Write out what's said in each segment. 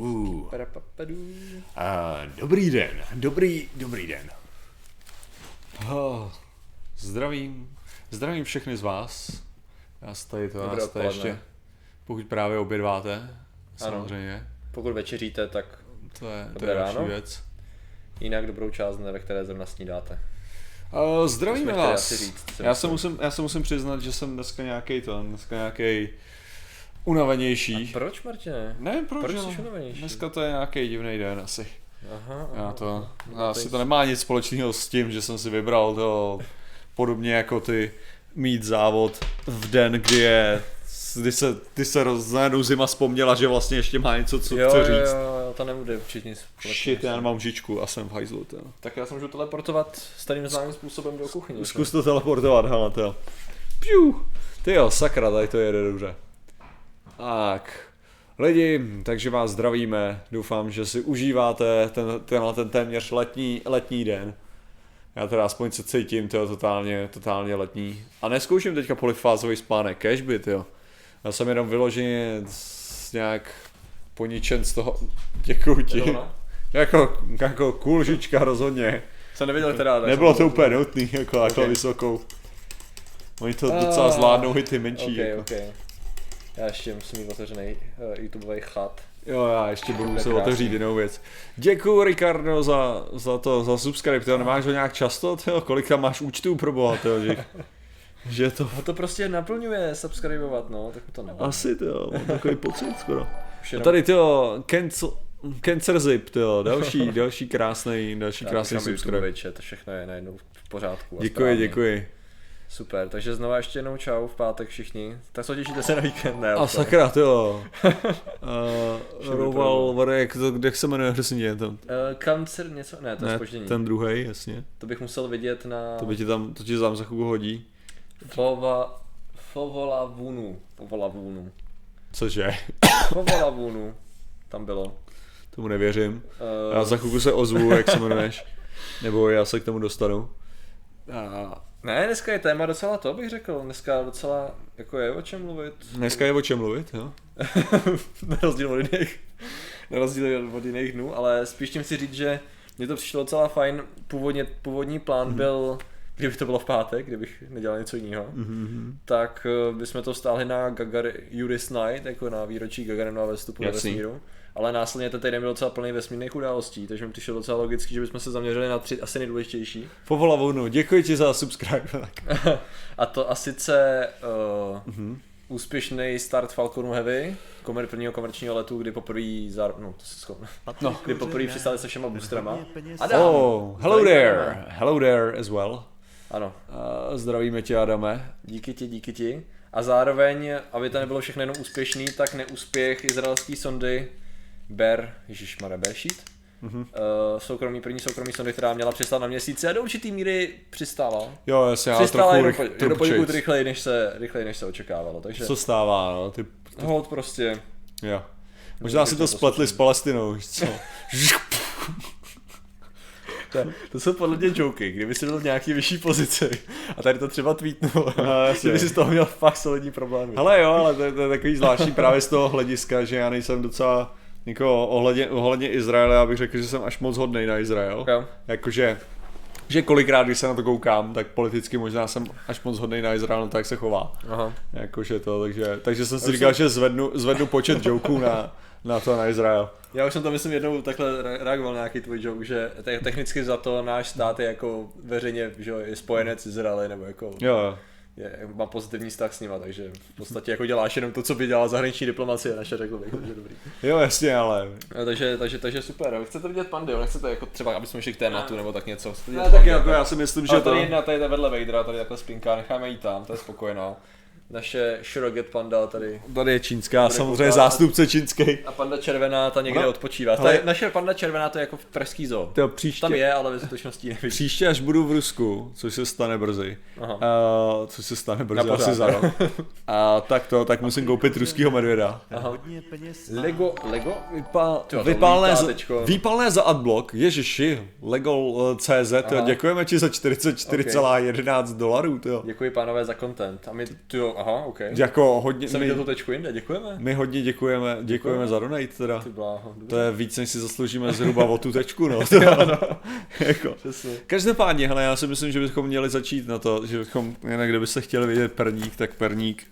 Uh. A dobrý den, dobrý, dobrý den. Oh, zdravím, zdravím všechny z vás. Já tady to, já Dobré se tady ještě, pokud právě obědváte, samozřejmě, Pokud večeříte, tak to je, to je další ráno. věc. jinak dobrou část dne, ve které zrovna snídáte. Uh, zdravíme chtěli vás. říct, já, se musím, já se musím přiznat, že jsem dneska nějaký to, dneska nějaký unavenější. Proč, Martine? Ne, proč, Proč jsi unavenější? Dneska to je nějaký divný den asi. Aha, Já aha. to, No, asi teď- to nemá nic společného s tím, že jsem si vybral to podobně jako ty mít závod v den, kdy je kdy se, kdy se roz, najednou zima vzpomněla, že vlastně ještě má něco, co jo, chce jo, říct. jo, jo, to nebude určitě nic. Shit, já nemám žičku a jsem v hajzlu. Tak já se můžu teleportovat starým známým způsobem do kuchyně. Zkus to teleportovat, hele, to. Piu. Ty jo, sakra, tady to jede dobře. Tak, lidi, takže vás zdravíme, doufám, že si užíváte ten, tenhle ten téměř letní, letní den. Já teda aspoň se cítím, to totálně, totálně letní. A neskouším teďka polifázový spánek, cashby, jo. Já jsem jenom vyloženě nějak poničen z toho, děkuji ti. Zrovna? Jako, jako cool žička rozhodně. Jsem neviděl teda. tak Nebylo to úplně nutný, jako takhle Ok. vysokou. Oni to docela zvládnou i ty menší. Ok, jako. ok. Já ještě musím mít otevřený uh, YouTubeový chat. Jo, já ještě budu To muset otevřít jinou věc. Děkuju, Ricardo, za, za to, za subscribe. Ty nemáš ho nějak často, tyjo? Kolik tam máš účtů pro boha, tyjo, že, že to... No to prostě naplňuje subscribovat, no, tak to nevadí. Asi, tyjo, mám takový pocit skoro. A tady, tyjo, cancel, Cancer Zip, tyjo, další, další krásný, další krásný YouTube subscribe. vyčet, to všechno je najednou v pořádku. a Děkuji, děkuji. Super, takže znova ještě jednou čau v pátek všichni. Tak se těšíte se na víkend, ne? A sakra, tyjo. Uh, Roval, jak, to, jak se jmenuje hrozně tam? Eh, Kancer něco? Ne, to je spoždění. ten druhý, jasně. To bych musel vidět na To by ti tam, to ti tam za chvilku hodí. Fova... Fovolavunu. Fovolavunu. Cože? Fovolavunu. Tam bylo. Tomu nevěřím. Uh, Já za chvilku se ozvu, jak se jmenuješ. Nebo já se k tomu dostanu. A Ne, dneska je téma docela to, bych řekl. Dneska docela, jako je o čem mluvit. dneska je o čem mluvit, jo? na rozdíl od jiných, na rozdíl od jiných dnů, ale spíš tím chci říct, že mně to přišlo docela fajn. Původně, původní plán Mhm. mm-hmm. byl, kdyby to bylo v pátek, kdybych nedělal něco jiného, Mhm. mm-hmm. tak eh, bychom to stáhli na Gagar Juris Night, jako na výročí Gagarinova vstupu do vesmíru. Ale následně ten týden byl docela plný vesmírných událostí, takže mi přišlo docela logicky, že bychom se zaměřili na tři asi nejdůležitější. Povolavunu, děkuji ti za subscribe. A to a sice uh, Mhm. mm-hmm. úspěšný start Falconu Heavy, komer, prvního komerčního letu, kdy poprvé zar... no, to se schopno. No. kdy poprvé přistáli se všema boostrama. Adam, Oh, hello there. Hello there as well. Ano, Uh, zdravíme tě, Adame. díky ti, díky ti. A zároveň, aby to nebylo všechno jenom úspěšný, tak neúspěch izraelské sondy Bear, ježišmarja, Bear Sheet, Mhm. mm-hmm. uh, soukromý, první soukromý sondy, která měla přistát na měsíci a do určitý míry přistála. Jo, jasně, ale Přistála trochu rych, poněkud čejc. rychleji, než se, rychleji, než se očekávalo. Takže Co stává, no, ty, hold prostě. jo. Možná si to spletli s Palestinou, co? To, to jsou podle mě joky, kdyby jsi byl v nějaký vyšší pozici a tady to třeba tweetnul, No, jasně. že by si z toho měl fakt solidní problémy. Hele jo, ale to, je- to je takový zvláštní právě z toho hlediska, že já nejsem docela jako ohledně, ohledně Izraele, já bych řekl, že jsem až moc hodnej na Izrael. Jo. Jakože, že kolikrát, když se na to koukám, tak politicky možná jsem až moc hodnej na Izrael, no tak se chová. Aha. Jakože to, takže, takže jsem si už říkal, jsem- že zvednu, zvednu počet joků na, na to na Izrael. Já už jsem to myslím jednou takhle re- reagoval na nějaký tvůj joke, že te- technicky za to náš stát je jako veřejně, že jo, je spojenec Izraele, nebo jako Jo, jo. Je, má pozitivní vztah s nima, takže v podstatě jako děláš jenom to, co by dělala zahraniční diplomacie naše, řekl bych, takže dobrý. Jo, jasně, ale... No, takže, takže, takže super, jo. chcete vidět pandy, jo? nechcete jako třeba, aby jsme šli k tématu nebo tak něco. Chcete Ne, tak jako jako- já si myslím, že Ale to... tady jedna, tady je vedle Vadera, tady takhle spinka, necháme jí tam, to je spokojená. Naše Shroget panda tady. Tady je čínská, Bude samozřejmě koukat. zástupce čínský. A panda červená, ta někde Aha. odpočívá. Ta Ale- je, naše panda červená, to je jako v pražský zoo. To příště, Tam je, ale ve skutečnosti nevidí. příště, až budu v Rusku, což se stane brzy, Aha. uh, což se stane Na brzy, pořád. asi za rok. A tak to, tak musím koupit ruskýho medvěda. Aha. Lego, Lego? Vypal, Tyjo, vypálné, za, výpalné za adblock, ježiši, Legol.cz, Aha. děkujeme ti za 44,11 dolarů, tyjo. Děkuji pánové za content. A my, tyjo, aha, ok. Jako hodně, Jsem viděl tu tečku jinde, děkujeme. my hodně děkujeme, děkujeme Děkujeme. za donate teda. Ty bláho. To je víc, než si zasloužíme zhruba o tu tečku, no. To, jako. Přesně. Každopádně, hele, já si myslím, že bychom měli začít na to, že bychom, jinak kdybyste chtěli vidět perník, tak perník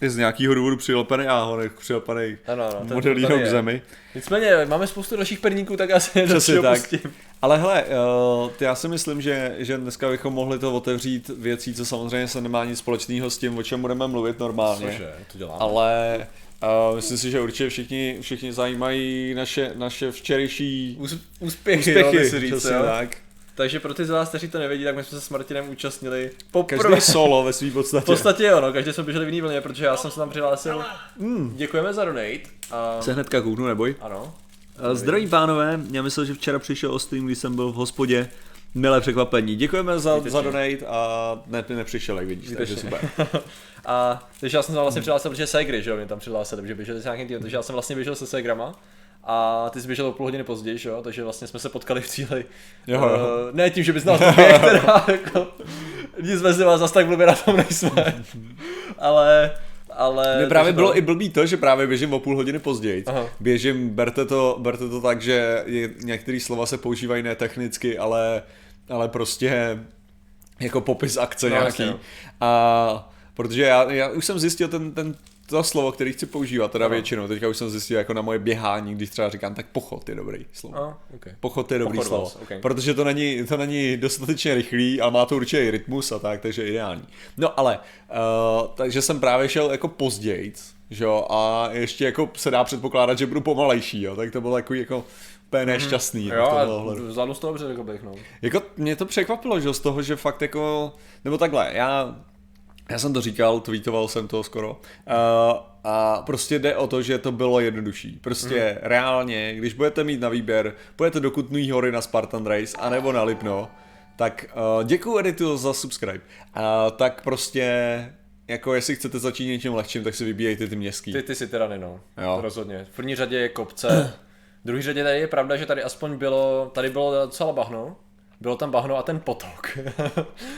je z nějakého důvodu přilepený áhonek, přilepený Ano, tady k je. Nicméně, máme spoustu dalších perníků, tak já se Přesně dalšího tak. pustím. Ale hele, uh, já si myslím, že, že dneska bychom mohli to otevřít věcí, co samozřejmě se nemá nic společného s tím, o čem budeme mluvit normálně. Cože, to děláme. Ale uh, myslím si, že určitě všichni, všichni zajímají naše, naše včerejší Ús- úspěchy, úspěchy, jo, si říct, přesně jo. tak. Takže pro ty z vás, kteří to nevědí, tak my jsme se s Martinem účastnili poprvé. Každý solo ve svý V podstatě. podstatě jo, no, každý jsme běželi v jiný vlně, protože já jsem se tam přihlásil. Děkujeme za donate. A... Se hnedka kouknu, neboj. Ano. Zdraví pánové, já myslel, že včera přišel o stream, když jsem byl v hospodě. Milé překvapení. Děkujeme za, Výtečně. za donate a ne, nepřišel, jak vidíš, takže Výtečně. super. A takže já jsem se vlastně přihlásil, protože Segry, že jo, mě tam přihlásil, takže běželi s nějakým týmem, takže já jsem vlastně běžel se Segrama. A ty jsi běžel o půl hodiny později, že jo? takže vlastně jsme se potkali v cíli. Jo, jo. Uh, ne tím, že bys nás poběh, teda, jako, nic mezi vás zas tak blbě na tom nejsme. ale, ale... Mně právě bylo to- i blbý to, že právě běžím o půl hodiny později. Aha. Běžím, berte to, berte to tak, že některé slova se používají ne technicky, ale, ale prostě jako popis akce No, nějaký. jasně, no. A protože já, já už jsem zjistil ten, ten to slovo, který chci používat, teda No. většinou. Teďka už jsem zjistil jako na moje běhání, když třeba říkám, tak pochod je dobrý slovo. A, okay. Pochod je dobrý Pochod slovo, vás, ok. protože to není, to není dostatečně rychlý, ale má to určitě rytmus a tak, takže ideální. No ale, uh, takže jsem právě šel jako později, že jo, a ještě jako se dá předpokládat, že budu pomalejší, jo, tak to bylo takový jako úplně nešťastný. Mhm. Jo, v tomhle a ohledu. zvládnu z toho bych, no. Jako mě to překvapilo, že z toho, že fakt jako, nebo takhle, já, já jsem to říkal, tweetoval jsem to skoro, uh, a prostě jde o to, že to bylo jednodušší. Prostě mm. reálně, když budete mít na výběr, půjdete do Kutný hory na Spartan Race, anebo na Lipno, tak uh, děkuji Editu za subscribe, uh, tak prostě jako jestli chcete začít něčím lehčím, tak si vybíjejte ty městský. Ty, ty si tyrany, no. Jo. Rozhodně. V první řadě je kopce. V druhé řadě tady je pravda, že tady aspoň bylo, tady bylo docela bahno. Bylo tam bahno a ten potok.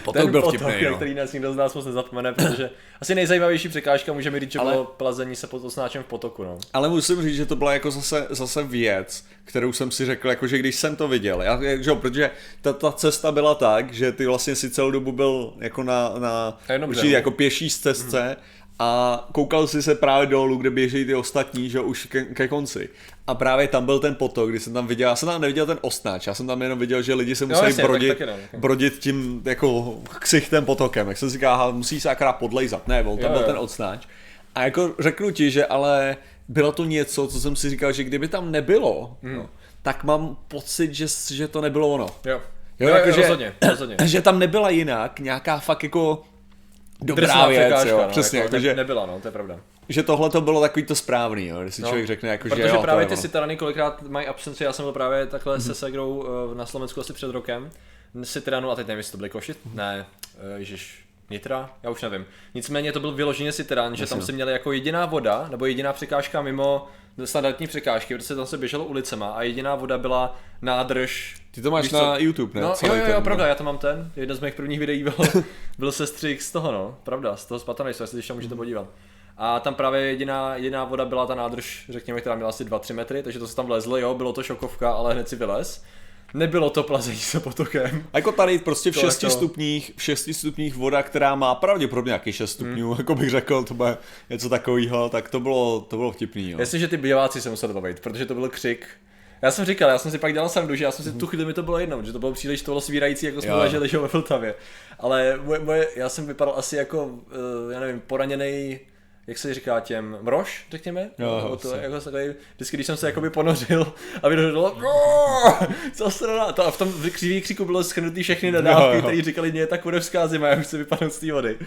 Potok ten byl potok, vtipný, no. který nás nikdo z nás moc nezapomene, protože asi nejzajímavější překážka můžeme říct, že Ale- bylo plazení se pod osnáčem v potoku, no. Ale musím říct, že to byla jako zase, zase věc, kterou jsem si řekl, jako že když jsem to viděl, já, že jo, protože ta, ta cesta byla tak, že ty vlastně si celou dobu byl jako na, na určitě jako pěší stezce a koukal si se právě dolů, kde běžejí ty ostatní, že už ke, ke konci. A právě tam byl ten potok, kdy jsem tam viděl, já jsem tam neviděl ten ostnáč, já jsem tam jenom viděl, že lidi se musí jasně, tak brodit, taky ne, taky. brodit tím jako ksichtem potokem. Jak jsem si říkal, musí se akorát podlejzat. Ne, byl tam Jo, byl jo. ten odsnáč. A jako řeknu ti, že ale bylo to něco, co jsem si říkal, že kdyby tam nebylo, Hmm. no, tak mám pocit, že, že to nebylo ono. Jo. Jo, Jo, jako, jo, že- rozhodně, rozhodně. Že tam nebyla jinak nějaká fakt jako dobrá věc, překážka, jo, no, přesně, jako jako, že, nebyla, no, to je pravda. že tohle to bylo takový to správný, jo, když si No, člověk řekne, jako, Protože že jo, právě ty sitarany kolikrát mají absenci, já jsem byl právě takhle se Segrou eh, na Slovensku asi před rokem, sitaranu, a teď nevím, jestli to byly Košit, ne, eh, ježiš, Nitra, já už nevím. Nicméně to byl vyloženě sitiran, že tam no. si měli jako jediná voda, nebo jediná překážka mimo standardní překážky, protože tam se běželo ulicema a jediná voda byla nádrž. Ty to máš Víš na co? YouTube, ne? No, jo, Celý jo, ten, jo, no. pravda, já to mám ten. Jedno z mých prvních videí byl, byl sestřih z toho, no, pravda, z toho Spartan Race, jestli ještě můžete podívat. A tam právě jediná, jediná voda byla ta nádrž, řekněme, která měla asi 2-3 metry, takže to se tam vlezlo, jo, bylo to šokovka, ale hned si vylez. Nebylo to plazení se potokem. A jako tady prostě v To 6 jako- stupních, v 6 stupních voda, která má pravděpodobně nějaký 6 stupňů, Hmm. jako bych řekl, to bude něco takového, tak to bylo, to bylo vtipný, jo. Jestliže ty běváci se museli bavit, protože to byl křik. Já jsem říkal, já jsem si pak dělal srandu, že já jsem si tu chvíli mi to bylo jedno, že to bylo příliš to bylo svírající, jako jsme Jo. leželi že ve Vltavě. Ale moje, moje, já jsem vypadal asi jako, uh, já nevím, poraněný jak se říká těm, mrož, řekněme? Jo, jo, O to, jako takový, vždycky, když jsem se jakoby ponořil a vydořilo, co strana, to a v tom křivý křiku bylo schrnutý všechny nadávky, které říkali, mě je tak vodevská zima, já už chci vypadnout z té vody.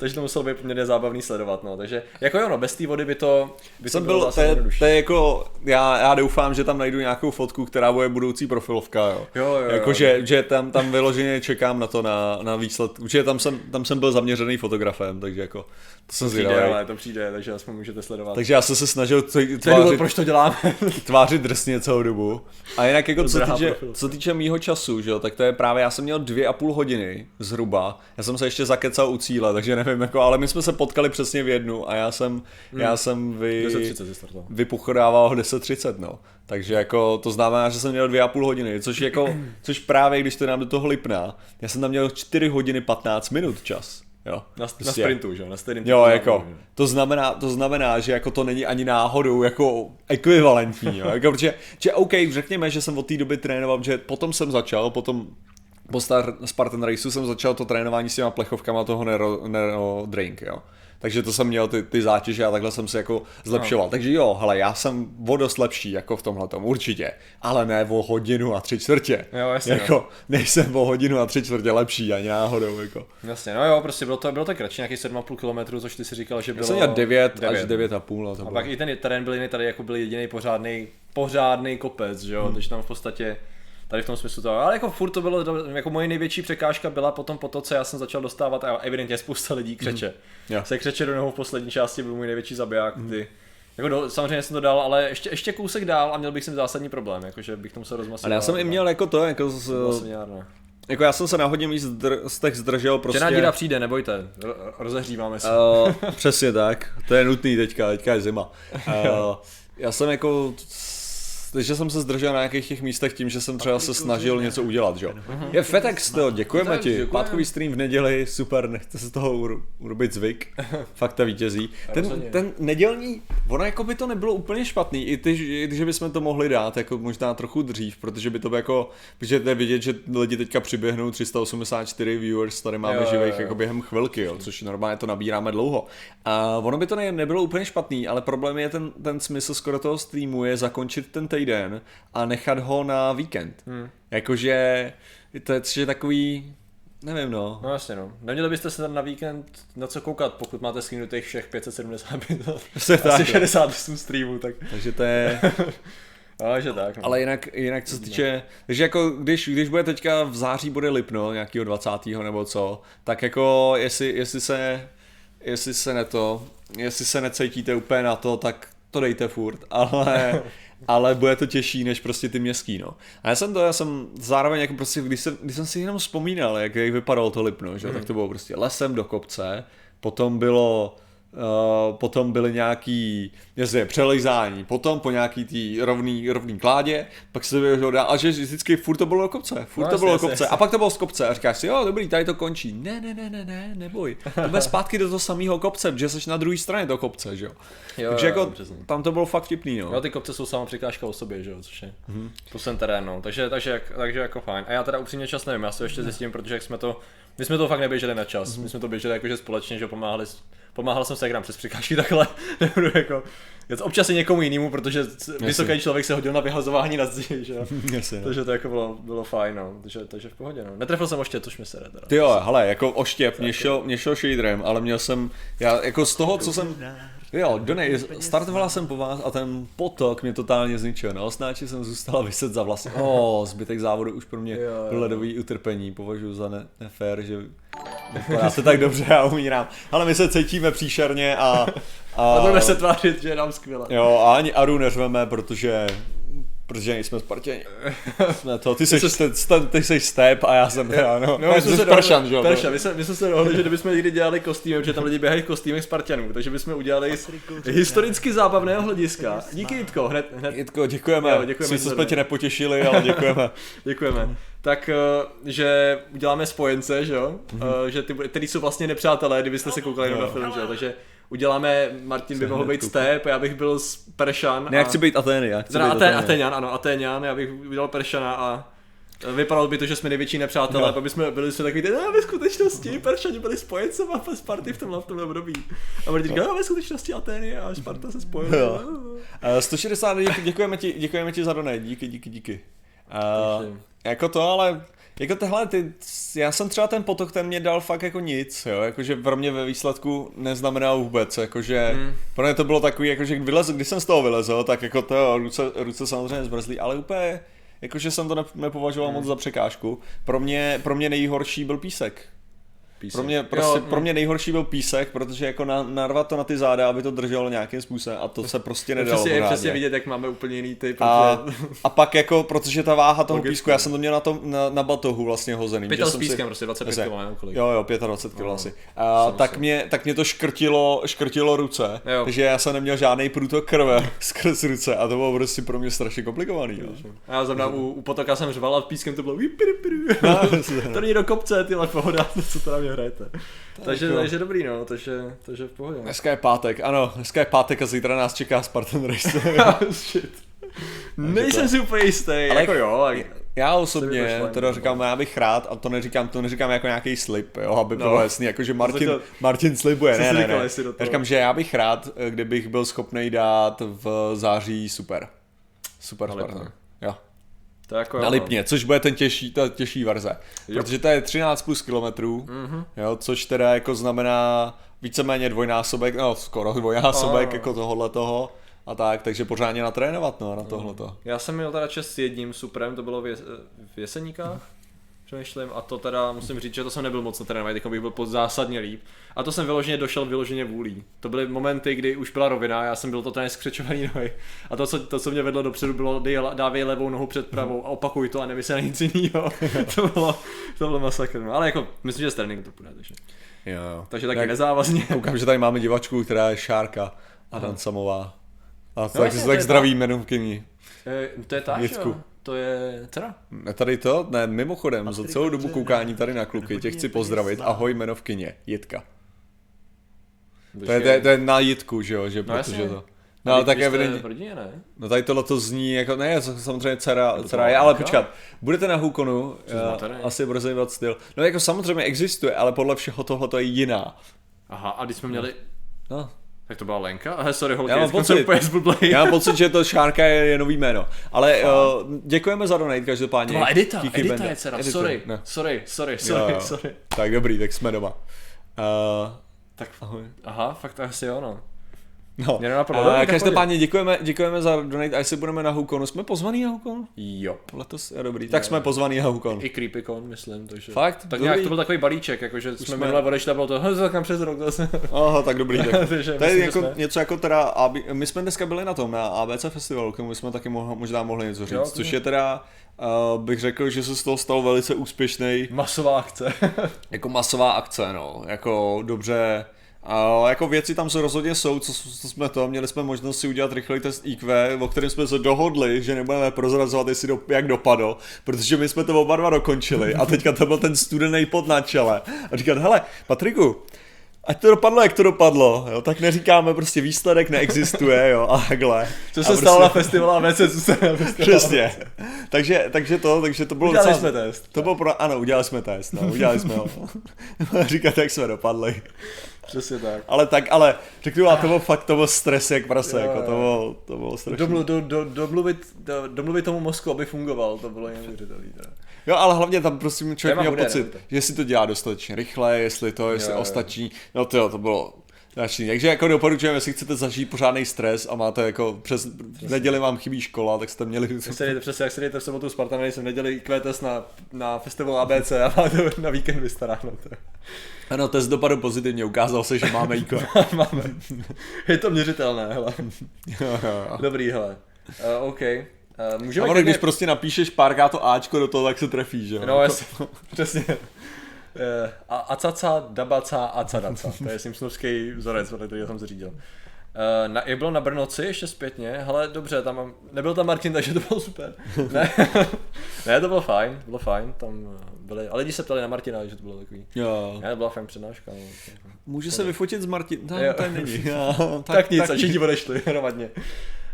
Takže to muselo být poměrně zábavný sledovat, no. Takže jako jo, no, bez té vody by to, by to bylo byl, zase to to je jako, já, já doufám, že tam najdu nějakou fotku, která bude budoucí profilovka, jo. Jo, jo, jo. Jako, že, že tam, tam vyloženě čekám na to, na, na výsled. Určitě tam jsem, tam jsem byl zaměřený fotografem, takže jako, to jsem přijde, zvědavý. ale to přijde, takže aspoň můžete sledovat. Takže já jsem se snažil to důvod, tvářit, proč to děláme. tvářit drsně celou dobu. A jinak jako co týče, co týče mýho času, že jo, tak to je právě, já jsem měl dvě a půl hodiny zhruba. Já jsem se ještě zakecal u cíle, takže nevím, nevím, jako, ale my jsme se potkali přesně v jednu a já jsem, hmm. já jsem vy, 10.30 jsi startoval. vypochodával 10.30, no. Takže jako to znamená, že jsem měl dvě a půl hodiny, což jako, což právě, když to nám do toho lipná, já jsem tam měl 4 hodiny 15 minut čas. Jo, Na, na Prostě- sprintu, že jo? Na sprintu. Jo, jako, to znamená, to znamená, že jako to není ani náhodou jako ekvivalentní, jo, jako, protože, že OK, řekněme, že jsem od té doby trénoval, že potom jsem začal, potom po Star, Spartan Raceu jsem začal to trénování s těma plechovkama toho Nero, Nero Drink, jo. Takže to jsem měl ty, ty zátěže a takhle jsem se jako zlepšoval. No. Takže jo, hele, já jsem o dost lepší jako v tomhle určitě, ale ne o hodinu a tři čtvrtě. Jo, jasně, Jako, nejsem o hodinu a tři čtvrtě lepší ani náhodou, jako. Jasně, no jo, prostě bylo to, bylo to kratší, nějakých 7,5 km, což ty si říkal, že bylo... Já jsem měl 9, 9 až 9 a půl. A, to A bylo. pak i ten terén byl jiný, tady jako byl jediný pořádný, pořádný kopec, že jo, hmm. takže tam v podstatě tady v tom smyslu to, ale jako furt to bylo, jako moje největší překážka byla potom po to, co já jsem začal dostávat a evidentně spousta lidí křeče. Jo. Se křeče do nohou v poslední části byl můj největší zabiják, ty. Jako do, samozřejmě jsem to dal, ale ještě, ještě kousek dál a měl bych s tím zásadní problém, jakože bych to musel rozmasovat. Ale já jsem i měl jako to, jako, z, Vlastně, jako já jsem se na hodně míst zdr, z těch zdržel prostě. Černá díra přijde, nebojte, ro- rozehříváme se. Uh, přesně tak, to je nutný teďka, teďka je zima. Uh, já jsem jako, takže jsem se zdržel na nějakých těch místech tím, že jsem třeba se snažil něco udělat, že jo. Je FedEx, to, děkujeme FedEx, ti, pátkový stream v neděli, super, nechte se z toho uro- urobit zvyk, fakta vítězí. Ten, ten nedělní, ono jako by to nebylo úplně špatný, i, ty, i když bychom to mohli dát, jako možná trochu dřív, protože by to by jako, protože to je vidět, že lidi teďka přiběhnou 384 viewers, tady máme Jo, jo, živých jo. jako během chvilky, jo, což normálně to nabíráme dlouho. A ono by to ne, nebylo úplně špatný, ale problém je ten, ten smysl skoro toho streamu je zakončit ten týden a nechat ho na víkend. Hmm. Jakože to je, je takový, nevím no. No jasně no. Neměli byste se tam na víkend na co koukat, pokud máte screenutých všech 575, Přesně tak, asi no. 68 streamů, tak. Takže to je, No, že tak. No. ale jinak, jinak co se týče, takže jako když, když bude teďka v září bude Lipno, nějakého 20. nebo co, tak jako jestli, jestli se, jestli se ne to, jestli se necítíte úplně na to, tak to dejte furt, ale, ale bude to těžší než prostě ty městský, no. A já jsem to, já jsem zároveň jako prostě, když jsem, když jsem si jenom vzpomínal, jak, jak vypadalo to Lipno, že, mm. tak to bylo prostě lesem do kopce, potom bylo Uh, potom byly nějaký jasně, přelejzání, potom po nějaký tý rovný, rovný kládě, pak se to dál, a že vždycky furt to bylo do kopce, furt No, to bylo do jasně, kopce, jasně. a pak to bylo z kopce a říkáš si, jo, dobrý, tady to končí. Ne, ne, ne, ne, ne, neboj. To bude zpátky do toho samého kopce, protože jsi na druhé straně toho kopce, že jo. Jo, Takže jo, jako přesně. tam to bylo fakt vtipný, no. Jo, ty kopce jsou sama překážka o sobě, že jo, což je Mhm. mm-hmm. plus ten terén, no. Takže, takže, takže jako fajn. A já teda upřímně čas nevím, já to ještě zjistím, protože jak jsme to, my jsme to fakt neběželi na čas, Mhm. my jsme to běželi jakože společně, že pomáhali, pomáhal jsem se hrám přes překážky takhle, nebudu jako, je občas i někomu jinému, protože vysoký člověk se hodil na vyhazování na zdi, že jo. Jasně, no. Takže to jako bylo, bylo fajn, no. Takže, takže v pohodě, no. Netrefil jsem ještě, což mi sere teda. Ty jo, hele, jako oštěp, mě šel, mě šel shaderem, ale měl jsem, já jako z toho, co jsem, jo, Donej, startovala jsem po vás a ten potok mě totálně zničil, na osnáči jsem zůstala vyset za vlasy, o, zbytek závodu už pro mě Jo, jo. ledový utrpení, považuji za ne, nefér, že vypadá se tak dobře a umírám, ale my se cítíme příšerně a, a, A budeme se tvářit, že je nám skvěle. jo, a ani Aru neřveme, protože Protože nejsme Spartěni. Jsme to, ty jsi, ty, ty, ty jsi step a já jsem teda, no. No, my jsme se Pršan, že jo? Perša, my, jsme, my jsme se dohodli, že kdybychom někdy dělali kostýmy, protože tam lidi běhají v kostýmech Spartanů, takže bychom udělali z historicky zábavného hlediska. Díky Jitko, hned, hned Jitko, děkujeme. Jo, děkujeme Sice jsme tě nepotěšili, ale děkujeme. děkujeme. Tak, eh, že uděláme spojence, že jo, Eh, že ty, který jsou vlastně nepřátelé, kdybyste se koukali jenom na film, že jo, takže uděláme, Martin by mohl být Step, já bych byl z Peršan. Ne, já a- chci být Atény, já chci být Aten, Atény. Ateňan, ano, Ateňan, já bych udělal Peršana a vypadalo by to, že jsme největší nepřátelé, no. aby jsme byli si takový, ne, ve skutečnosti Peršani byli spojenci a Sparty v tomhle, v tomhle období. A Martin říká, no, ve skutečnosti Atény a Sparta se spojili. Jo. Uh, 160, děk, děkujeme ti, děkujeme ti za donate, díky, díky, díky. Uh, jako to, ale jako tehle, ty, já jsem třeba ten potok, ten mě dal fakt jako nic, jo, jakože pro mě ve výsledku neznamená vůbec, jakože Hmm. pro mě to bylo takový, jakože vylez, když jsem z toho vylezl, tak jako to ruce, ruce samozřejmě zmrzlý, ale úplně, jakože jsem to ne, nepovažoval moc za překážku. Pro mě, pro mě nejhorší byl písek. Písek. Pro mě, prostě, Jo, pro mě nejhorší byl písek, protože jako na, narvat to na ty záda, aby to drželo nějakým způsobem a to se prostě nedalo Přesně, je přesně vidět, jak máme úplně jiný typ. A, protože- a pak jako, protože ta váha toho Logicky. písku, já jsem to měl na, tom, na, na batohu vlastně hozený. Pytel že s pískem, prostě 25 Jasně. kg, nebo kolik. Jo, jo, 25 kg No, asi. A, jsem tak, mě, tak mě to škrtilo, škrtilo ruce, Jo. takže já jsem neměl žádný průtok krve skrz ruce a to bylo prostě pro mě strašně komplikovaný. No. A já zrovna u, u potoka jsem řval a pískem to bylo. No, to není do kopce, tyhle pohoda, co to na mě hrajete. Takže, jo. takže dobrý no, takže, takže v pohodě. Dneska je pátek, ano, dneska je pátek a zítra nás čeká Spartan Race. Shit. Nejsem si úplně jistý, ale jako jo. jak- Já osobně, teda no. říkám, já bych rád, a to neříkám, to neříkám jako nějaký slib, jo, aby No. bylo jasný, jako že Martin, to- Martin slibuje, ne, ne, ne. Já říkám, že já bych rád, eh, kdybych byl schopný dát v září super. Super Spartan. To jako Na no. Lipně, což bude ten těžší, ta těžší verze. Jo. Protože to je 13 plus kilometrů, Mhm. jo, což teda jako znamená víceméně dvojnásobek, no skoro dvojnásobek jako tohohle toho a tak, takže pořádně natrénovat no, na tohleto. Já jsem měl teda čest s jedním suprem, to bylo v, jes, v Jeseníkách, přemýšlím, a to teda musím říct, že to jsem nebyl moc natrénovaný, teď bych byl pod zásadně líp. A to jsem vyloženě došel vyloženě vůlí. To byly momenty, kdy už byla rovina, já jsem byl totálně skřečovaný nohy. A to, co, to, co mě vedlo dopředu, bylo dávej levou nohu před pravou a opakuj to a nemyslí na nic jiného. to, bylo, to bylo masakr. No, ale jako, myslím, že z tréninku to půjde, takže, Jo, jo. takže taky Tak- nezávazně. Koukám, že tady máme divačku, která je Šárka Adam Samová. A tak, jasně, tak, to je tak zdraví jménem kyní. Eh, to je ta, Jitku. jo? To je dcera. Tady to, ne, mimochodem, za Patrik celou dobu koukání tady na kluky, tě chci pozdravit. má. Ahoj, jmenovkyně, Jitka. To je, to, je, to je na Jitku, že jo, že No protože jasně. to. No, ale tak evidentně, rodině, ne? no tady tohle to zní jako, ne, samozřejmě dcera, to dcera je, ale počkat, budete na Hukonu, uh, asi brzy styl. No jako samozřejmě existuje, ale podle všeho tohle to je jiná. Aha, a když jsme měli... No, Tak to byla Lenka? Aha, sorry, holky, Já mám pocit. úplně. Já mám pocit, že to Šárka je, je nový jméno. Ale uh, děkujeme za donate každopádně. To byla Edita, Díky Edita je dcera, Edita, sorry, ne. sorry, sorry, Jo, sorry, jo. sorry. Tak dobrý, tak jsme doma. Uh, Tak, ahoj. aha, fakt asi jo, no. No, Mě nenapadlo. a tak každopádně děkujeme, děkujeme za donate, a jestli budeme na Hukonu, jsme pozvaný na Hukon? Jo. Letos je dobrý, tak jsme pozvaný na Hukon. I Creepycon, myslím, takže... Fakt? Tak Dobrý. nějak to byl takový balíček, jakože jsme, jsme- minule odešli a bylo to, hm, to kam přes rok, to se... Aha, tak dobrý, tak. Takže To je jako jsme- něco jako teda, AB, my jsme dneska byli na tom, na ABC festivalu, k tomu jsme taky mohli, možná mohli něco říct, Jo, což je teda, uh, bych řekl, že se z toho stal velice úspěšný Masová akce. jako masová akce, no, jako dobře, a jako věci tam se rozhodně jsou, co, co jsme to, měli jsme možnost si udělat rychlý test IQ, o kterém jsme se dohodli, že nebudeme prozrazovat, jestli do, jak dopadlo, protože my jsme to oba dva dokončili a teďka to byl ten studený pod na čele. A říkat, hele, Patriku, ať to dopadlo, jak to dopadlo, jo, tak neříkáme prostě výsledek neexistuje, jo, a takhle. Co A se stalo na festivalu ABC, co se na festivalu Přesně. takže, takže to, takže to bylo Udělali docela- jsme test. To bylo pro, ano, udělali jsme test, no, udělali jsme ho. Říkat, jak jsme dopadli. Přesně tak. Ale tak, ale řeknu vám, to byl fakt, to byl stres jak prase, Jo, jako to bylo, to bylo strašné. Domlu, do, do, domluvit, do, domluvit tomu mozku, aby fungoval, to bylo neuvěřitelné. Jo, ale hlavně tam prostě člověk měl pocit, nebojte. že si to dělá dostatečně rychle, jestli to, jestli Jo, jo. ostatní, no to jo, to bylo strašný. Takže jako doporučujeme, jestli chcete zažít pořádný stres a máte jako přes neděli vám chybí škola, tak jste měli Jak se jdete, přesně, jak se jdete v sobotu Spartan, jsem neděli IQ test na, na festival ABC a máte na víkend vystaráno. to. Ano, test dopadl pozitivně, ukázal se, že máme IQ. Máme. Je to měřitelné, hele. Jo, jo, jo. Dobrý, hele. Uh, OK. Uh, A můžeme ono, klidně- když prostě napíšeš párkrát to Ačko do toho, tak se trefíš, že jo? No, jasně, přesně. Uh, a acaca, dabaca, acadaca. To je simpsonovský vzorec, kterého jsem se řídil. Uh, na, jak bylo na Brnoci ještě zpětně, hele dobře, tam mám, nebyl tam Martin, takže to bylo super. ne, ne, to bylo fajn, bylo fajn, tam eh, byli, ale lidi se ptali na Martina, že to bylo takový. Jo. Ne, to byla fajn přednáška. No. Může se vyfotit s Martinem? No, to není. Jo, Tak, tak nic, a všichni odešli hromadně.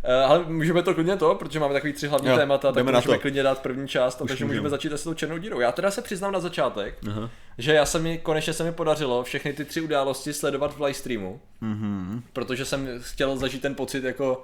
Uh, ale můžeme to klidně to, protože máme takový tři hlavní Jo, témata, tak můžeme to. klidně dát první část, a takže můžeme. můžeme začít asi tou černou dírou. Já teda se přiznám na začátek, Aha. že já se mi, konečně se mi podařilo všechny ty tři události sledovat v livestreamu, Mhm. protože jsem chtěl zažít ten pocit jako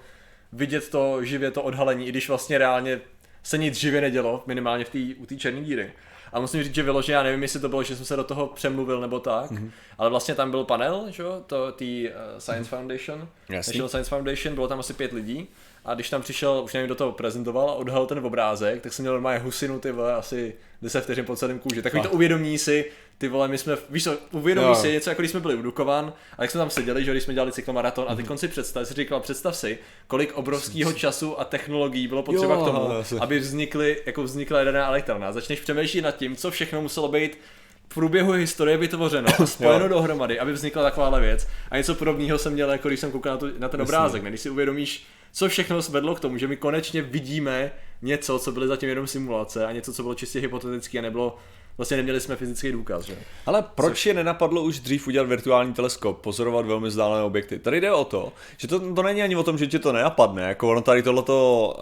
vidět to živě, to odhalení, i když vlastně reálně se nic živě nedělo, minimálně v tý, u té černé díry. A musím říct, že vyloženě, já nevím, jestli to bylo, že jsem se do toho přemluvil nebo tak, Mhm. mm-hmm. ale vlastně tam byl panel, že jo, to tý uh, Science Foundation, Jasný. National Science Foundation, bylo tam asi pět lidí a když tam přišel, už nevím, kdo to prezentoval a odhalil ten obrázek, tak jsem měl normálně husinu ty vole, asi 10 vteřin po celém kůži. Takový to Fakt. uvědomění si, ty vole, my jsme, víš co, uvědomíš Jo. si něco, jako když jsme byli u Dukovan, a jak jsme tam seděli, že když jsme dělali cyklomaraton Mhm. a ty konci představ, si říkal, představ si, kolik obrovského času a technologií bylo potřeba Jo, k tomu, jasně. aby vznikly, jako vznikla jaderná elektrárna. Začneš přemýšlet nad tím, co všechno muselo být v průběhu historie vytvořeno a spojeno dohromady, aby vznikla takováhle věc. A něco podobného jsem měl, jako když jsem koukal na, to, na ten obrázek, ne? když si uvědomíš, co všechno vedlo k tomu, že my konečně vidíme něco, co byly zatím jenom simulace a něco, co bylo čistě hypotetické a nebylo, vlastně neměli jsme fyzický důkaz, že? Ale proč je nenapadlo už dřív udělat virtuální teleskop, pozorovat velmi vzdálené objekty? Tady jde o to, že to, to není ani o tom, že ti to nenapadne, jako ono tady tohleto...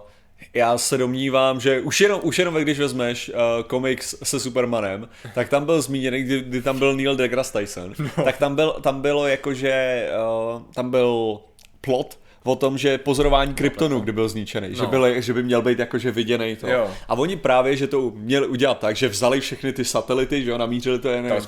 Uh, já se domnívám, že už jenom, už jenom když vezmeš uh, komiks se Supermanem, tak tam byl zmíněný, kdy, kdy tam byl Neil deGrasse Tyson, no. tak tam, byl, tam bylo jakože, uh, tam byl plot, o tom, že pozorování kryptonu, kdy byl zničený, no. že, No. byl, že by měl být jakože viděný to. Jo. A oni právě, že to měli udělat tak, že vzali všechny ty satelity, že jo, namířili to jen Tak.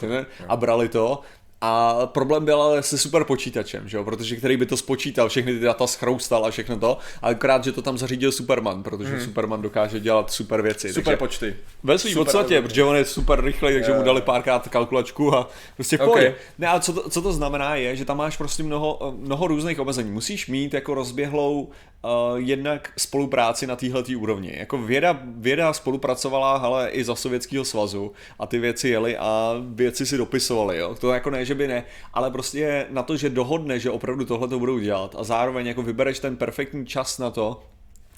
a brali to. A problém byl ale se super počítačem, že jo, protože který by to spočítal, všechny ty data schroustal a všechno to, ale akorát, že to tam zařídil Superman, protože hmm. Superman dokáže dělat super věci. Super takže počty. ve svým podstatě, protože on je super rychlej, takže Jo, mu dali párkrát kalkulačku a prostě v Ok. pohodě. Ne, a co to, co to znamená je, že tam máš prostě mnoho, mnoho různých omezení. Musíš mít jako rozběhlou uh, jednak spolupráci na téhle úrovni. Jako věda, věda spolupracovala ale i za Sovětského svazu a ty věci jeli a věci si dopisovali. Jo? To jako ne, že by ne, ale prostě na to, že dohodne, že opravdu tohle to budou dělat a zároveň jako vybereš ten perfektní čas na to,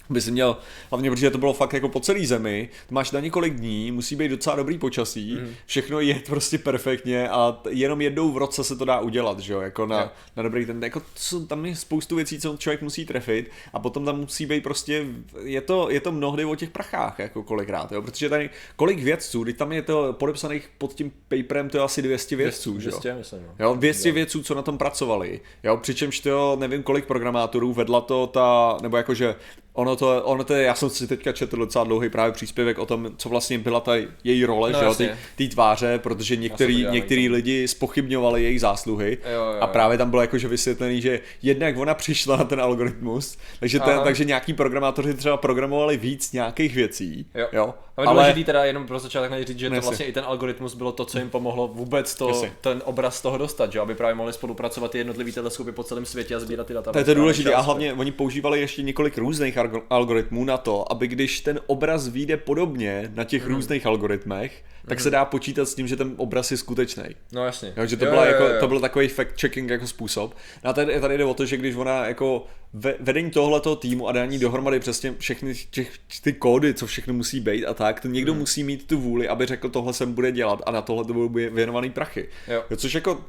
by si měl, hlavně protože to bylo fakt jako po celý zemi, máš na několik dní, musí být docela dobrý počasí, mm. všechno je prostě perfektně a jenom jednou v roce se to dá udělat, že jo, jako na, Jo. na dobrý ten, jako co, tam je spoustu věcí, co člověk musí trefit a potom tam musí být prostě, je to, je to mnohdy o těch prachách, jako kolikrát, jo, protože tady, kolik vědců, teď tam je to podepsaných pod tím paperem, to je asi 200 vědců, že jo. 200, myslím, no. Jo, 200 vědců, co na tom pracovali. Jo, přičemž to nevím kolik programátorů vedla to ta, nebo jakože ono to, ono to je, já jsem si teďka četl docela dlouhý právě příspěvek o tom, co vlastně byla ta její role, No, že ty, tváře, protože některý, některý lidi spochybňovali její zásluhy Jo, jo, a jo. právě tam bylo jakože vysvětlený, že jednak ona přišla na ten algoritmus, takže, ten, Aha. takže nějaký programátoři třeba programovali víc nějakých věcí, Jo. jo Ale, ale důležitý teda jenom pro začátek najít říct, že to vlastně i ten algoritmus bylo to, co jim pomohlo vůbec to, Jasně. ten obraz toho dostat, že? aby právě mohli spolupracovat ty jednotlivý teleskopy po celém světě a sbírat ty data. To je to důležité a hlavně oni používali ještě několik různých algo- algoritmů na to, aby když ten obraz vyjde podobně na těch Mhm. různých algoritmech, tak se dá počítat s tím, že ten obraz je skutečný. No jasně. Jo, že to, Jo, byla jo, jako, jo, jo. to byl takový fact-checking jako způsob. No a tady, tady jde o to, že když ona jako ve, vedení tohletoho týmu a dání dohromady přesně všechny těch, ty kódy, co všechno musí být a tak, to někdo Hmm. musí mít tu vůli, aby řekl, tohle se bude dělat a na tohle to budou věnovaný prachy. Jo. Jo, což jako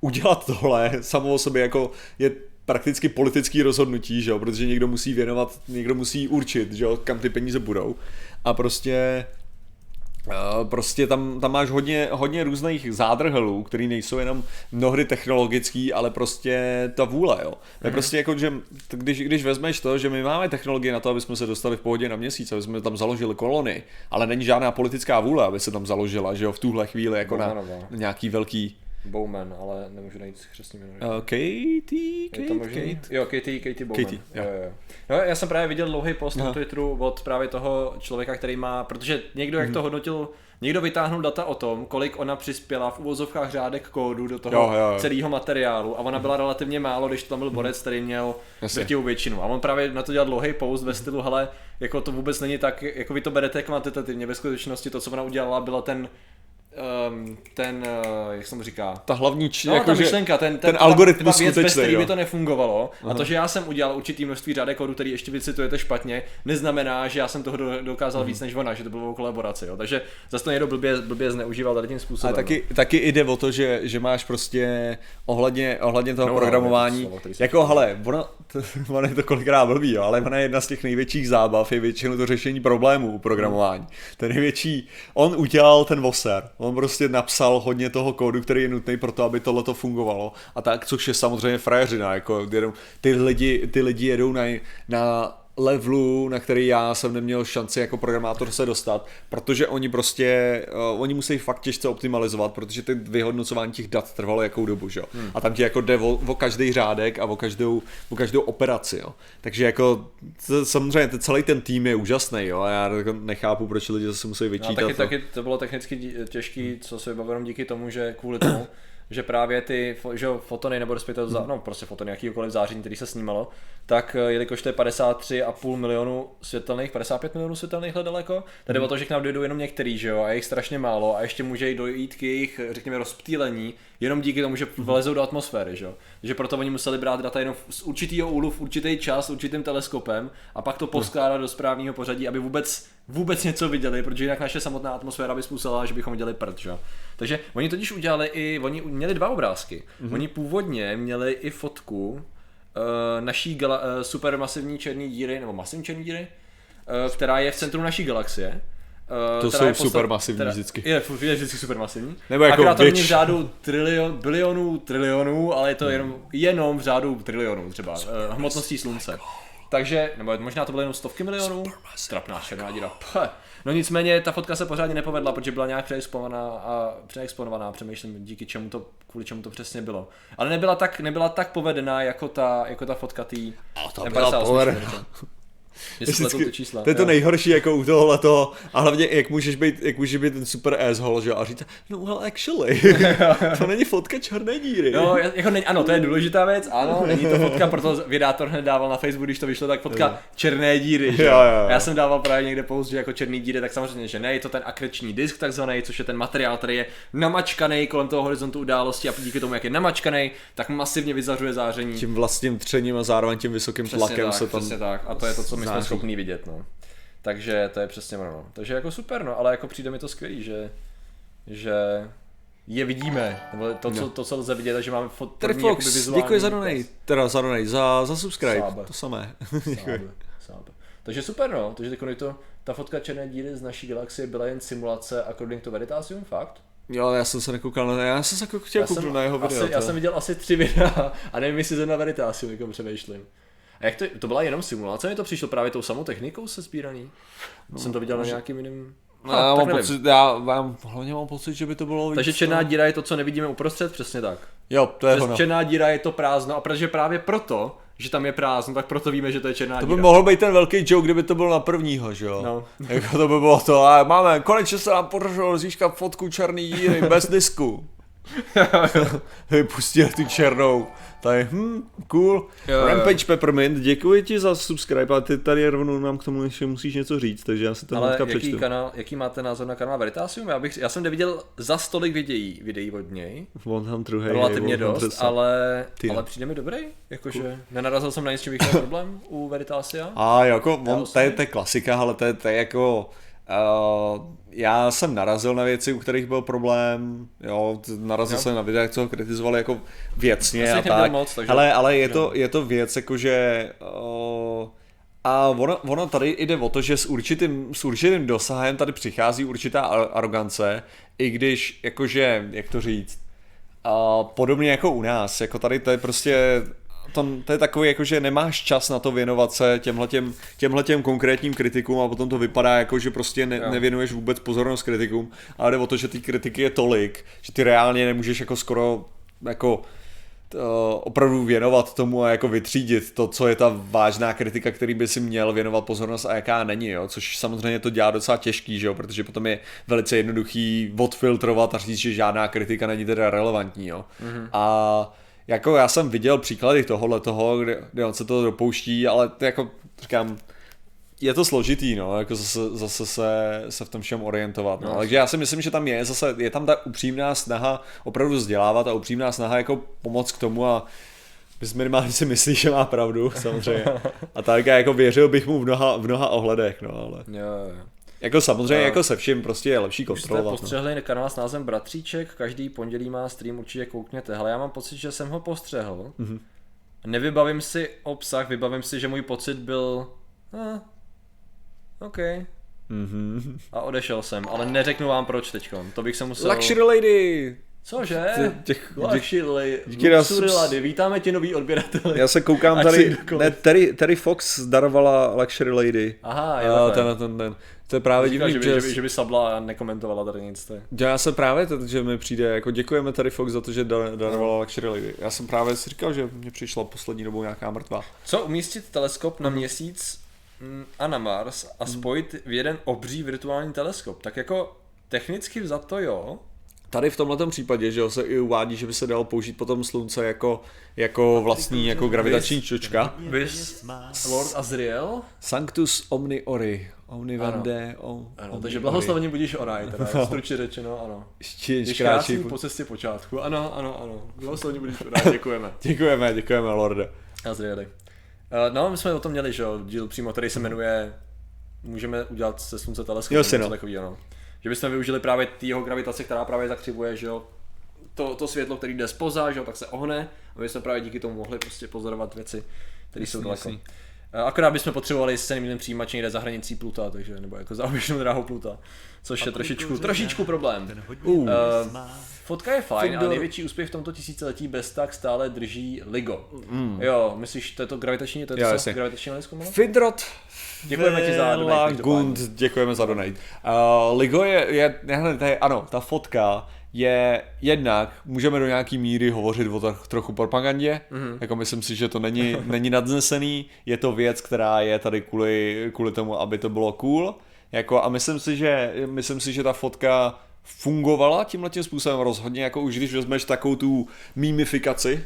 udělat tohle samo o sobě jako je prakticky politický rozhodnutí, že jo, protože někdo musí věnovat, někdo musí určit, že jo, kam ty peníze budou. A prostě prostě tam, tam máš hodně, hodně různých zádrhelů, který nejsou jenom mnohdy technologický, ale prostě ta vůle, jo. To je prostě jako, že když, když vezmeš to, že my máme technologie na to, aby jsme se dostali v pohodě na měsíc, aby jsme tam založili kolony, ale není žádná politická vůle, aby se tam založila, že jo, v tuhle chvíli jako na, Bowmanova. nějaký velký Bowman, ale nemůžu najít křesní jméno. uh, Katie, Je Kate, to možný? Kate? Jo, Katie, Katie Bowman. Katie, jo. jo. Jo. No, já jsem právě viděl dlouhý post na Aha. Twitteru od právě toho člověka, který má, protože někdo, jak to Mhm. hodnotil, někdo vytáhnul data o tom, kolik ona přispěla v uvozovkách řádek kódu do toho Jo, jo, jo. celého materiálu a ona byla relativně málo, když tam byl borec, který měl drtivou většinu. A on právě na to dělal dlouhý post ve stylu, hele, jako to vůbec není tak, jako vy to berete kvantitativně, ve skutečnosti to, co ona udělala, byla ten um, ten, uh, jak se mu říká, Ta hlavní č- No, jako, ta myšlenka, ten, ten, ten ta- algoritmus ta věc, bez který by jo. to nefungovalo. Aha. A to, že já jsem udělal určitý množství řádek kódu, který ještě vycitujete špatně, neznamená, že já jsem toho do- dokázal Mhm. víc než ona, že to bylo o kolaboraci. Jo. Takže zase to někdo blbě, blbě zneužíval tady tím způsobem. Ale taky, taky jde o to, že, že máš prostě ohledně, ohledně toho No, no, programování, slovo, který jsem jako hele, ono, to, ono je to kolikrát blbý, jo, ale ona je jedna z těch největších zábav, je většinou to řešení problémů u programování. Ten největší, on udělal ten voser, on prostě napsal hodně toho kódu, který je nutný pro to, aby tohle to fungovalo. A tak, což je samozřejmě frajeřina, jako ty, lidi, ty lidi jedou na, na levelu, na který já jsem neměl šanci jako programátor se dostat, protože oni prostě, uh, oni musí fakt těžce optimalizovat, protože ty vyhodnocování těch dat trvalo jakou dobu, že jo. Hmm. A tam ti jako jde o, o každý řádek a o každou, o každou operaci, jo. Takže jako to, samozřejmě ten, celý ten tým je úžasný, jo, a já jako nechápu, proč lidi zase musí vyčítat. No, taky, taky to bylo technicky těžký, co se vybavím díky tomu, že kvůli tomu, že právě ty že fotony, nebo respektive hmm. no prostě fotony, jakýkoliv záření, který se snímalo, tak eh, jelikož to je 53,5 milionů světelných, 55 milionů světelných let daleko, tady hmm. o to, že k nám dojdou jenom některý, že jo, a jich strašně málo a ještě může dojít k jejich, řekněme, rozptýlení, jenom díky tomu, že hmm. vlezou do atmosféry, že jo. že proto oni museli brát data jenom z určitého úhlu v určitý čas, určitým teleskopem a pak to poskládat do správného pořadí, aby vůbec vůbec něco viděli, protože jinak naše samotná atmosféra by způsobila, že bychom viděli prd, že? Takže oni totiž udělali i, oni měli dva obrázky. Mm-hmm. Oni původně měli i fotku uh, naší gala- uh, supermasivní černé díry, nebo masivní černé díry, uh, která je v centru naší galaxie. Uh, to jsou postav... supermasivní teda, vždycky. Je, je vždycky supermasivní. Nebo jako Akorát to není v řádu trilion, bilionů, trilionů, ale je to jenom, jenom v řádu trilionů třeba, uh, hmotností slunce. Takže, nebo možná to bylo jenom stovky milionů? Strapná černá díra. No nicméně ta fotka se pořádně nepovedla, protože byla nějak přeexponovaná a přeexponovaná, přemýšlím díky čemu to, kvůli čemu to přesně bylo. Ale nebyla tak, nebyla tak povedená jako ta, jako ta fotka tý A to byla povedená. Že Vždycky, ty čísla. To je to jo. nejhorší jako u tohohle toho. A hlavně, jak můžeš být, jak může být ten super asshole, že A říct, no well actually, to není fotka černé díry. No, jako ne, ano, to je důležitá věc, ano, není to fotka, proto vydátor hned dával na Facebook, když to vyšlo, tak fotka jo. černé díry, že? Jo, jo, jo. Já jsem dával právě někde post, že jako černý díry, tak samozřejmě, že ne, je to ten akreční disk takzvaný, což je ten materiál, který je namačkaný kolem toho horizontu události a díky tomu, jak je namačkaný, tak masivně vyzařuje záření. Tím vlastním třením a zároveň tím vysokým přesně tlakem tak, se tam. Přesně tak, a to je to, co my jsme schopní vidět, no. Takže to je přesně ono. No. Takže jako super, no, ale jako přijde mi to skvělý, že, že je vidíme, nebo to, co, no. to, co lze vidět, že máme fot, Tady Fox, děkuji za donate, teda za donate, za, za subscribe, Sábe. to samé. Sábe. Sábe. Takže super, no, takže teď to, ta fotka černé díry z naší galaxie byla jen simulace according to Veritasium, fakt? Jo, já jsem se nekoukal na já jsem se jako chtěl kouknout na jeho video. Asi, já jsem viděl asi tři videa a nevím, jestli jsem na Veritasium, jako přemýšlím. A jak to, to byla jenom simulace, mi to přišlo právě tou samou technikou se sbíraný? No, jsem to viděl může... na nějakým jiným... No, já, mám pocit, já mám, hlavně mám pocit, že by to bylo víc. Takže černá díra je to, co nevidíme uprostřed, přesně tak. Jo, to je ono. Černá díra je to prázdno a protože právě proto, že tam je prázdno, tak proto víme, že to je černá To by díra. mohl být ten velký joke, kdyby to bylo na prvního, že jo? No. jako to by bylo to, a máme, konečně se nám podařilo získat fotku černý díry bez disku. Vypustili tu černou Tady, hm, cool. Jo, Rampage jo. Peppermint, děkuji ti za subscribe, a ty tady rovnou nám k tomu ještě musíš něco říct, takže já si to Ale jaký přečtu. Kanál, jaký máte názor na kanál Veritasium? Já, bych, já jsem neviděl za stolik videí, videí od něj. On tam druhý. Relativně dost, ale, ale přijde mi dobrý. Jakože cool. nenarazil jsem na nic, čím bych měl problém u Veritasia. A jako, on, to, je, to je klasika, ale to je, to je jako Uh, já jsem narazil na věci, u kterých byl problém, jo, narazil jo. jsem na videa, co ho kritizovali jako věcně a tak, moc, takže... ale, ale je, to, je to věc jakože uh, a ono, ono tady jde o to, že s určitým, s určitým dosahem tady přichází určitá arogance, i když jakože, jak to říct, uh, podobně jako u nás, jako tady to je prostě to, to je takový, jako, že nemáš čas na to věnovat se těmhletěm, těmhletěm konkrétním kritikům a potom to vypadá jako, že prostě ne, nevěnuješ vůbec pozornost kritikům, ale jde o to, že ty kritiky je tolik, že ty reálně nemůžeš jako skoro jako to, opravdu věnovat tomu a jako vytřídit to, co je ta vážná kritika, který by si měl věnovat pozornost a jaká není, jo? což samozřejmě to dělá docela těžký, že jo? protože potom je velice jednoduchý odfiltrovat a říct, že žádná kritika není teda relevantní. Jo? Mm-hmm. A jako já jsem viděl příklady tohohle toho, kde, kde on se to dopouští, ale jako říkám, je to složitý, no, jako zase, zase se, se v tom všem orientovat, no. no. Takže já si myslím, že tam je zase, je tam ta upřímná snaha opravdu vzdělávat a upřímná snaha jako pomoct k tomu a bys minimálně si myslí, že má pravdu, samozřejmě. A tak jako věřil bych mu v mnoha, v mnoha ohledech, no, ale... Jo, jo. Jako samozřejmě, jako se vším, prostě je lepší kontrolovat. Jste no. postřehli no. kanál s názvem Bratříček, každý pondělí má stream, určitě koukněte. Hele, já mám pocit, že jsem ho postřehl. Mm-hmm. Nevybavím si obsah, vybavím si, že můj pocit byl... Ah, OK. Mm-hmm. A odešel jsem, ale neřeknu vám proč teďkon. To bych se musel... Luxury Lady! Cože? Těch- Luxury, na luxury lady, vítáme tě nový odběrateli. Já se koukám tady, ne, Terry, Terry Fox darovala Luxury Lady. Aha, jo, A ten, ten, ten. To je právě divný, že, by, že, že, by, že by sabla a nekomentovala tady nic. To já jsem právě, to, že mi přijde, jako děkujeme Terry Fox za to, že dar- darovala Luxury Lady. Já jsem právě si říkal, že mě přišla poslední dobou nějaká mrtvá. Co umístit teleskop na měsíc mm, a na Mars a spojit v jeden obří virtuální teleskop? Tak jako technicky vzato jo, Tady v tomhle případě, že jo, se i uvádí, že by se dalo použít potom slunce jako, jako vlastní jako gravitační čočka. Vys Lord Azriel. Sanctus omni ori, omni Ano. vende, o, Ano, omni takže ori. blahoslavený budíš Oraj, teda stručně řečeno, ano. Ještě kráčí. po cestě počátku, ano, ano, ano. Blahoslavený budíš Oraj, děkujeme. Děkujeme, děkujeme, lorde. Azrieli. Uh, no, my jsme o tom měli, že jo, díl přímo, který se jmenuje Můžeme udělat se slunce teleskop. Jo, si no. takovýho, no. Že bychom využili právě té jeho gravitace, která právě zakřivuje, že jo, to, to světlo, který jde spoza, že jo, tak se ohne a my jsme právě díky tomu mohli prostě pozorovat věci, které jsou daleko. jasný. Eh, Akorát bychom potřebovali s celým přijímač někde za hranicí Pluta, takže, nebo jako za oběžnou dráhou Pluta, což je trošičku, trošičku problém. Uh, fotka je fajn, ale největší úspěch v tomto tisíciletí bez tak stále drží LIGO. Mm. Jo, myslíš, to je to gravitační, to je to co? gravitační? Fidrot Děkujeme ti za donate. Gund, děkujeme za donate. Uh, Ligo je, je ne, to je, ano, ta fotka je jednak, můžeme do nějaký míry hovořit o tak, trochu propagandě, mm-hmm. jako myslím si, že to není, není nadznesený, je to věc, která je tady kvůli, kvůli tomu, aby to bylo cool, jako a myslím si, že, myslím si, že ta fotka fungovala tímhle tím způsobem rozhodně, jako už když vezmeš takovou tu mimifikaci,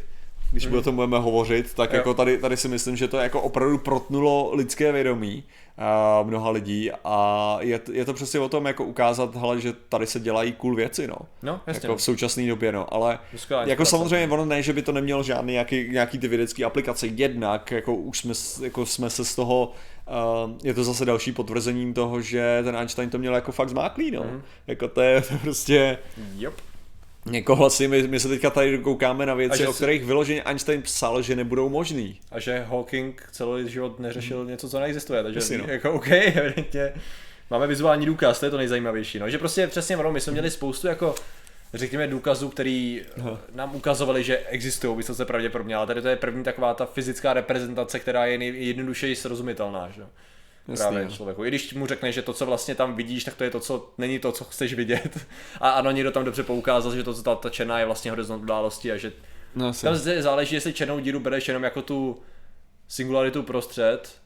když mm. o tom budeme hovořit, tak Jo. jako tady, tady si myslím, že to jako opravdu protnulo lidské vědomí a mnoha lidí a je, je to přesně o tom jako ukázat, hele, že tady se dělají cool věci, no. No, jasně. Jako v současné době, no, ale Skvělá jako inspirace. samozřejmě ono ne, že by to nemělo žádný nějaký, nějaký ty vědecké aplikace, jednak jako už jsme, jako jsme se z toho, uh, je to zase další potvrzením toho, že ten Einstein to měl jako fakt zmáklý, no. Mhm. Jako to je, to je prostě, Yep. Jako vlastně my, my se teďka tady koukáme na věci, o si- kterých vyloženě Einstein psal, že nebudou možný. A že Hawking celý život neřešil něco, co neexistuje, takže Jasně, no. jako OK, evidentně máme vizuální důkaz, to je to nejzajímavější, no, že prostě přesně ono, my jsme měli spoustu jako řekněme důkazů, který Aha. nám ukazovali, že existují vysoce pravděpodobně, ale tady to je první taková ta fyzická reprezentace, která je nejjednodušeji srozumitelná, že? Jasný, Právě no. člověku. I když mu řekneš, že to, co vlastně tam vidíš, tak to je to, co není to, co chceš vidět. A ano, někdo tam dobře poukázal, že to, co ta, ta černá je vlastně horizont události a že No, tam záleží, jestli černou díru bereš jenom jako tu singularitu prostřed.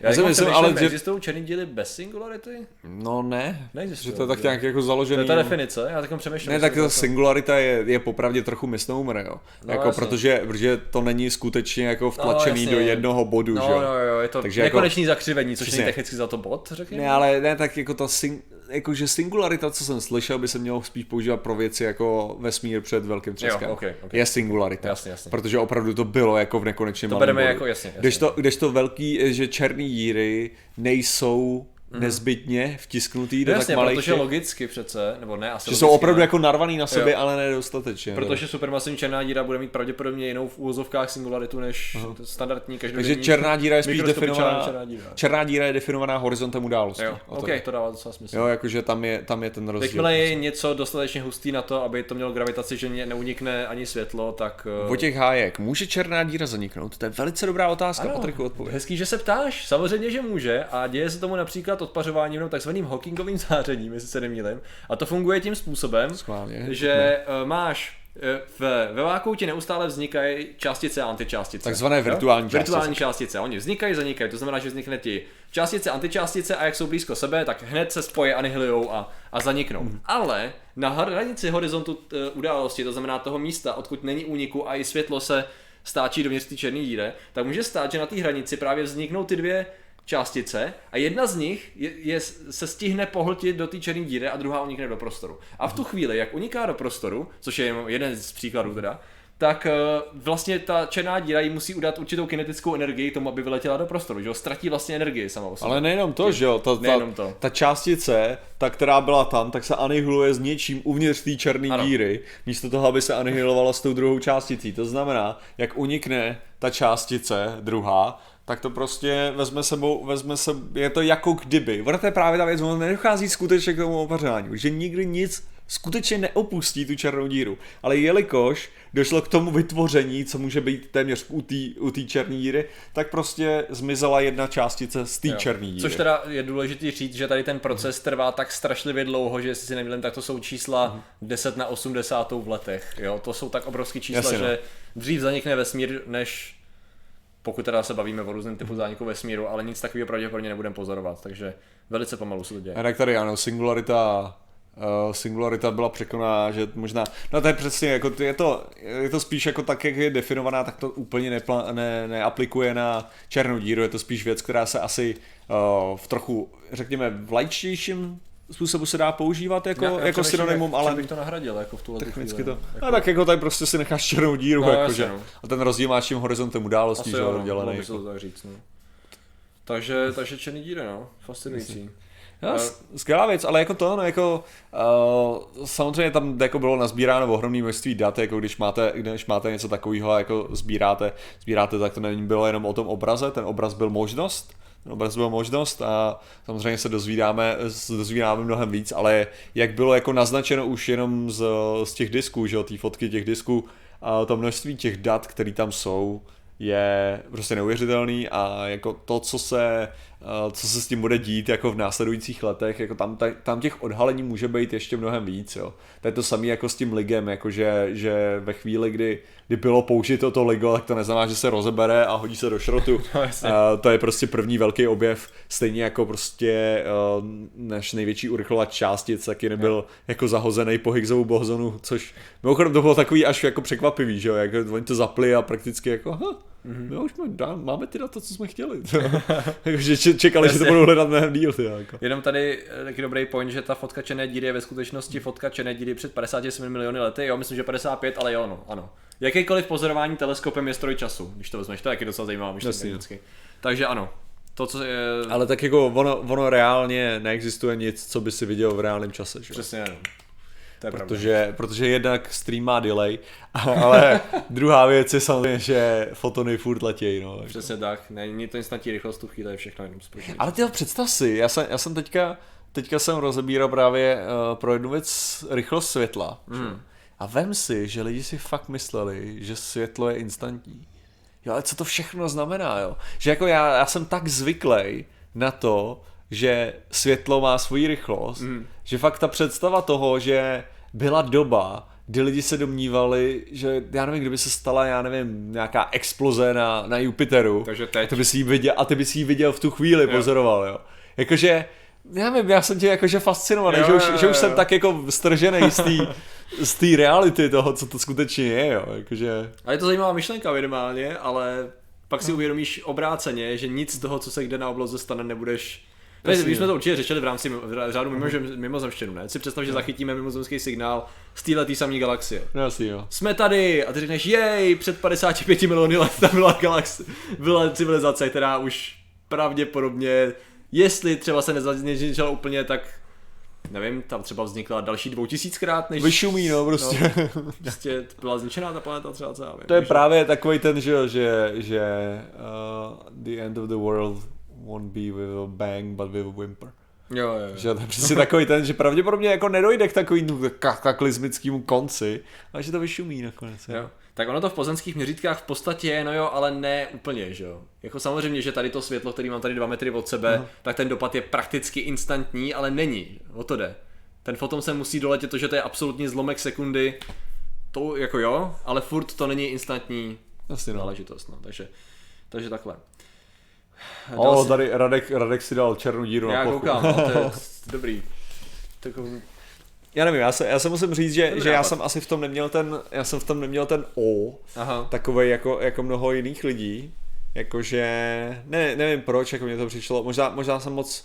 Já, Já si jako myslím, ale že- existují černé díly bez singularity? No ne, Neexistují, že to je tak nějak jako To založený. je ta no. definice, já takom přemýšlím. Ne, tak to ta to. singularita je, je popravdě trochu misnomer, jo. No, jako jasně. protože, protože to není skutečně jako vtlačený jasně. do jednoho bodu, No, že jo. no, jo, je to Takže jako- nekonečný zakřivení, což není technicky za to bod, řekněme. Ne, ale ne, tak jako ta sing, jakože singularita, co jsem slyšel, by se mělo spíš používat pro věci jako vesmír před velkým třeskem. ok, ok. Je singularita. Jasně, jasně. Protože opravdu to bylo jako v nekonečně To bereme bodu. jako jasně, jasně. Když to, když to velký, že černý díry nejsou nezbytně vtisknutý do Mhm. No jasně, tak malých protože těch- logicky přece, nebo ne, asi že jsou opravdu ne. jako narvaný na sobě, Jo. ale ne dostatečně. Protože supermasivní černá díra bude mít pravděpodobně jinou v úvozovkách singularitu než standardní každodenní. Takže černá díra je spíš definovaná, černá díra. černá díra je definovaná horizontem události. Jo, to OK, jde. to dává docela smysl. Jo, jakože tam je, tam je ten rozdíl. Jakmile je něco dostatečně hustý na to, aby to mělo gravitaci, že ne- neunikne ani světlo, tak... eh, Vojtěch Hájek, může černá díra zaniknout? To je velice dobrá otázka, Ano, Patriku, odpověď. Hezký, že se ptáš. Samozřejmě, že může a děje se tomu například odpařováním nebo takzvaným Hawkingovým zářením, jestli se nemýlim. A to funguje tím způsobem, Schválně. že eh, máš eh, v, ve váku ti neustále vznikají částice a antičástice. Takzvané virtuální Virtuální částice. Oni vznikají, zanikají, to znamená, že vznikne ti částice, antičástice a jak jsou blízko sebe, tak hned se spoje, anihilujou a, a zaniknou. Mhm. Ale na hranici horizontu eh, události, to znamená toho místa, odkud není úniku a i světlo se stáčí dovnitř té černé díry, tak může stát, že na té hranici právě vzniknou ty dvě částice a jedna z nich je, je, se stihne pohltit do té černé díry a druhá unikne do prostoru. A v tu chvíli, jak uniká do prostoru, což je jeden z příkladů teda, tak eh, vlastně ta černá díra jí musí udat určitou kinetickou energii tomu, aby vyletěla do prostoru, že jo? Ztratí vlastně energii sama o sobě. Ale nejenom to, že jo, ta, ta, Nejenom to. ta částice, ta, která byla tam, tak se anihiluje s něčím uvnitř té černé díry, místo toho, aby se anihilovala s tou druhou částicí. To znamená, jak unikne ta částice druhá, tak to prostě vezme sebou, vezme se, je to jako kdyby. Ono to je právě ta věc, ono nedochází skutečně k tomu opařování, že nikdy nic skutečně neopustí tu černou díru. Ale jelikož došlo k tomu vytvoření, co může být téměř u té černé díry, tak prostě zmizela jedna částice z té černé díry. Což teda je důležité říct, že tady ten proces trvá tak strašlivě dlouho, že jestli si nemýlím, tak to jsou čísla 10 na 80 v letech. Jo? To jsou tak obrovské čísla, Jasně, no. že dřív zanikne vesmír, než pokud teda se bavíme o různém typu zániku vesmíru, ale nic takového pravděpodobně nebudeme pozorovat, takže velice pomalu se to děje. Tak tady ano, singularita Uh, singularita byla překoná, že možná, no to je přesně, jako je to, je to spíš jako tak, jak je definovaná, tak to úplně nepla, ne, neaplikuje na černou díru, je to spíš věc, která se asi uh, v trochu, řekněme, vlajčtějším způsobu se dá používat jako, Já- já jako synonymum, ale bych to nahradil jako v tuhle technicky chvíli, to. no. Jako... Jako, A tak jako tady prostě si necháš černou díru, No, jakože. jasně, no. A ten rozdíl máš tím horizontem událostí, že jo, no, se Jako. to tak říct, no. Takže, takže černý díry, no, fascinující. No, s- skvělá věc, ale jako to, no jako uh, samozřejmě tam jako bylo nazbíráno ohromné množství dat, jako když máte, když máte něco takového, jako sbíráte, sbíráte, tak to není bylo jenom o tom obraze, ten obraz byl možnost, ten obraz byl možnost a samozřejmě se dozvídáme, dozvídáme mnohem víc, ale jak bylo jako naznačeno už jenom z, z těch disků, že jo, té fotky těch disků, a to množství těch dat, které tam jsou, je prostě neuvěřitelný a jako to, co se, co se s tím bude dít jako v následujících letech, jako tam, ta- tam těch odhalení může být ještě mnohem víc, jo. To je to samé jako s tím ligem, jako že, že ve chvíli, kdy, kdy bylo použito to ligo, tak to neznamená, že se rozebere a hodí se do šrotu. No, jasně. Eh, to je prostě první velký objev, stejně jako prostě eh, náš největší urychlovač částic taky nebyl jako zahozený po Higgsovou bozonu, což mimochodem to bylo takový až jako překvapivý, že jo, jak oni to zapli a prakticky jako, ha, Mhm. my už máme, dá, máme ty data, co jsme chtěli. Jakože če- čekali, že to Jasně. budou hledat mnohem díl, ty, jako. Jenom tady eh, taky dobrý point, že ta fotka černé díry je ve skutečnosti fotka černé díry před 57 miliony lety, jo, myslím, že 55, ale jo, no, ano. Jakýkoliv pozorování teleskopem je stroj času, když to vezmeš, to je taky docela zajímavá myšlenka Jasně. Takže ano, to, co je... Ale tak jako ono, ono reálně neexistuje nic, co by si viděl v reálném čase, že? Přesně, je pravda. Protože, protože jednak stream má delay, ale druhá věc je samozřejmě, že fotony furt letějí, no. Přesně tak, není to instantní rychlost tu chvíli, je všechno jenom spočítat. Ale ty představ si, já jsem, já jsem teďka, teďka jsem rozebíral právě uh, pro jednu věc rychlost světla. Mm. A vem si, že lidi si fakt mysleli, že světlo je instantní. Jo, ale co to všechno znamená, jo? Že jako já, já jsem tak zvyklý na to, že světlo má svoji rychlost, mm. že fakt ta představa toho, že byla doba, kdy lidi se domnívali, že já nevím, kdyby se stala, já nevím, nějaká exploze na, na Jupiteru, Takže teď. ty bys viděl, a ty bys jí viděl v tu chvíli, pozoroval, jo. Jakože, já nevím, já jsem tě jakože fascinovaný, Jo, že, už, jo, že už jo, jsem jo. tak jako stržený z té z té reality toho, co to skutečně je, jo. Jakože, A je to zajímavá myšlenka minimálně, ale pak si uvědomíš obráceně, že nic z toho, co se kde na obloze stane, nebudeš Ne, Jasně. my jsme to určitě řešili v rámci v řádu mimo, mimozemštěnu, ne? Si představ, že zachytíme mimozemský signál z téhle samé galaxie. no asi jo. Jsme tady a ty řekneš, jej, před 55 miliony let tam byla galaxie, byla civilizace, která už pravděpodobně, jestli třeba se nezničila úplně, tak nevím, tam třeba vznikla další dvou tisíckrát, než Vyšumí, no, prostě. No, prostě byla zničená ta planeta třeba, co já vím. To je právě takový ten, že, že, že uh, the end of the world won't be with a bang, but with a whimper. Jo, jo, jo. Že to je přesně takový ten, že pravděpodobně jako nedojde k takovému kataklizmickému konci, ale že to vyšumí nakonec. jo. Jo. Tak ono to v pozemských měřítkách v podstatě je, no jo, ale ne úplně, že jo. Jako samozřejmě, že tady to světlo, který mám tady dva metry od sebe, Mhm. tak ten dopad je prakticky instantní, ale není, o to jde. Ten foton se musí doletět to, že to je absolutní zlomek sekundy, to jako jo, ale furt to není instantní Jasně, no. záležitost, no, takže, takže takhle. Dal O, si- tady Radek, Radek si dal černou díru já na plochu. koukám, no, to je dobrý. Takový, Já nevím, já se, já se musím říct, že, Dobrý že já jsem asi v tom neměl ten, já jsem v tom neměl ten O, aha. takovej jako, jako mnoho jiných lidí, jakože, ne, nevím proč, jako mě to přišlo, možná, možná jsem moc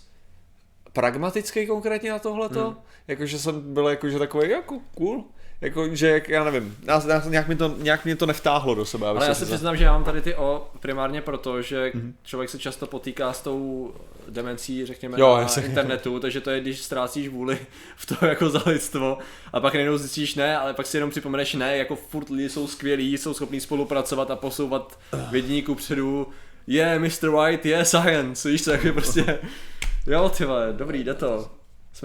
pragmatický konkrétně na tohleto, Hmm. jakože jsem byl jakože takový jako cool, jako, že jak, já nevím, já, já, nějak, mi to, nějak mě to nevtáhlo do sebe. Ale já se přiznám, že já mám tady ty O primárně proto, že Mhm. člověk se často potýká s tou demencí, řekněme, Jo, na jasně. internetu, takže to je, když ztrácíš vůli v to jako za lidstvo a pak najednou zjistíš ne, ale pak si jenom připomeneš ne, jako furt lidi jsou skvělí, jsou schopní spolupracovat a posouvat vědění ku předu. Je, yeah, Mr. White, je yeah, science, víš co, jako prostě, jo ty vole, dobrý, jde to.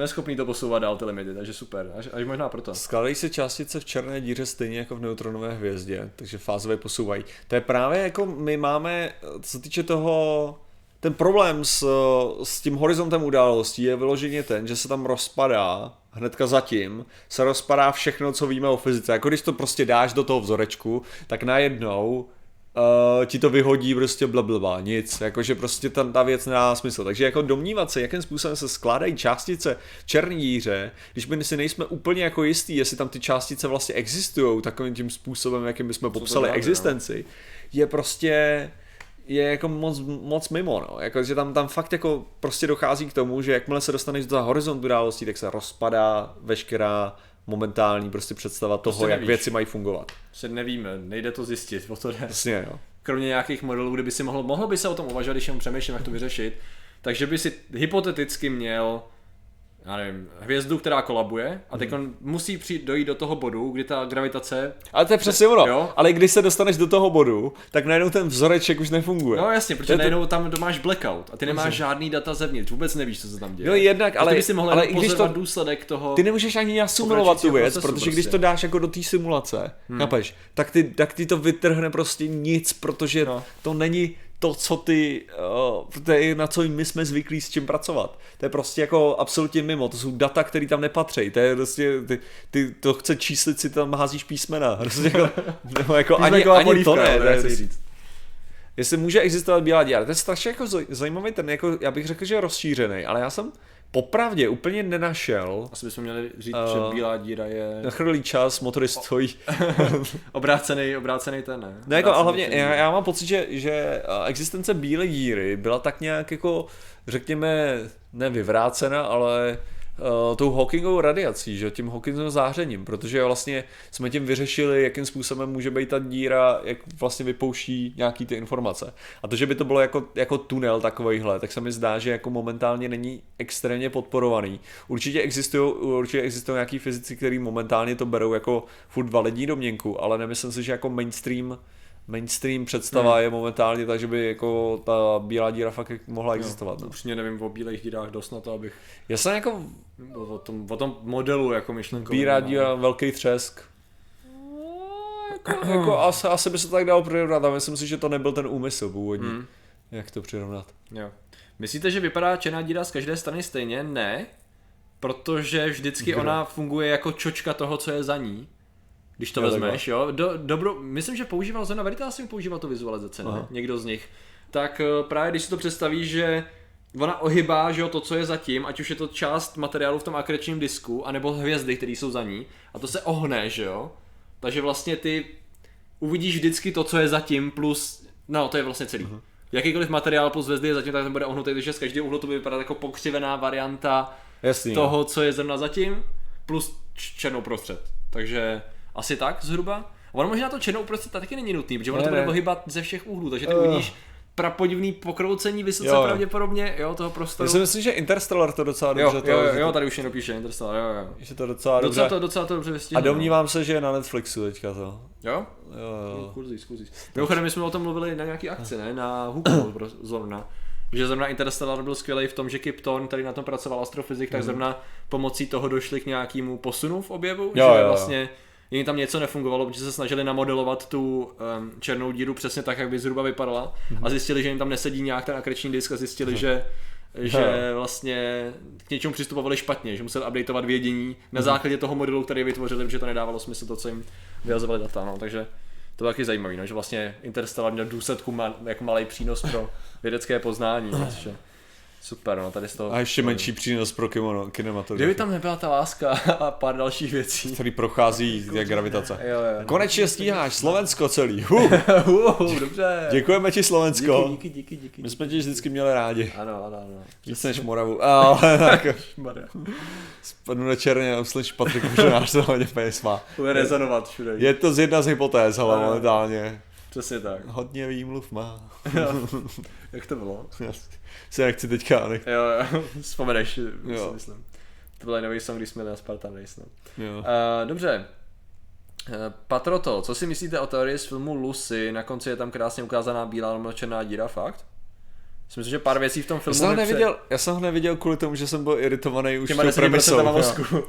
Jsme schopni to posouvat dál ty limity, takže super, až, až možná proto. Skládají se částice v černé díře stejně jako v neutronové hvězdě, takže fázové posouvají. To je právě jako my máme, co týče toho, ten problém s, s tím horizontem událostí je vyloženě ten, že se tam rozpadá, hnedka zatím, se rozpadá všechno, co víme o fyzice. Jako když to prostě dáš do toho vzorečku, tak najednou uh, ti to vyhodí prostě blablabla, nic, jakože prostě ta, ta věc nedá smysl. Takže jako domnívat se, jakým způsobem se skládají částice v černé díře, když my si nejsme úplně jako jistí, jestli tam ty částice vlastně existují takovým tím způsobem, jakým bychom popsali dáme, existenci, je prostě je jako moc, moc mimo, no. Jako, že tam, tam fakt jako prostě dochází k tomu, že jakmile se dostaneš do horizontu událostí, tak se rozpadá veškerá momentální prostě představa toho, Prostě jak věci mají fungovat. Se nevíme, nejde to zjistit, o to jde. Jasně, jo. Kromě nějakých modelů, kdyby si mohl, mohlo by se o tom uvažovat, když jenom přemýšlím, jak to vyřešit, takže by si hypoteticky měl já nevím, hvězdu, která kolabuje a teď on musí přijít, dojít do toho bodu, kdy ta gravitace Ale to je přesně ono. Jo. Ale když se dostaneš do toho bodu, tak najednou ten vzoreček už nefunguje. No jasně, To protože to- najednou tam máš blackout a ty nemáš žádný data zevnitř, vůbec nevíš, co se tam děje. No jednak, A ale, ty bys si mohl ale i když to, důsledek toho... ty nemůžeš ani simulovat tu věc, protože když prostě. to dáš jako do té simulace, hmm. chápeš, tak, ty, tak ty to vytrhne prostě nic, protože No. to není to, co ty, uh, to je na co my jsme zvyklí s čím pracovat. To je prostě jako absolutně mimo, to jsou data, které tam nepatří, to je prostě, ty, ty to chce číslit si tam házíš písmena, prostě jako, nebo jako ani, ani polívka, to ne, nechci prostě- říct. Jestli může existovat bílá díra, to je strašně jako zaj- zajímavý ten, jako, já bych řekl, že je rozšířený, ale já jsem popravdě úplně nenašel Asi bychom měli říct, Eh, že bílá díra je na chrlý čas, motory stojí. obrácený, obrácený ten, ne? No jako a Obrácený hlavně ten já, já mám pocit, že, že eh, existence bílé díry byla tak nějak jako, řekněme, nevyvrácena, ale uh, tou Hawkingovou radiací, že tím Hawkingovým zářením, protože vlastně jsme tím vyřešili, jakým způsobem může být ta díra, jak vlastně vypouští nějaký ty informace. A to, že by to bylo jako, jako tunel takovejhle, tak se mi zdá, že jako momentálně není extrémně podporovaný. Určitě existují, určitě existují nějaký fyzici, kteří momentálně to berou jako furt validní domněnku, ale nemyslím si, že jako mainstream mainstream představa hmm. je momentálně tak, že by jako ta bílá díra fakt mohla existovat. No. Upřímně nevím o bílých dírách dost na to, abych Já jsem jako o, tom, o tom modelu jako myšlenkový. bílá no. díra, velký třesk. Jako, jako asi, asi by se to tak dalo přirovnat a myslím si, že to nebyl ten úmysl původní. Hmm. Jak to přirovnat? Jo. Myslíte, že vypadá černá díra z každé strany stejně? Ne, protože vždycky Kdo? ona funguje jako čočka toho, co je za ní. Když to Jo, vezmeš, jo. Do, dobro, myslím, že používal Zona Veritas, jsem používal tu vizualizaci, ne? Aha. Někdo z nich. Tak eh, právě když si to představíš, že ona ohybá, že jo, to, co je zatím, ať už je to část materiálu v tom akrečním disku, anebo hvězdy, které jsou za ní, a to se ohne, že jo. Takže vlastně ty uvidíš vždycky to, co je zatím, plus, no, to je vlastně celý. Mhm. Jakýkoliv materiál plus hvězdy je zatím, tak ten bude ohnutý, takže z každého úhlu to bude vypadat jako pokřivená varianta Jasný. no. toho, co je zrovna zatím, plus černou prostřed. Takže asi tak zhruba. Ono možná to černou prostřed taky není nutný, protože ono Ne, to bude pohybat ze všech úhlů, takže ty Ugh. uvidíš prapodivný pokroucení vysoce Jo, pravděpodobně, jo, toho Já prostoru. si myslím, že Interstellar to docela dobře jo, to, jo, jo, tady už jenom píše Interstellar, jo, jo. že to docela Docela dobře. to, docela to dobře A vystihl. domnívám se, že je na Netflixu teďka to. Jo? Jo, jo. Kurzíš, kurzíš. Mimochodem, my jsme o tom mluvili na nějaký akci, ne? Na Hooku zrovna. Že zrovna Interstellar byl skvělý v tom, že Kip Thorne, který na tom pracoval astrofyzik, tak zrovna pomocí toho došli k nějakému posunu v objevu, Mhm. Jo, že jo, jo. Jim tam něco nefungovalo, protože se snažili namodelovat tu um, černou díru přesně tak, jak by zhruba vypadala Mhm. a zjistili, že jim tam nesedí nějak ten akreční disk a zjistili, že že vlastně k něčemu přistupovali špatně, že museli updateovat vědění Mhm. na základě toho modelu, který vytvořili, protože to nedávalo smysl to, co jim vyhazovali data. No. Takže to je taky zajímavé, no, že vlastně Interstellar měl důsledku jako malý přínos pro vědecké poznání, no, což je super, no, tady z toho... A ještě menší přínos pro kimono, Kdyby kinematografii, tam nebyla ta láska a pár dalších věcí. který prochází jak gravitace. Jo, jo. Konečně stíháš Slovensko celý. Huh. uh, dobře. Děkujeme ti Slovensko. Díky, díky, díky, díky. My jsme tě vždycky měli rádi. Ano, ano, ano. Víc než Moravu. Ale tak spadnu na černě uslyš Patrik, že náš to hodně peněz má. Bude rezonovat všude. Je to z jedna z hypotéz, ale momentálně. Přesně tak. Hodně výmluv má. Jak to bylo? Já se nechci teďka, nech... Jo, jo, vzpomeneš, jo. Si myslím. To byl nový song, když jsme na Spartan Race, no. jo. Uh, dobře. Uh, Patroto, co si myslíte o teorii z filmu Lucy? Na konci je tam krásně ukázaná bílá černá díra, fakt? Myslím, že pár věcí v tom Já filmu jsem, ho neviděl, já jsem ho neviděl kvůli tomu, že jsem byl iritovaný už těma tou 10% premisou. jo. mozku.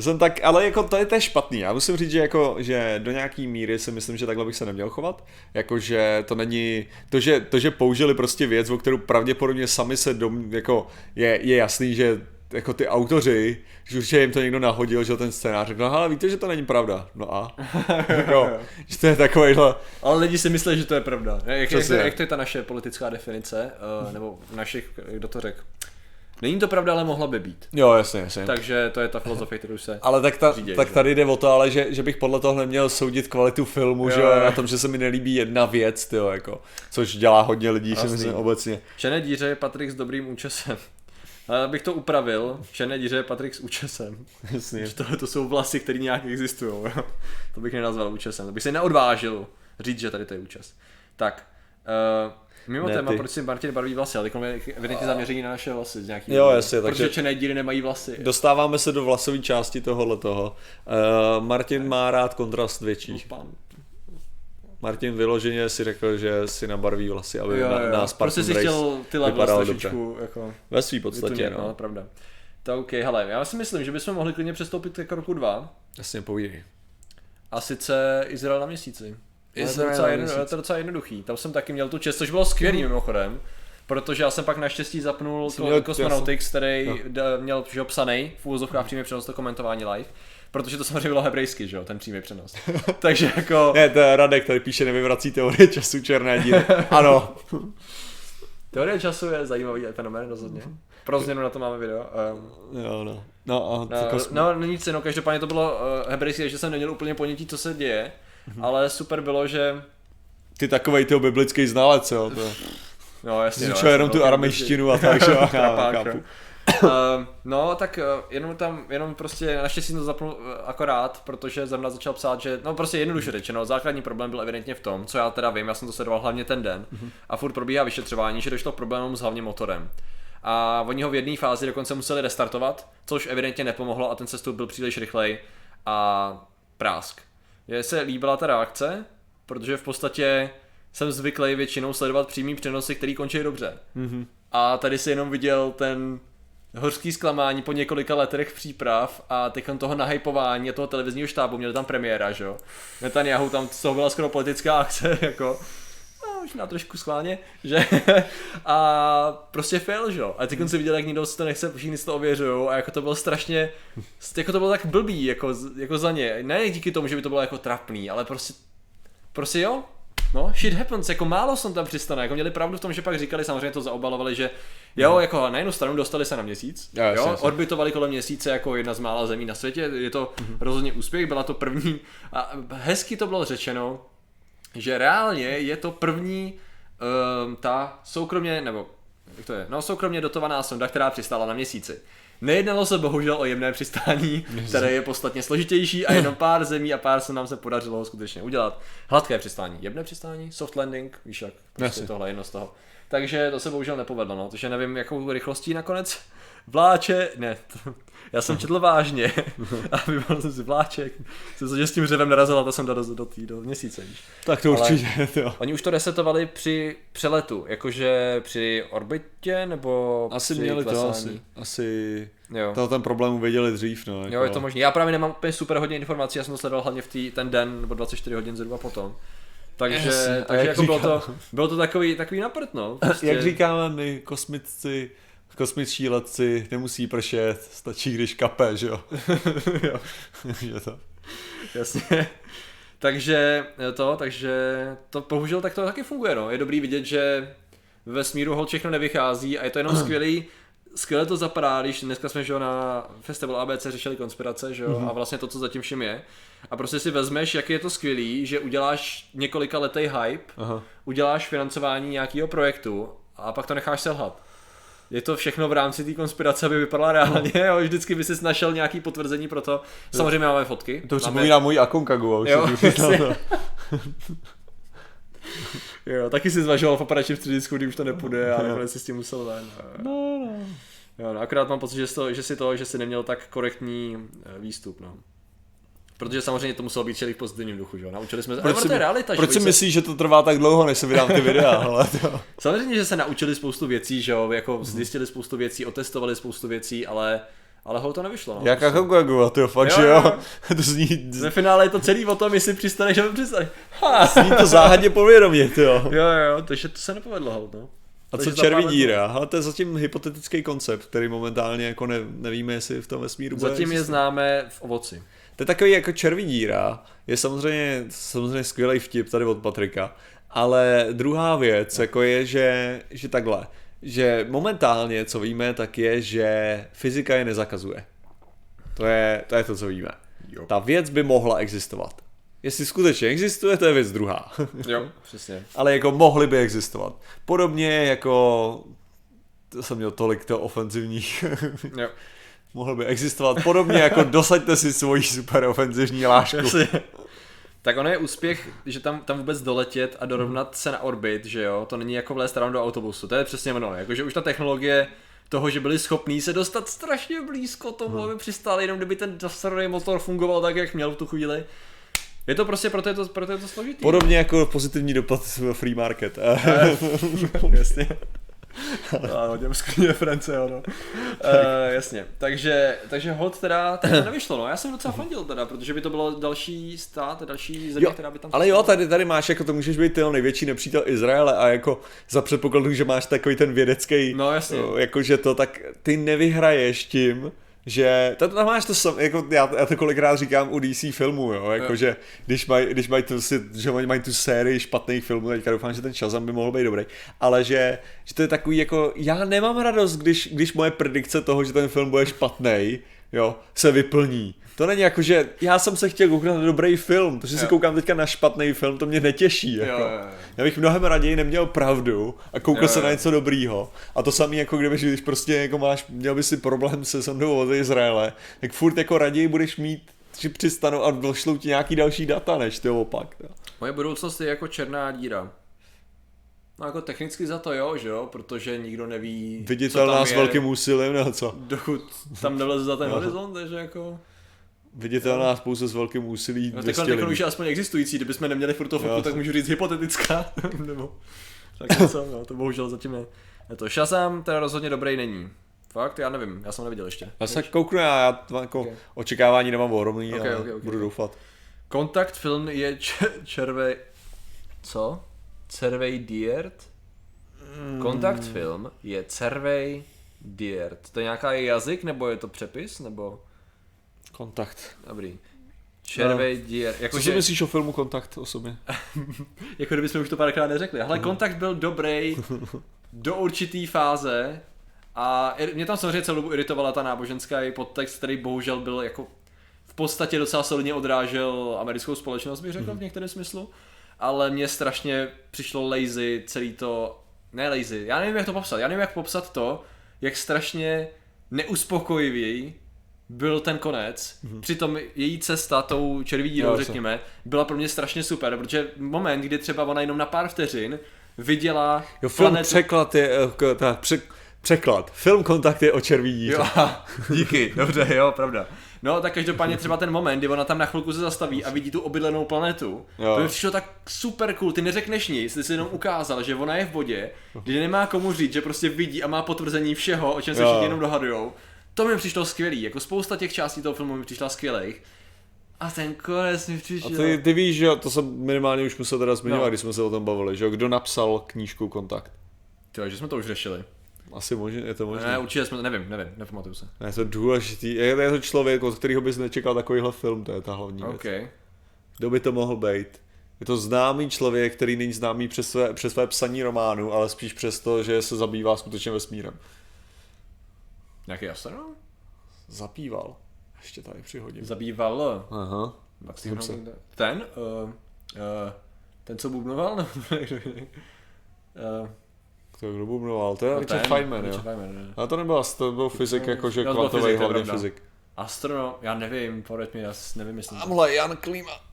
Jsem tak, ale jako to je, to je špatný. Já musím říct, že jako, že do nějaký míry si myslím, že takhle bych se neměl chovat. Jakože to není, to že, to, že použili prostě věc, o kterou pravděpodobně sami se dom, jako je, je jasný, že jako ty autoři, že určitě jim to někdo nahodil, že ten scénář řekl, no ale víte, že to není pravda. No a? jako, že to je takovýhle, Ale lidi si myslí, že to je pravda. Jak, jak, jak, to je ta naše politická definice, uh, nebo našich, kdo to řekl? Není to pravda, ale mohla by být. jo jasně, jasně. Takže to je ta filozofie, kterou se... Ale tak, ta, Říděj, tak že? tady jde o to, ale že, že bych podle toho neměl soudit kvalitu filmu, Jo, že jo, na tom, že se mi nelíbí jedna věc, tyjo, jako, což dělá hodně lidí, si myslím obecně. Černé díře je Patrik s dobrým účesem. Ale abych to upravil, černé díře je Patrik s účesem. Jasně. Že Tohle to jsou vlasy, které nějak existují. jo. To bych nenazval účesem. To bych se neodvážil říct, že tady to je účes. Tak, uh, mimo Ne, téma, ty. proč si Martin barví vlasy, ale teď je evidentně zaměření na naše vlasy z nějaký Jo, jasně, takže- Protože černé díry nemají vlasy. Dostáváme se do vlasové části tohohle toho. Uh, Martin má rád kontrast větší. Pán. Martin vyloženě si řekl, že si nabarví vlasy, aby Jo, na, jo, na prostě Spartan si Race chtěl ty vypadal trošičku jako Ve své podstatě, no. no, pravda. Tak OK, hele, já si myslím, že bychom mohli klidně přestoupit ke kroku 2 Jasně, povídej. a sice Izrael na měsíci. Je to docela, jedno, měsíci. to je docela jednoduchý. Tam jsem taky měl tu čest, což bylo skvělý mimochodem. Protože já jsem pak naštěstí zapnul Jsi ko- Cosmonautics, který No. d- měl že psaný v úvozovkách přímý přenos to komentování live. Protože to samozřejmě bylo hebrejsky, že jo, ten přímý přenos. Takže jako, Ne, to je Radek, tady píše nevyvrací teorie času černé díry. Ano. teorie času je zajímavý fenomén rozhodně. Pro změnu na to máme video. Um, Jo, no. No a No, no, no, no nic, no, každopádně to bylo uh, hebrejské, že jsem neměl úplně ponětí, co se děje, Mhm. ale super bylo, že ty takovej ty biblický znalec, jo. To. No, jasně. Jsi no, jenom jsem tu aramejštinu a tak, že chápu. Uh, no, tak uh, jenom tam, jenom prostě, naštěstí to zapnul uh, akorát, protože zrovna začal psát, že, no prostě jednoduše řečeno, základní problém byl evidentně v tom, co já teda vím, já jsem to sledoval hlavně ten den, a furt probíhá vyšetřování, že došlo k problémům s hlavně motorem. A oni ho v jedné fázi dokonce museli restartovat, což evidentně nepomohlo a ten sestup byl příliš rychlej a prásk. Mně se líbila ta reakce, protože v podstatě jsem zvyklý většinou sledovat přímý přenosy, který končí dobře. Mhm. A tady si jenom viděl ten hořký zklamání po několika letech příprav a teď toho nahypování a toho televizního štábu, měli tam premiéra, že jo. Netanyahu tam z toho byla skoro politická akce, jako možná trošku schválně, že a prostě fail, že jo. A teď si viděl, jak nikdo si to nechce, všichni si to ověřují a jako to bylo strašně, jako to bylo tak blbý, jako, jako za ně. Ne díky tomu, že by to bylo jako trapný, ale prostě, prostě jo, No, shit happens, jako málo jsem tam přistane, jako měli pravdu v tom, že pak říkali, samozřejmě to zaobalovali, že jo, jako na jednu stranu dostali se na měsíc, Jo, jo, jasně. orbitovali kolem měsíce jako jedna z mála zemí na světě, je to rozhodně úspěch, byla to první a hezky to bylo řečeno, že reálně je to první um, ta soukromně, nebo jak to je, no soukromně dotovaná sonda, která přistála na měsíci. Nejednalo se bohužel o jemné přistání, které je podstatně složitější a jenom pár zemí a pár se nám se podařilo ho skutečně udělat. Hladké přistání, jemné přistání, soft landing, víš jak, prostě tohle je jedno z toho. Takže to se bohužel nepovedlo, no, takže nevím, jakou rychlostí nakonec vláče, ne, to, já jsem četl vážně a vybral jsem si vláček, jsem se, že s tím řevem narazila, to jsem dal do, do, tý, do měsíce, víš. Tak to Ale- určitě, jo. Oni už to resetovali při přeletu, jakože při orbitě nebo Asi při měli to, klesání? asi, asi Jo. to ten problém uvěděli dřív, no. Jako. jo, je to možné. Já právě nemám úplně super hodně informací, já jsem to sledoval hlavně v tý, ten den nebo 24 hodin zhruba potom. Takže, a takže jak jako bylo říkám- to, bylo to takový, takový naprt, no. Prostě, Jak říkáme my kosmici, kosmičtí letci, nemusí pršet, stačí když kape, že jo. jo, že to. jasně. takže to, takže to bohužel tak to taky funguje, no. Je dobrý vidět, že ve smíru hol všechno nevychází a je to jenom skvělý, skvěle to zapadá, když dneska jsme že jo, na festivalu ABC řešili konspirace, že jo, a vlastně to, co zatím všem je. A prostě si vezmeš, jak je to skvělý, že uděláš několika letý hype, Aha. uděláš financování nějakého projektu a pak to necháš selhat. Je to všechno v rámci té konspirace, aby vypadala reálně, jo, vždycky by si našel nějaký potvrzení pro to. Samozřejmě máme fotky. To už máme... připomíná můj Akonkagu. už Jo, říkal, jasně. no. Jo, taky si zvažoval v operačním středisku, kdy už to nepůjde a nakonec si s tím musel ven. No, no. Jo, no, akorát mám pocit, že, jsi to, že si to, že si neměl tak korektní eh, výstup, no. Protože samozřejmě to muselo být celý v pozitivním duchu, že jo? Naučili jsme se, Proč ale si, to je realita, proč že si se, myslíš, že to trvá tak dlouho, než se vydám ty videa? Ale to... Samozřejmě, že se naučili spoustu věcí, že jo? Jako zjistili spoustu věcí, otestovali spoustu věcí, ale, ale hol to nevyšlo, no. Jak Akagogu, to fakt, Jo, že jo, to zní, Ve finále je to celý o tom, jestli přistaneš nebo přistaneš. Ha! zní to záhadně povědomě, to jo. Jo, jo, takže to se nepovedlo, hol, no. A co červí díra? Ale to je zatím hypotetický koncept, který momentálně jako ne, nevíme, jestli v tom vesmíru bude Zatím je známe v ovoci. To je takový jako červí díra, je samozřejmě, samozřejmě skvělý vtip tady od Patrika, ale druhá věc jako je, že, že takhle, že momentálně, co víme, tak je, že fyzika je nezakazuje. To je to, je to co víme. Jo. Ta věc by mohla existovat. Jestli skutečně existuje, to je věc druhá. Jo, přesně. ale jako mohly by existovat. Podobně jako to jsem měl tolik to ofenzivních Jo. mohl by existovat podobně jako dosaďte si svoji super ofenzivní lášku. Tak ono je úspěch, že tam, tam vůbec doletět a dorovnat se na orbit, že jo, to není jako vlézt ráno do autobusu, to je přesně ono, jakože už ta technologie toho, že byli schopní se dostat strašně blízko tomu, aby přistáli, jenom kdyby ten zastavený motor fungoval tak, jak měl v tu chvíli. Je to prostě, proto je to, proto je to složitý. Podobně jako pozitivní dopad free market. jasně. Ano, němský reference, ano. Uh, jasně, takže, takže hod teda, to nevyšlo, no. Já jsem docela fandil teda, protože by to bylo další stát, další země, Jo, která by tam... ale jo, tady, tady máš, jako to můžeš být ty největší nepřítel Izraele a jako za předpokladu, že máš takový ten vědecký, No, jasně. jakože to, tak ty nevyhraješ tím, že to, tam máš to sam, jako já, já to kolikrát říkám u DC filmů, jo, jakože když mají, když mají tu, že oni mají tu sérii špatných filmů, teďka doufám, že ten Shazam by mohl být dobrý, ale že, že to je takový jako, já nemám radost, když, když moje predikce toho, že ten film bude špatný, jo, se vyplní. To není jako, že já jsem se chtěl kouknout na dobrý film, to, že si Jo. koukám teďka na špatný film, to mě netěší. Jako. Jo, jo, jo. Já bych mnohem raději neměl pravdu a koukal Jo, se jo. na něco dobrýho. A to samé jako kdyby, když prostě jako máš, měl by si problém se sondou od Izraele, tak furt jako raději budeš mít že přistanou a došlou ti nějaký další data, než to opak. Jo. Moje budoucnost je jako černá díra. No jako technicky za to jo, že jo, protože nikdo neví, Viditelná co tam s je, velkým úsilím, nebo co? dokud tam nevleze za ten Jo. horizont, takže jako... Viditelná pouze s velkým úsilí No, 200 takhle lidí. už je aspoň existující, kdybychom neměli furt foku, tak můžu říct hypotetická, nebo tak něco, no, to bohužel zatím ne. Je to Shazam teda rozhodně dobrý není. Fakt, já nevím, já jsem neviděl ještě. Já se kouknu, já, já to jako Ok. očekávání nemám ohromný, Ok, ale ok, ok, budu ok. doufat. Kontakt film je č- červej... Co? Cervej Diert? Hmm. Kontakt film je Cervej Diert. To je nějaká jazyk, nebo je to přepis, nebo... Kontakt. Dobrý. Červej Diert. Co Jakože, si myslíš o filmu Kontakt osobně? jako kdybychom už to párkrát neřekli. Ale kontakt byl dobrý do určitý fáze a mě tam samozřejmě celou dobu iritovala ta náboženská i podtext, který bohužel byl jako v podstatě docela solidně odrážel americkou společnost, bych řekl v některém smyslu. Ale mně strašně přišlo lazy celý to, ne lazy, já nevím jak to popsat, já nevím jak popsat to, jak strašně neuspokojivý byl ten konec. Mm-hmm. Přitom její cesta tou červí dírou, řekněme, byla pro mě strašně super, protože moment, kdy třeba ona jenom na pár vteřin viděla Jo, film planetu... překlad je, eh, tak, pře, překlad. Film Kontakt je o červí díře. Jo, díky, dobře, jo, pravda. No, tak každopádně třeba ten moment, kdy ona tam na chvilku se zastaví a vidí tu obydlenou planetu, Jo. to mi přišlo tak super cool, ty neřekneš nic, ty si jenom ukázal, že ona je v bodě, kdy nemá komu říct, že prostě vidí a má potvrzení všeho, o čem se Jo. všichni jenom dohadujou. To mi přišlo skvělý, jako spousta těch částí toho filmu mi přišla skvělých. A ten konec mi A přišel... ty, ty víš, že jo, to jsem minimálně už musel teda zmiňovat, No. když jsme se o tom bavili, že jo, kdo napsal knížku Kontakt? Tyjo, že jsme to už řešili. Asi možná, je to možné. Ne, Ne, určitě jsme, nevím, nevím, nepamatuju se. je to důležitý, je, je to člověk, od kterého bys nečekal takovýhle film, to je ta hlavní věc. OK. Kdo by to mohl být? Je to známý člověk, který není známý přes své, přes své psaní románu, ale spíš přes to, že se zabývá skutečně vesmírem. Nějaký astronom? Zabýval. Ještě tady přihodím. Zabýval Aha. Tak Jsem si se- se... Ten? Uh, uh, ten, co bubnoval? uh, To kdo bubnoval? To je no Richard ten, Feynman, jo. Feynman, ne. Ale to nebyl, to byl fyzik, jakože kvantový hlavně fyzik. Astronom, já nevím, poraď mi, já nevím, jestli... Tamhle Jan Klíma.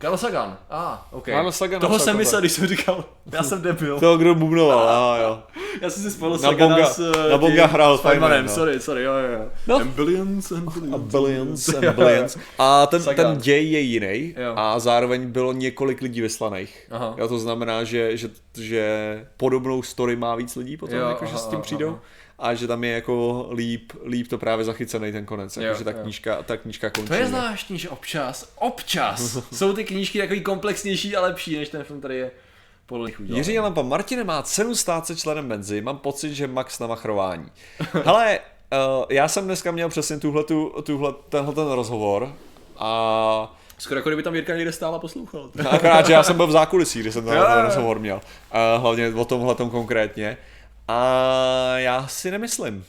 Carl Sagan. A, ah, ok. Carl Sagan Toho jsem myslel, když jsem říkal, já jsem debil. To, kdo bubnoval, aha, jo. Já jsem si spolu Na Sagana bonga- s eh, na bonga tím hrál Feynman, no. sorry, sorry, jo, jo, jo. No. And billions and billions. A billions and billions. A ten, Sagan. ten děj je jiný Jo. a zároveň bylo několik lidí vyslaných. Aha. Jo, to znamená, že, že, že podobnou story má víc lidí potom, Jo, jako, že aha, s tím přijdou. aha. A že tam je jako líp, líp to právě zachycený ten konec, Jo, jako, že ta jo. knížka, ta knížka končí. To je zvláštní, že občas, občas jsou ty knížky takový komplexnější a lepší, než ten film tady je podle nich udělaný. Jiří Lampa, Martine má cenu stát se členem Menzy, mám pocit, že Max na machrování. Hele, uh, já jsem dneska měl přesně tuhletu, tuhle, tenhle ten rozhovor a Skoro jako kdyby tam Jirka někde stála a poslouchal. akorát, že já jsem byl v zákulisí, když jsem ten rozhovor měl. Uh, hlavně o tomhle konkrétně. A já si nemyslím.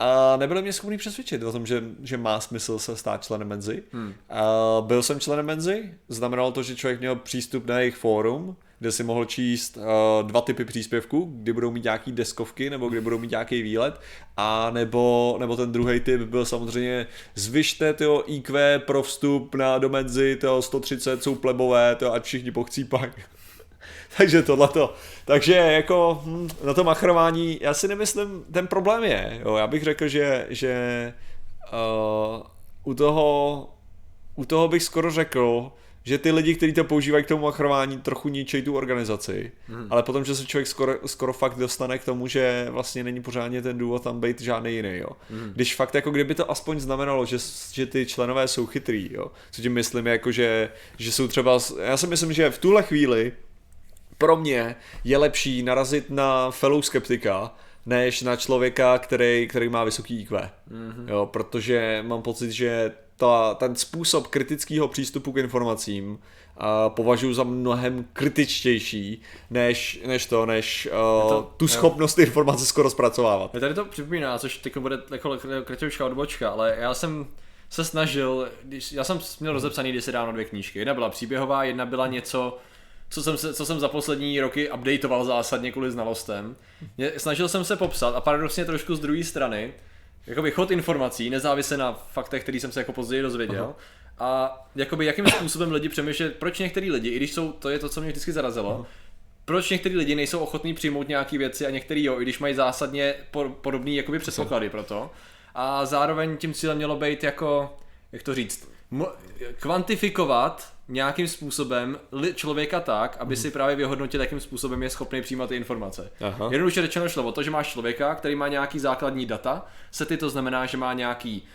A nebyli mě schopný přesvědčit o tom, že, že má smysl se stát členem Menzy. Hmm. Uh, byl jsem členem Menzy, znamenalo to, že člověk měl přístup na jejich fórum, kde si mohl číst uh, dva typy příspěvků, kdy budou mít nějaký deskovky nebo kdy budou mít nějaký výlet a nebo, nebo ten druhý typ byl samozřejmě zvyšte tyho IQ pro vstup na do Menzy, tyho 130 jsou plebové, to ať všichni pochcípají. Takže tohleto. Takže jako hm, na to machrování, já si nemyslím, ten problém je, jo, já bych řekl, že, že uh, u toho u toho bych skoro řekl, že ty lidi, kteří to používají k tomu machrování, trochu ničejí tu organizaci. Hmm. Ale potom, že se člověk skoro, skoro fakt dostane k tomu, že vlastně není pořádně ten důvod tam být žádný jiný. Jo. Hmm. Když fakt jako kdyby to aspoň znamenalo, že, že ty členové jsou chytrý, jo. co tím myslím, jako že, že jsou třeba, já si myslím, že v tuhle chvíli pro mě je lepší narazit na fellow skeptika, než na člověka, který, který má vysoký IQ. Mm-hmm. Jo, protože mám pocit, že ta, ten způsob kritického přístupu k informacím a považuji za mnohem kritičtější, než, než to, než uh, to- tu jo. schopnost informace skoro zpracovávat. Mě tady to připomíná, což teď bude jako kratěvšká odbočka, ale já jsem se snažil, když, já jsem měl rozepsaný kdysi dávno dvě knížky. Jedna byla příběhová, jedna byla něco, co jsem, se, co jsem za poslední roky updateoval zásadně kvůli znalostem. Mě, snažil jsem se popsat a paradoxně trošku z druhé strany, jakoby chod informací, nezávisle na faktech, který jsem se jako později dozvěděl. Aha. A jakoby jakým způsobem lidi přemýšlet, proč některý lidi, i když jsou, to je to, co mě vždycky zarazilo, proč některý lidi nejsou ochotní přijmout nějaké věci a některý jo, i když mají zásadně podobné jakoby předpoklady pro to. A zároveň tím cílem mělo být jako, jak to říct, mo- kvantifikovat nějakým způsobem li- člověka tak, aby si právě vyhodnotil, jakým způsobem je schopný přijímat ty informace. Aha. Jednoduše řečeno šlo o to, že máš člověka, který má nějaký základní data, sety to znamená, že má nějaký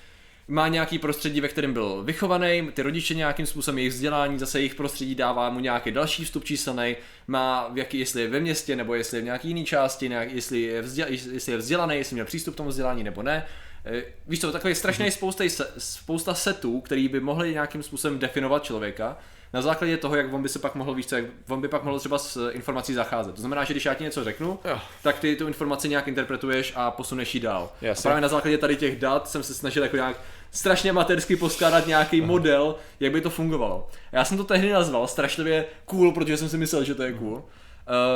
má nějaký prostředí, ve kterém byl vychovaný, ty rodiče nějakým způsobem jejich vzdělání, zase jejich prostředí dává mu nějaký další vstup číselný, má v jaký, jestli je ve městě, nebo jestli je v nějaký jiný části, nějak, jestli, je vzděl, jestli je vzdělaný, jestli měl přístup k tomu vzdělání nebo ne. Eh, Víš co, takový strašný spousta, spousta setů, který by mohli nějakým způsobem definovat člověka, na základě toho, jak on by se pak mohl, víš co, jak on by pak mohl třeba s informací zacházet. To znamená, že když já ti něco řeknu, Jo. tak ty tu informaci nějak interpretuješ a posuneš ji dál. Jasně. A právě na základě tady těch dat jsem se snažil jako nějak strašně amatérsky poskládat nějaký model, jak by to fungovalo. Já jsem to tehdy nazval strašlivě cool, protože jsem si myslel, že to je cool.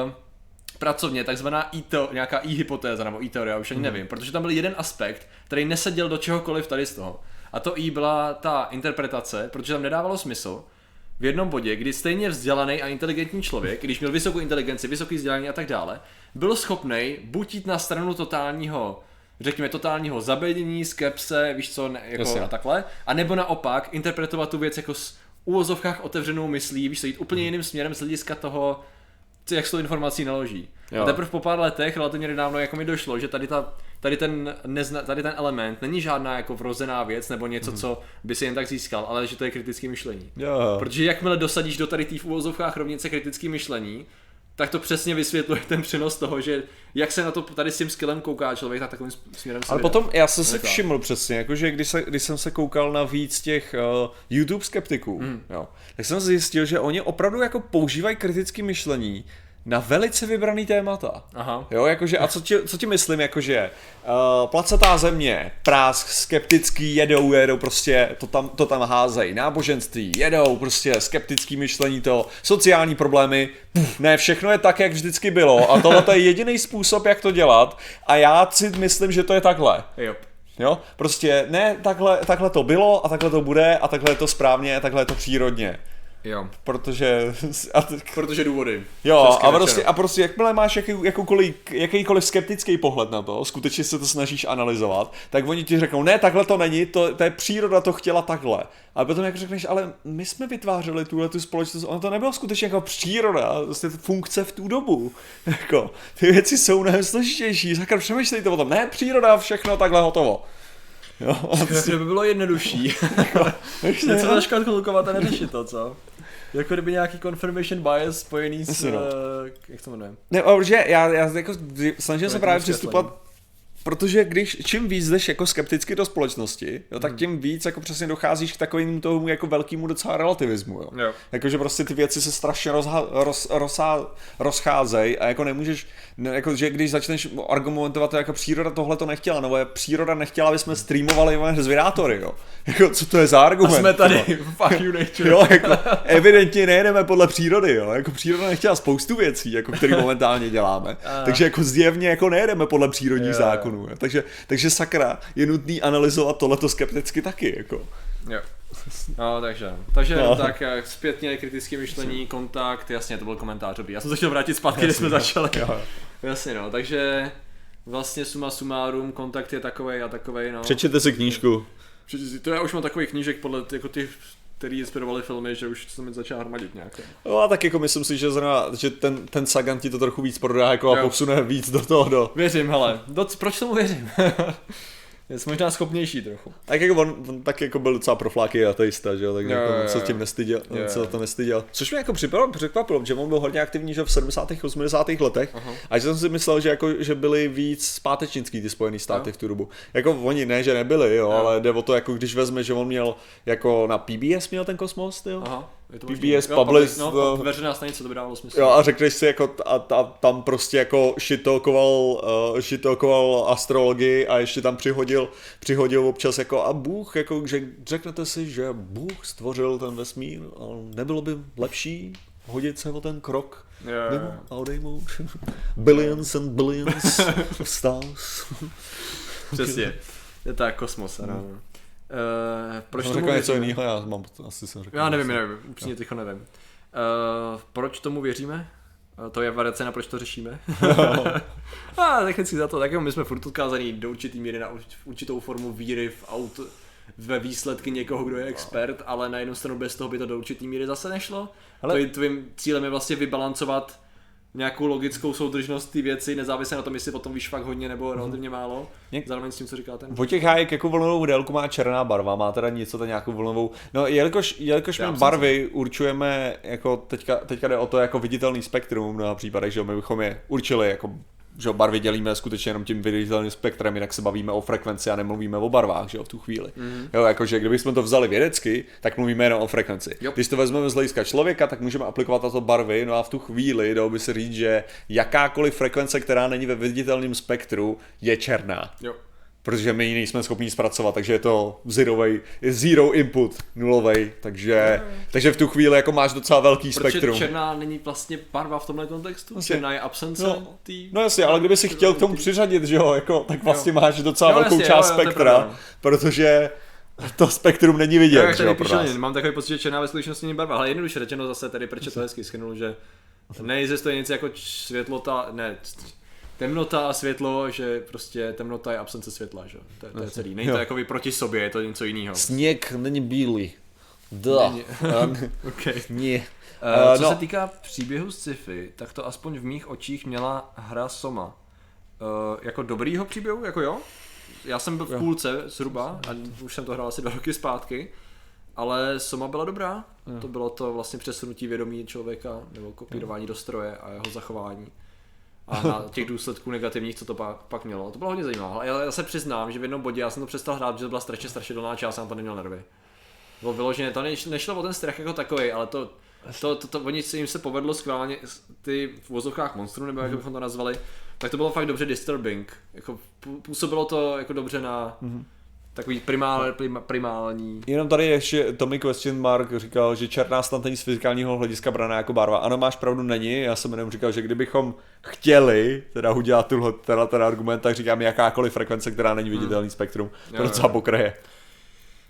Uh, pracovně takzvaná i-to, nějaká i-hypotéza nebo i-teorie, už ani nevím, protože tam byl jeden aspekt, který neseděl do čehokoliv tady z toho. A to i byla ta interpretace, protože tam nedávalo smysl, v jednom bodě, kdy stejně vzdělaný a inteligentní člověk, když měl vysokou inteligenci, vysoký vzdělání a tak dále, byl schopný buď jít na stranu totálního, řekněme, totálního zabednění, skepse, víš co, ne, jako Jasně. a takhle, a nebo naopak interpretovat tu věc jako s úvozovkách otevřenou myslí, víš co, jít úplně jiným směrem z hlediska toho, jak s tou informací naloží. Jo. A teprve po pár letech, relativně nedávno, jako mi došlo, že tady, ta, tady, ten, nezna, tady ten element není žádná jako vrozená věc nebo něco, co by si jen tak získal, ale že to je kritické myšlení. Jo. Protože jakmile dosadíš do tady té v úvozovkách rovnice kritické myšlení, tak to přesně vysvětluje ten přenos toho, že jak se na to tady s tím skillem kouká člověk, tak takovým směrem se Ale potom já jsem si Nekláp. všiml přesně, jakože když, se, když jsem se koukal na víc těch uh, YouTube skeptiků, mm. jo, tak jsem zjistil, že oni opravdu jako používají kritické myšlení na velice vybraný témata. Aha. Jo, jakože, a co ti, co ti myslím, jakože uh, placatá země, prásk, skeptický, jedou, jedou, prostě to tam, to tam házejí, náboženství, jedou, prostě skeptický myšlení, to, sociální problémy, puf, ne, všechno je tak, jak vždycky bylo a tohle je jediný způsob, jak to dělat a já si myslím, že to je takhle. Jo. Jo, prostě ne, takhle, takhle to bylo a takhle to bude a takhle je to správně a takhle je to přírodně. Jo. Protože... A t- Protože důvody. Jo, a prostě, a prostě jakmile máš jaký, jakoukoliv, jakýkoliv skeptický pohled na to, skutečně se to snažíš analyzovat, tak oni ti řeknou, ne, takhle to není, to, to je příroda to chtěla takhle. A potom jak řekneš, ale my jsme vytvářeli tuhle tu společnost, ono to nebylo skutečně jako příroda, prostě funkce v tu dobu. Jako, ty věci jsou mnohem složitější, sakra, přemýšlejte o tom, ne, příroda, všechno takhle hotovo. Jo, To by bylo jednodušší. Něco zaškatulkovat a neřešit to, co? Jako kdyby nějaký confirmation bias spojený s... No. eh, Jak se jmenuje? Ne, protože já, já jako snažím se právě přistupovat Protože když, čím víc jdeš jako skepticky do společnosti, jo, Hmm. tak tím víc jako přesně docházíš k takovému tomu jako velkému docela relativismu, jo. Jo. Jakože prostě ty věci se strašně rozha, roz, rozcházejí a jako nemůžeš, ne, jako že když začneš argumentovat, jako příroda tohle to nechtěla, nebo je příroda nechtěla, aby jsme streamovali z vydátory, jo. Jako co to je za A argument? jsme tady, fuck you nature. Jo, jako evidentně nejedeme podle přírody, jo. Jako příroda nechtěla spoustu věcí, jako které momentálně děláme. A. Takže jako zjevně jako nejedeme podle přírodních Jo, jo. Zákonů. Jo. Takže, takže sakra, je nutný analyzovat tohleto skepticky taky, jako. Jo. No, takže, takže No. no. tak eh, zpětně kritické myšlení, kontakt, jasně, to byl komentářový. Já jsem se chtěl vrátit zpátky, kde jsme začali. Jo. Jasně, no, takže vlastně suma sumárum, kontakt je takovej a takovej, no. Přečtěte si knížku. Si, to já už mám takových knížek podle jako těch, který inspirovali filmy, že už jsem mi začal hromadit nějaké. No a tak jako myslím si, že, zrovna, že ten, ten Sagan ti to trochu víc prodá jako a posune víc do toho do. Věřím, hele, doc, proč tomu věřím? je možná schopnější trochu. Tak jako on, on tak jako byl docela profláky ateista, že jo, tak jako on se tím nestyděl, on Jo, se jo. za to nestyděl. Což mě jako připalo, překvapilo, že on byl hodně aktivní že v 70. 80. letech Aha. a že jsem si myslel, že, jako, že byli víc zpátečnický ty Spojené státy Jo. v tu dobu. Jako oni ne, že nebyli, jo, Jo. ale jde o to, jako když vezme, že on měl jako na PBS měl ten kosmos, jo. Aha. Je to PBS Public- no, no. veřejná stanice, to by dávalo smysl. Jo, a řekneš si jako, a, a tam prostě jako shitokoval, uh, shitokoval astrologii a ještě tam přihodil, přihodil občas jako a Bůh, jako, že řeknete si, že Bůh stvořil ten vesmír a nebylo by lepší hodit se o ten krok jo, mimo a odejmout billions and billions of stars. Přesně. Je tak kosmos, ano. Uh, proč Jsem tomu řekl něco jiného, já mám, asi jsem řekl. Já nevím, něco. nevím, upřímně ticho nevím. Uh, proč tomu věříme? Uh, to je variace na proč to řešíme. a technicky za to, tak jo, my jsme furt odkázaný do určitý míry na urč- určitou formu víry v auto, ve výsledky někoho, kdo je expert, ale na jednu stranu bez toho by to do určitý míry zase nešlo. Ale- Ale... Tvým, tvým cílem je vlastně vybalancovat nějakou logickou soudržnost ty věci, nezávisle na tom, jestli potom víš fakt hodně nebo relativně málo. Něk- Zároveň s tím, co říká ten. O těch hájek jako vlnovou délku má černá barva, má teda něco, to nějakou vlnovou. No, jelikož, jelikož my barvy určujeme, jako teďka, teďka jde o to jako viditelný spektrum mnoha případech, že my bychom je určili jako že barvy dělíme skutečně jenom tím viditelným spektrem, jinak se bavíme o frekvenci a nemluvíme o barvách, že jo, v tu chvíli. Mm. Jo, jakože kdybychom to vzali vědecky, tak mluvíme jenom o frekvenci. Jo. Když to vezmeme z hlediska člověka, tak můžeme aplikovat na to barvy, no a v tu chvíli dalo by se říct, že jakákoliv frekvence, která není ve viditelném spektru, je černá Jo. Protože my ji nejsme schopni zpracovat, takže je to je zero input, nulovej, takže, takže v tu chvíli jako máš docela velký Protože spektrum. černá není vlastně barva v tomhle kontextu? Vlastně. Černá je absence No, tý... No jasně, ale kdyby si chtěl k tomu přiřadit, že jo, jako, tak vlastně Jo. máš docela Jo, velkou jasně, část jo, jo, spektra, no. protože to spektrum není vidět, Jak že jo, pro nás. Mám takový pocit, že černá ve skutečnosti není barva, ale jednoduše řečeno zase tady, proč je to hezky schrnul, že neexistuje nic jako světlota, ne, temnota a světlo, že prostě temnota je absence světla, že? To, je- to je celý. Není to Jo. jako vy proti sobě, je to něco jiného. Sněh není bílý. Da. Není. Okay. Ne. Uh, Eh, co no. se týká příběhu z sci-fi, tak to aspoň v mých očích měla hra Soma. Uh, jako dobrýho příběhu, jako jo? Já jsem byl v půlce zhruba a už jsem to hrál asi dva roky zpátky, ale Soma byla dobrá. To bylo to vlastně přesunutí vědomí člověka nebo kopírování do stroje a jeho zachování. A na těch důsledků negativních, co to pak, pak mělo. To bylo hodně zajímavé. Ale já, já se přiznám, že v jednom bodě já jsem to přestal hrát, protože to byla strašně strašidelná část, já jsem to neměl nervy. Bylo vyloženě, to neš- nešlo o ten strach jako takový, ale to, to, to, to, oni jim se povedlo skválně ty v vozovkách monstrů, nebo jak bychom to nazvali, tak to bylo fakt dobře disturbing. Jako pů- působilo to jako dobře na takový primál, prima, primální. Jenom tady ještě Tommy Question Mark říkal, že černá snad není z fyzikálního hlediska braná jako barva. Ano, máš pravdu, není. Já jsem jenom říkal, že kdybychom chtěli teda udělat tuhle, teda ten argument, tak říkám jakákoliv frekvence, která není viditelný spektrum. To docela pokraje.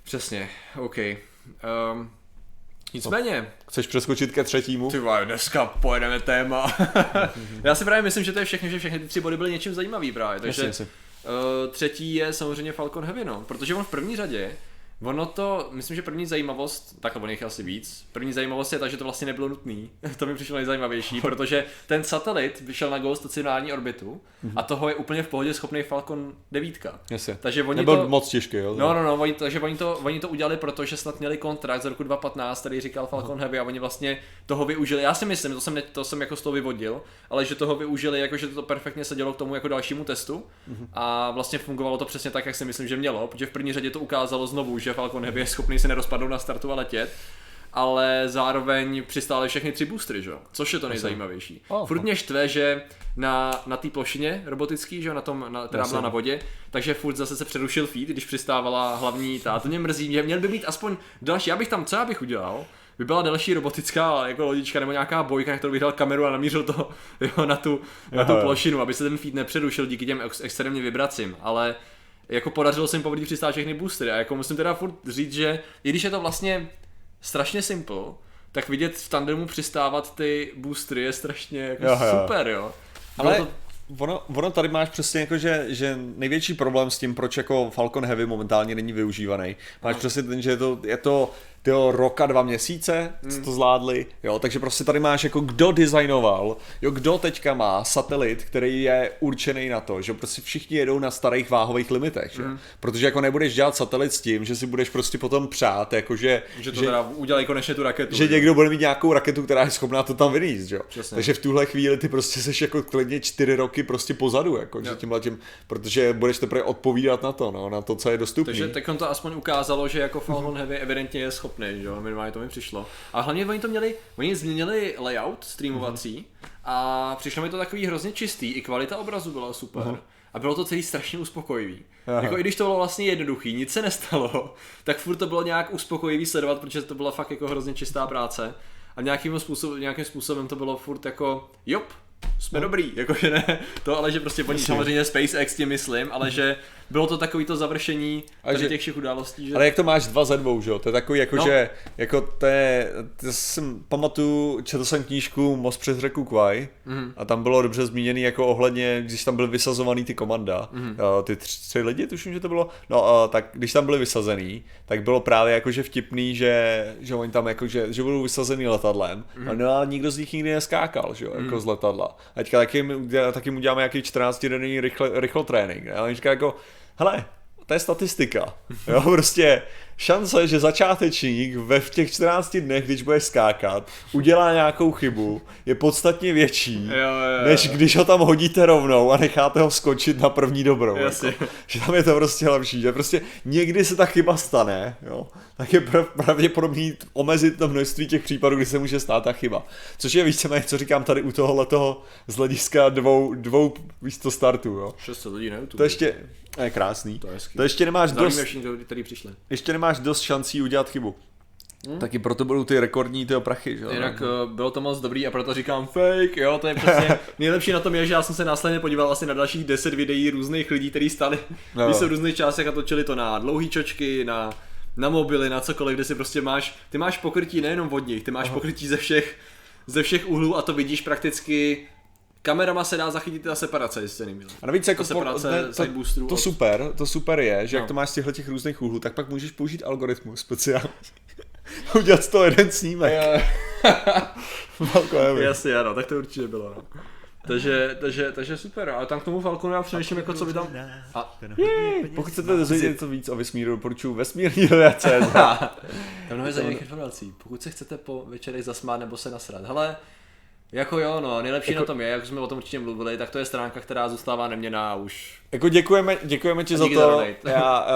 Přesně, OK. Um, Nicméně, Chceš přeskočit ke třetímu? ty vole, dneska pojedeme téma. Já si právě myslím, že to je všechno, že všechny ty tři body byly něčím zajímavý právě, takže. Uh, třetí je samozřejmě Falcon Heavy, no, protože on v první řadě, ono to, myslím, že první zajímavost, tak on jich asi víc, první zajímavost je ta, že to vlastně nebylo nutný, to mi přišlo nejzajímavější, protože ten satelit vyšel na geostacionární orbitu a toho je úplně v pohodě schopný Falcon 9. Jasně. Takže oni Nebyl to, moc těžký, jo? No, no, no, oni, takže oni to, oni to udělali, protože snad měli kontrakt z roku 2015, který říkal Falcon Heavy a oni vlastně toho využili. Já si myslím, to jsem, ne, to jsem jako z toho vyvodil, ale že toho využili, jako že to perfektně sedělo k tomu jako dalšímu testu a vlastně fungovalo to přesně tak, jak si myslím, že mělo, protože v první řadě to ukázalo znovu, že Falcon Heavy je schopný se nerozpadnout na startu a letět ale zároveň přistály všechny tři boostry, že? jo? což je to nejzajímavější. Oh, Furt mě štve, že na, na té plošině robotický, že na tom, na, která byla na vodě, takže furt zase se přerušil feed, když přistávala hlavní ta. To mě mrzí, že měl by mít aspoň další, já bych tam, co já bych udělal, by byla další robotická jako lodička nebo nějaká bojka, na kterou bych dal kameru a namířil to jo, na, tu, na tu plošinu, aby se ten feed nepřerušil díky těm ex- extrémně vibracím, ale jako podařilo se jim povodit přistát všechny boostery a jako musím teda furt říct, že i když je to vlastně strašně simple, tak vidět v tandemu přistávat ty boostery je strašně jako Jo, jo. super, jo. Bylo Ale to, ono, ono tady máš přesně jako, že, že největší problém s tím, proč jako Falcon Heavy momentálně není využívaný. Máš No. přesně ten, že je to, je to tyjo, roka, dva měsíce, Hmm. co to zvládli, jo, takže prostě tady máš jako kdo designoval, jo, kdo teďka má satelit, který je určený na to, že prostě všichni jedou na starých váhových limitech, že? Hmm. protože jako nebudeš dělat satelit s tím, že si budeš prostě potom přát, jakože, že to teda udělají konečně tu raketu. že jo. někdo bude mít nějakou raketu, která je schopná to tam vyníst, jo. Přesně. Takže v tuhle chvíli ty prostě seš jako klidně čtyři roky prostě pozadu, jako, že tímhle tím, protože budeš teprve odpovídat na to, no, na to, co je dostupné. Takže teď to aspoň ukázalo, že jako Falcon Heavy evidentně je schopný, že jo, minimálně to mi přišlo. A hlavně oni to měli, oni změnili layout streamovací a přišlo mi to takový hrozně čistý, i kvalita obrazu byla super. A bylo to celý strašně uspokojivý. Aha. Jako i když to bylo vlastně jednoduchý, nic se nestalo, tak furt to bylo nějak uspokojivý sledovat, protože to byla fakt jako hrozně čistá práce. A nějakým způsobem, nějakým způsobem to bylo furt jako, jop, jsme dobrý, jakože ne to, ale že prostě oni samozřejmě SpaceX tím myslím, ale že bylo to takový to završení A že- těch všech událostí, že... Ale jak to máš dva ze dvou, že jo? To je takový jako, No. že jako to je, to jsem pamatuju, četl jsem knížku Most přes řeku Kwai Mhm. a tam bylo dobře zmíněný jako ohledně, když tam byly vysazovaný ty komanda, Mhm. uh, ty tři, tři lidi, tuším, že to bylo, no uh, tak když tam byli vysazený, tak bylo právě jakože vtipný, že, že oni tam jako, že, že budou vysazený letadlem, Mhm. no ale nikdo z nich nikdy neskákal, že jo, jako z letadla. A teďka taky, taky mu děláme nějaký 14 denní rychle, rychlotrénink, ne? a oni říkají jako, hele, to je statistika. Jo, prostě šance, že začátečník ve v těch 14 dnech, když bude skákat, udělá nějakou chybu, je podstatně větší, Jo, jo, jo. než když ho tam hodíte rovnou a necháte ho skočit na první dobrou. Jasně. Jako, že tam je to prostě lepší, že prostě někdy se ta chyba stane, jo, tak je prav, pravděpodobný omezit to množství těch případů, kdy se může stát ta chyba. Což je víceméně, co říkám tady u tohohle toho z hlediska dvou, dvou víc to startů, jo. 600 lidí na YouTube. To ještě, to je krásný. To je hezký. To ještě nemáš dost, všichni, kteří přišli. ještě nemáš dost šancí udělat chybu. Taky proto budou ty rekordní tyho prachy, že jo? Jinak uh, bylo to moc dobrý a proto říkám fake, jo, to je přesně nejlepší na tom je, že já jsem se následně podíval asi na dalších 10 videí různých lidí, kteří stali, No. když se v různých částech a točili to na dlouhý čočky, na na mobily, na cokoliv, kde si prostě máš, ty máš pokrytí nejenom vodních, ty máš pokrytí ze všech, ze všech úhlů a to vidíš prakticky Kamerama se dá zachytit ta separace, jestli nevím. A navíc jako Ta separace ne, boosterů to, to od- super, to super je, že No. jak to máš z těchto těch různých úhlů, tak pak můžeš použít algoritmus speciální. Udělat z toho jeden snímek. Heavy. Jasně, ano, tak to určitě bylo, no. Takže, takže, takže super, ale tam k tomu Falconu já přemýšlím, jako co by tam... A, Pokud chcete dozvědět něco víc o vesmíru, doporučuji vesmírní.cz. Tam mnoho zajímavých informací. Pokud se chcete po večerech zasmát nebo se nasrat. Hele, jako jo, no, nejlepší jako... na tom je, jak jsme o tom určitě mluvili, tak to je stránka, která zůstává neměná už. Jako děkujeme, děkujeme ti A za to. za donate. Já,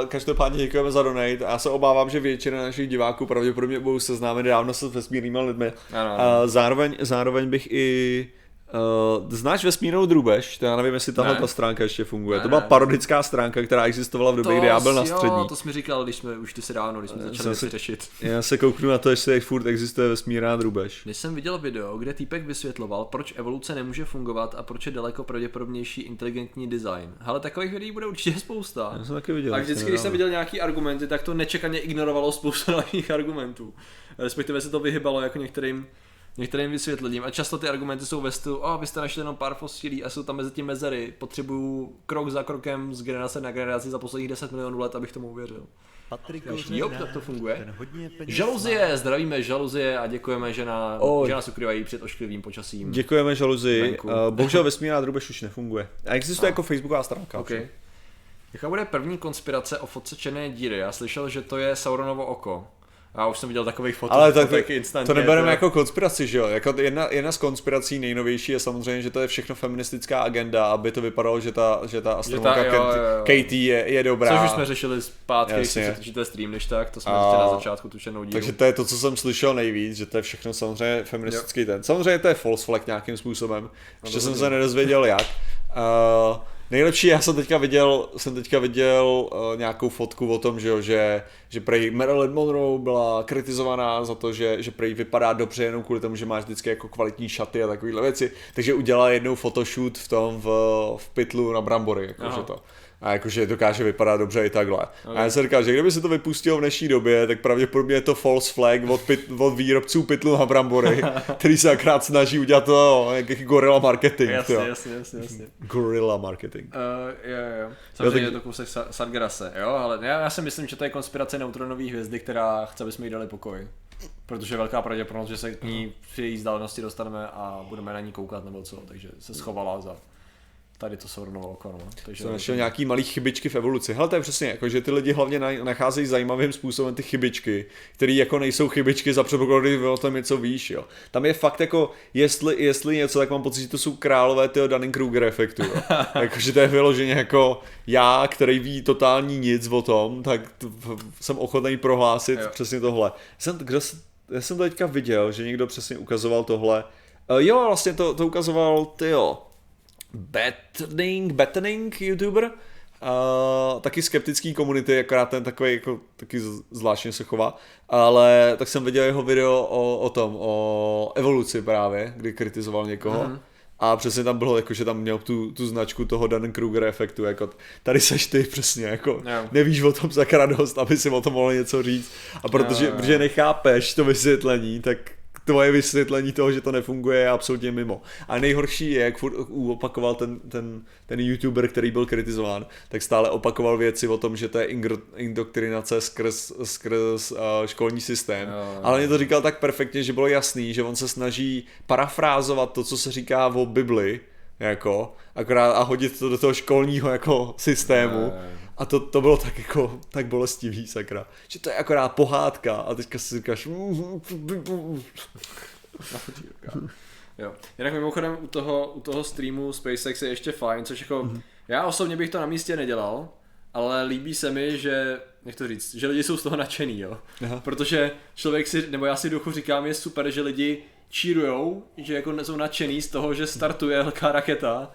uh, každopádně děkujeme za donate. Já se obávám, že většina našich diváků pravděpodobně budou seznámit dávno se vesmírnýma lidmi. Ano, A zároveň, zároveň bych i Uh, znáš vesmírnou drůbež? To já nevím, jestli tahle Ne. ta stránka ještě funguje. Ne, to byla parodická stránka, která existovala v době, kdy já byl na jo, střední. to jsi mi říkal, když jsme už ty si dávno, když jsme začali jsem si- věci řešit. Já se kouknu na to, jestli furt existuje vesmírná drůbež. Když jsem viděl video, kde týpek vysvětloval, proč evoluce nemůže fungovat a proč je daleko pravděpodobnější inteligentní design. Ale takových videí bude určitě spousta. Já jsem taky viděl. A vždycky, když jsem viděl nějaký argumenty, tak to nečekaně ignorovalo spoustu nových argumentů. Respektive se to vyhybalo jako některým, některým vysvětlením. A často ty argumenty jsou ve stylu, oh, vy jste našli jenom pár fosílí a jsou tam mezi tím mezery. Potřebuju krok za krokem z generace na generaci za posledních 10 milionů let, abych tomu uvěřil. Patrik jo, tak to funguje. Žaluzie, zdravíme žaluzie a děkujeme, že, na, Oj. že nás ukrývají před ošklivým počasím. Děkujeme žaluzi. Venku. Uh, bohužel vesmírná drůbež už nefunguje. A existuje jako facebooková stránka. OK. Jaká bude první konspirace o fotce černé díry? Já slyšel, že to je Sauronovo oko. Já už jsem viděl takových fotek, Ale tak, fotek to, instantně, to nebereme to- jako konspiraci, že jo? Jako jedna, jedna z konspirací nejnovější je samozřejmě, že to je všechno feministická agenda, aby to vypadalo, že ta, že ta astronomka jo, Kent- jo, jo. Katie je, je dobrá. Což už jsme řešili zpátky, když si Jasně. přetočíte stream, než tak, to jsme A- na začátku tu černou díru. Takže to je to, co jsem slyšel nejvíc, že to je všechno samozřejmě feministický ten. Samozřejmě to je false flag nějakým způsobem. Ještě jsem se nedozvěděl jak. Uh, nejlepší, já jsem teďka viděl, jsem teďka viděl uh, nějakou fotku o tom, že, jo, že, že prej Marilyn Monroe byla kritizovaná za to, že, že prej vypadá dobře jenom kvůli tomu, že máš vždycky jako kvalitní šaty a takovéhle věci. Takže udělala jednou photoshoot v tom v, v pytlu na brambory, jakože to. A jakože dokáže vypadat dobře i takhle. Okay. A já jsem říkal, že kdyby se to vypustilo v dnešní době, tak pravděpodobně je to false flag od, pit, od výrobců pytlu na brambory, který se akrát snaží udělat to jaký gorilla marketing. jasně, jo. jasně, jasně, jasně. Gorilla marketing. Uh, jo, jo. Samozřejmě tak- je to kousek Sa- Sargerase, jo, ale já, já si myslím, že to je konspirace neutronové hvězdy, která chce, aby jsme jí dali pokoj. Protože je velká pravděpodobnost, že se k ní při její vzdálenosti dostaneme a budeme na ní koukat nebo co, takže se schovala za tady to Sauronovo oko, no. Takže Jsem našel nějaký malý chybičky v evoluci. Hele, to je přesně jako, že ty lidi hlavně na- nacházejí zajímavým způsobem ty chybičky, které jako nejsou chybičky za předpokladu, že o tom něco víš, jo. Tam je fakt jako, jestli, jestli něco, tak mám pocit, že to jsou králové tyho Dunning-Kruger efektu, jo. Jakože to je vyloženě jako já, který ví totální nic o tom, tak jsem ochotný prohlásit Jo. přesně tohle. Jsem, kdo, já jsem to teďka viděl, že někdo přesně ukazoval tohle. Uh, jo, vlastně to, to ukazoval, ty jo, Battening, Battening YouTuber, Uh, taky skeptický komunity, akorát ten takový jako, taky zvláštně se chová, ale tak jsem viděl jeho video o, o tom, o evoluci právě, kdy kritizoval někoho. Mhm. A přesně tam bylo, jako, že tam měl tu, tu značku toho Dunning-Kruger efektu, jako tady seš ty přesně, jako Jo. nevíš o tom sakra dost, aby si o tom mohl něco říct. A protože, Jo, jo. protože nechápeš to vysvětlení, tak tvoje vysvětlení toho, že to nefunguje, je absolutně mimo. A nejhorší je, jak furt opakoval ten, ten, ten youtuber, který byl kritizován, tak stále opakoval věci o tom, že to je indoktrinace skrz, skrz uh, školní systém. Jo, jo. Ale mě to říkal tak perfektně, že bylo jasný, že on se snaží parafrázovat to, co se říká o Bibli, jako, akorát a hodit to do toho školního jako systému. Jo, jo. A to, to bylo tak jako, tak bolestivý, sakra. Že to je akorát pohádka a teďka si říkáš, Jo. Jinak mimochodem u toho, u toho streamu SpaceX je ještě fajn, což jako, Mhm. já osobně bych to na místě nedělal, ale líbí se mi, že, jak to říct, že lidi jsou z toho nadšený, jo. Aha. Protože člověk si, nebo já si duchu říkám, je super, že lidi čírujou, že jako jsou nadšený z toho, že startuje velká raketa.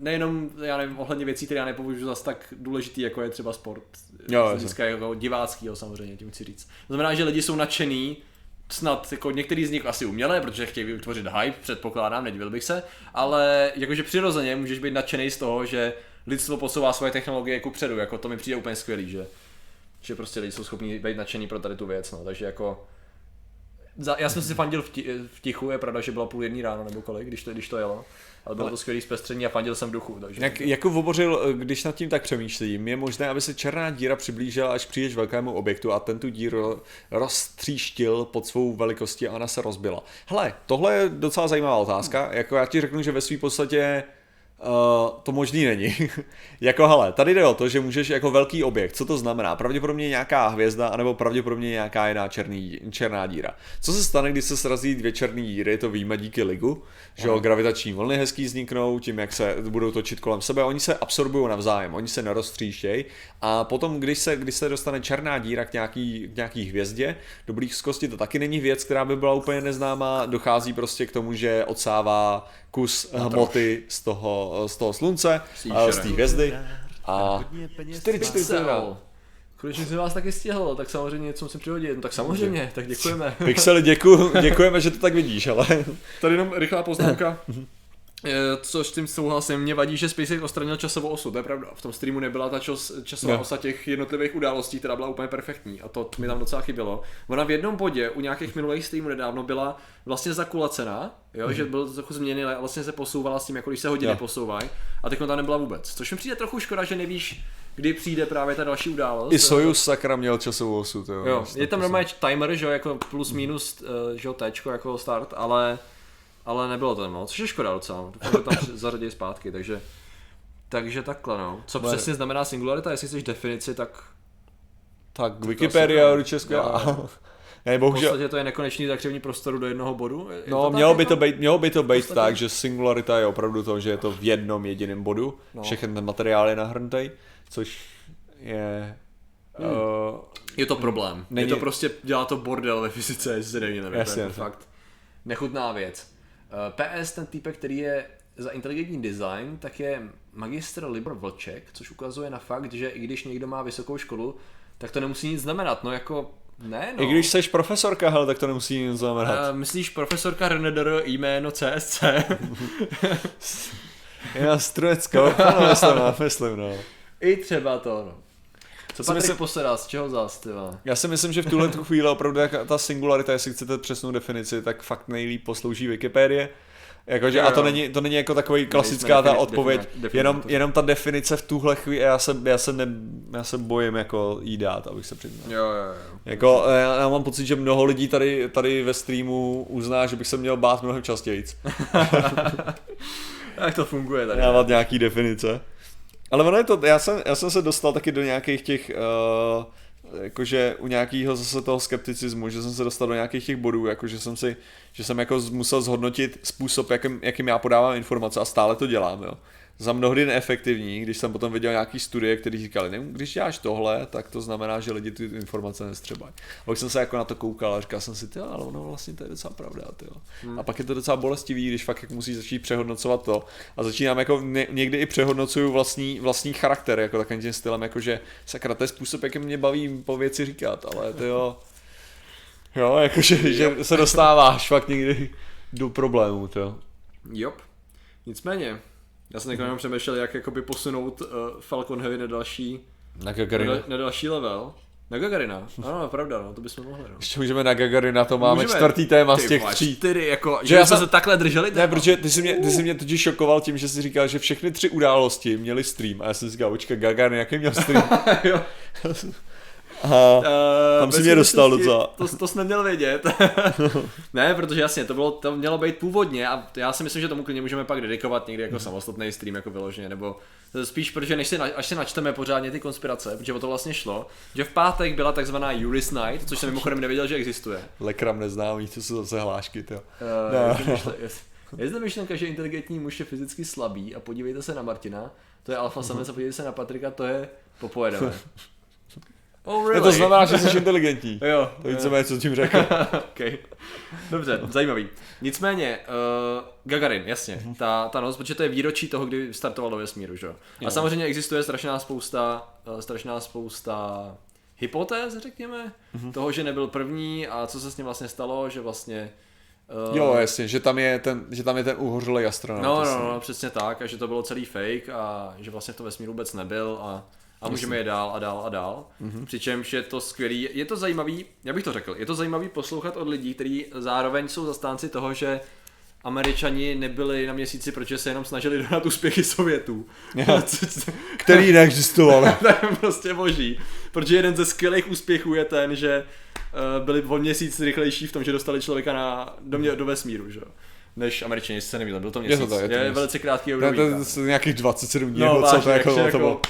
Nejenom, já nevím, ohledně věcí, které já nepovažuji zase tak důležitý, jako je třeba sport. Jo, z jako diváckýho samozřejmě, tím chci říct. To znamená, že lidi jsou nadšený, snad jako některý z nich asi umělé, protože chtějí vytvořit hype, předpokládám, nedivil bych se, ale jakože přirozeně můžeš být nadšený z toho, že lidstvo posouvá svoje technologie ku předu, jako to mi přijde úplně skvělý, že, že prostě lidi jsou schopní být nadšený pro tady tu věc, no, takže jako za, já jsem si fandil v, ti, v tichu, je pravda, že byla půl jedný ráno nebo kolik, když to, když to jelo. Ale bylo to skvělý zpestření a fandil jsem v duchu. Takže... Jak, jako obořil, když nad tím tak přemýšlím, je možné, aby se černá díra přiblížila až příliš velkému objektu a ten tu díru roztříštil pod svou velikostí a ona se rozbila. Hele, tohle je docela zajímavá otázka. Jako já ti řeknu, že ve své podstatě Uh, to možný není. jako hele, tady jde o to, že můžeš jako velký objekt, co to znamená? Pravděpodobně nějaká hvězda, anebo pravděpodobně nějaká jiná černý, černá díra. Co se stane, když se srazí dvě černé díry, to víme díky ligu, že jo, gravitační vlny hezký vzniknou, tím jak se budou točit kolem sebe, oni se absorbují navzájem, oni se neroztříštějí a potom, když se, když se dostane černá díra k nějaký, k nějaký hvězdě, do blízkosti to taky není věc, která by byla úplně neznámá, dochází prostě k tomu, že odsává kus hmoty z toho, z toho slunce, Příšerné. z té hvězdy a 4, 4, Pixel. Konečně jsem vás taky stihl, tak samozřejmě něco musím přihodit. No tak samozřejmě, tak děkujeme. Pixely, děku, děkujeme, že to tak vidíš, ale Tady jenom rychlá poznámka. Eh, Což s tím souhlasím, mě vadí, že SpaceX odstranil časovou osu, to je pravda. V tom streamu nebyla ta čas, časová No. osa těch jednotlivých událostí, která byla úplně perfektní a to mi tam docela chybělo. Ona v jednom bodě u nějakých minulých streamů nedávno byla vlastně zakulacená, jo, že byl trochu změněný a vlastně se posouvala s tím, jako když se hodiny Jo. posouvají a teď tam nebyla vůbec. Což mi přijde trochu škoda, že nevíš, kdy přijde právě ta další událost. i Soyuz sakra měl časovou osu. To Jo, je tam normálně timer, že jo, jako plus minus, eh, že jo, téčko jako start, ale, ale nebylo to no, což je škoda docela, doufám, že to tam zařadí zpátky, takže, takže takhle no. Co Bude. přesně znamená singularita, jestli chceš definici, tak Tak Wikipedia asi- určitě Jo, skvělá. jo. Ne, v bohužel, podstatě to je nekonečný zakřivní prostoru do jednoho bodu. Je- No, tak mělo by, jako? to být, mělo by to být podstatě- tak, že singularita je opravdu to, že je to v jednom jediném bodu, No. no. všechny ten materiál je nahrnutý, což je... Hmm. Uh, Je to problém. Není... Je to prostě, dělá to bordel ve fyzice, jestli nevím, nevím, to Jasně, je jasně. fakt nechutná věc. Eh, PS, ten týpek, který je za inteligentní design, tak je magistr Libor Vlček, což ukazuje na fakt, že i když někdo má vysokou školu, tak to nemusí nic znamenat, no jako ne no. I když seš profesorka, hele, tak to nemusí nic znamenat. Uh, myslíš profesorka RNDR jméno CSC? Já Strunecko, ano, myslím, no, myslím, no. I třeba to, no. Co Patrik myslím- posedá, z čeho zás, ty vole? Já si myslím, že v tuhle tu chvíli opravdu jak ta singularita, jestli chcete přesnou definici, tak fakt nejlíp poslouží Wikipedie. Jakože, a to není, to není jako takový klasická ta odpověď, jenom, jenom ta definice v tuhle chvíli, já se, já se, ne, já se bojím jako jí dát, abych se přiznal. Jo, jo, jo. Jako, já, já mám pocit, že mnoho lidí tady, tady ve streamu uzná, že bych se měl bát mnohem častěji. Jak to funguje tady? dávat nějaký definice. Ale ono je to, já jsem, já jsem se dostal taky do nějakých těch, uh, jakože u nějakého zase toho skepticismu, že jsem se dostal do nějakých těch bodů, jakože jsem si, že jsem jako musel zhodnotit způsob, jakým, jakým já podávám informace a stále to dělám, jo. Za mnohdy neefektivní, když jsem potom viděl nějaký studie, které říkali, ne, když děláš tohle, tak to znamená, že lidi ty informace nestřebají. A pak jsem se jako na to koukal a říkal jsem si, ty, ale ono vlastně to je docela pravda, ty. Hmm. A pak je to docela bolestivý, když fakt jak musí začít přehodnocovat to. A začínám jako ně, někdy i přehodnocuju vlastní, vlastní charakter, jako takovým tím stylem, jako že sakra, to je způsob, jakým mě baví po věci říkat, ale ty jo, jo, jakože že se dostáváš fakt někdy do problémů, to. Jop. Nicméně, já jsem jenom přemýšlel, jak jakoby posunout uh, Falcon Heavy na další, Na na, Gagarina. dal- na další level. Na Gagarina. Ano, pravda, no, to bychom mohli. No. Ještě můžeme na Gagarina, to máme Můžeme. čtvrtý téma z těch tří. Čtyři, jako, že, Že já jsme jsem- se takhle drželi. Ne, protože ty jsi, mě, ty jsi mě totiž šokoval tím, že jsi říkal, že všechny tři události měly stream a já jsem si říkal, očka, Gagarin, jaký měl stream? jo. A Uh, Tam si mě dostal docela. To, to jsi neměl vědět. ne, protože jasně, to, bylo, to mělo být původně a já si myslím, že tomu klidně můžeme pak dedikovat někdy jako samostatný stream jako vyloženě, nebo spíš, protože než si, na- až si načteme pořádně ty konspirace, protože o to vlastně šlo, že v pátek byla takzvaná Juris Night, což jsem mimochodem nevěděl, že existuje. Lekram neznámý, co jsou zase hlášky, to. Uh, No. myšle- je, je zde myšlenka, že inteligentní muž je fyzicky slabý a podívejte se na Martina, to je alfa samec a podívejte se na Patrika, to je popojedeme. Oh, really? To znamená, že jsi inteligentní. Jo. To víceméně, co tím řekl. okay. Dobře, zajímavý. Nicméně, uh, Gagarin, jasně, ta, ta noc, protože to je výročí toho, kdy startoval do vesmíru, že jo. A Jo. samozřejmě existuje strašná spousta, uh, strašná spousta hypotéz, řekněme, toho, že nebyl první a co se s ním vlastně stalo, že vlastně uh, Jo, jasně, že tam je ten, že tam je ten uhořelej astronaut. No, no, no, přesně tak, a že to bylo celý fake a že vlastně v tom vesmíru vůbec nebyl a, a můžeme je dál a dál a dál. Mm-hmm. Přičemž je to skvělý, je to zajímavý, já bych to řekl, je to zajímavý poslouchat od lidí, kteří zároveň jsou zastánci toho, že Američani nebyli na měsíci, protože se jenom snažili dohnat úspěchy Sovětů. Což- Který neexistoval. to je prostě boží. Protože jeden ze skvělých úspěchů je ten, že uh, byli o měsíc rychlejší v tom, že dostali člověka na, do, mě, do vesmíru, že? jo. než američani, se nevíle, byl to Je měsíc. to tak, je to měsíc. velice krátký To, období. to, to, to nějakých 27 dní, No, co to jako, jako, to bylo. jako,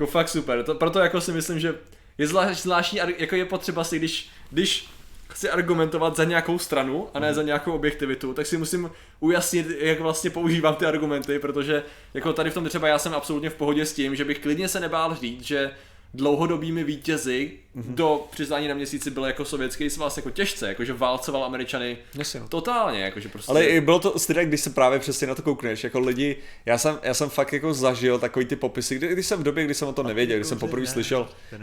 jako fakt super. To, proto jako si myslím, že je zvlášť, zvláštní, jako je potřeba si, když, když chci argumentovat za nějakou stranu a ne za nějakou objektivitu, tak si musím ujasnit, jak vlastně používám ty argumenty, protože jako tady v tom třeba já jsem absolutně v pohodě s tím, že bych klidně se nebál říct, že dlouhodobými vítězi Mhm. do přiznání na měsíci byl jako sovětský svaz jako těžce, jakože válcoval Američany Jasně, no. totálně, jakože prostě... Ale i bylo to stejné, když se právě přesně na to koukneš, jako lidi, já jsem, já jsem fakt jako zažil takový ty popisy, kdy, když jsem v době, kdy jsem o to nevěděl, když jsem poprvé slyšel, uh,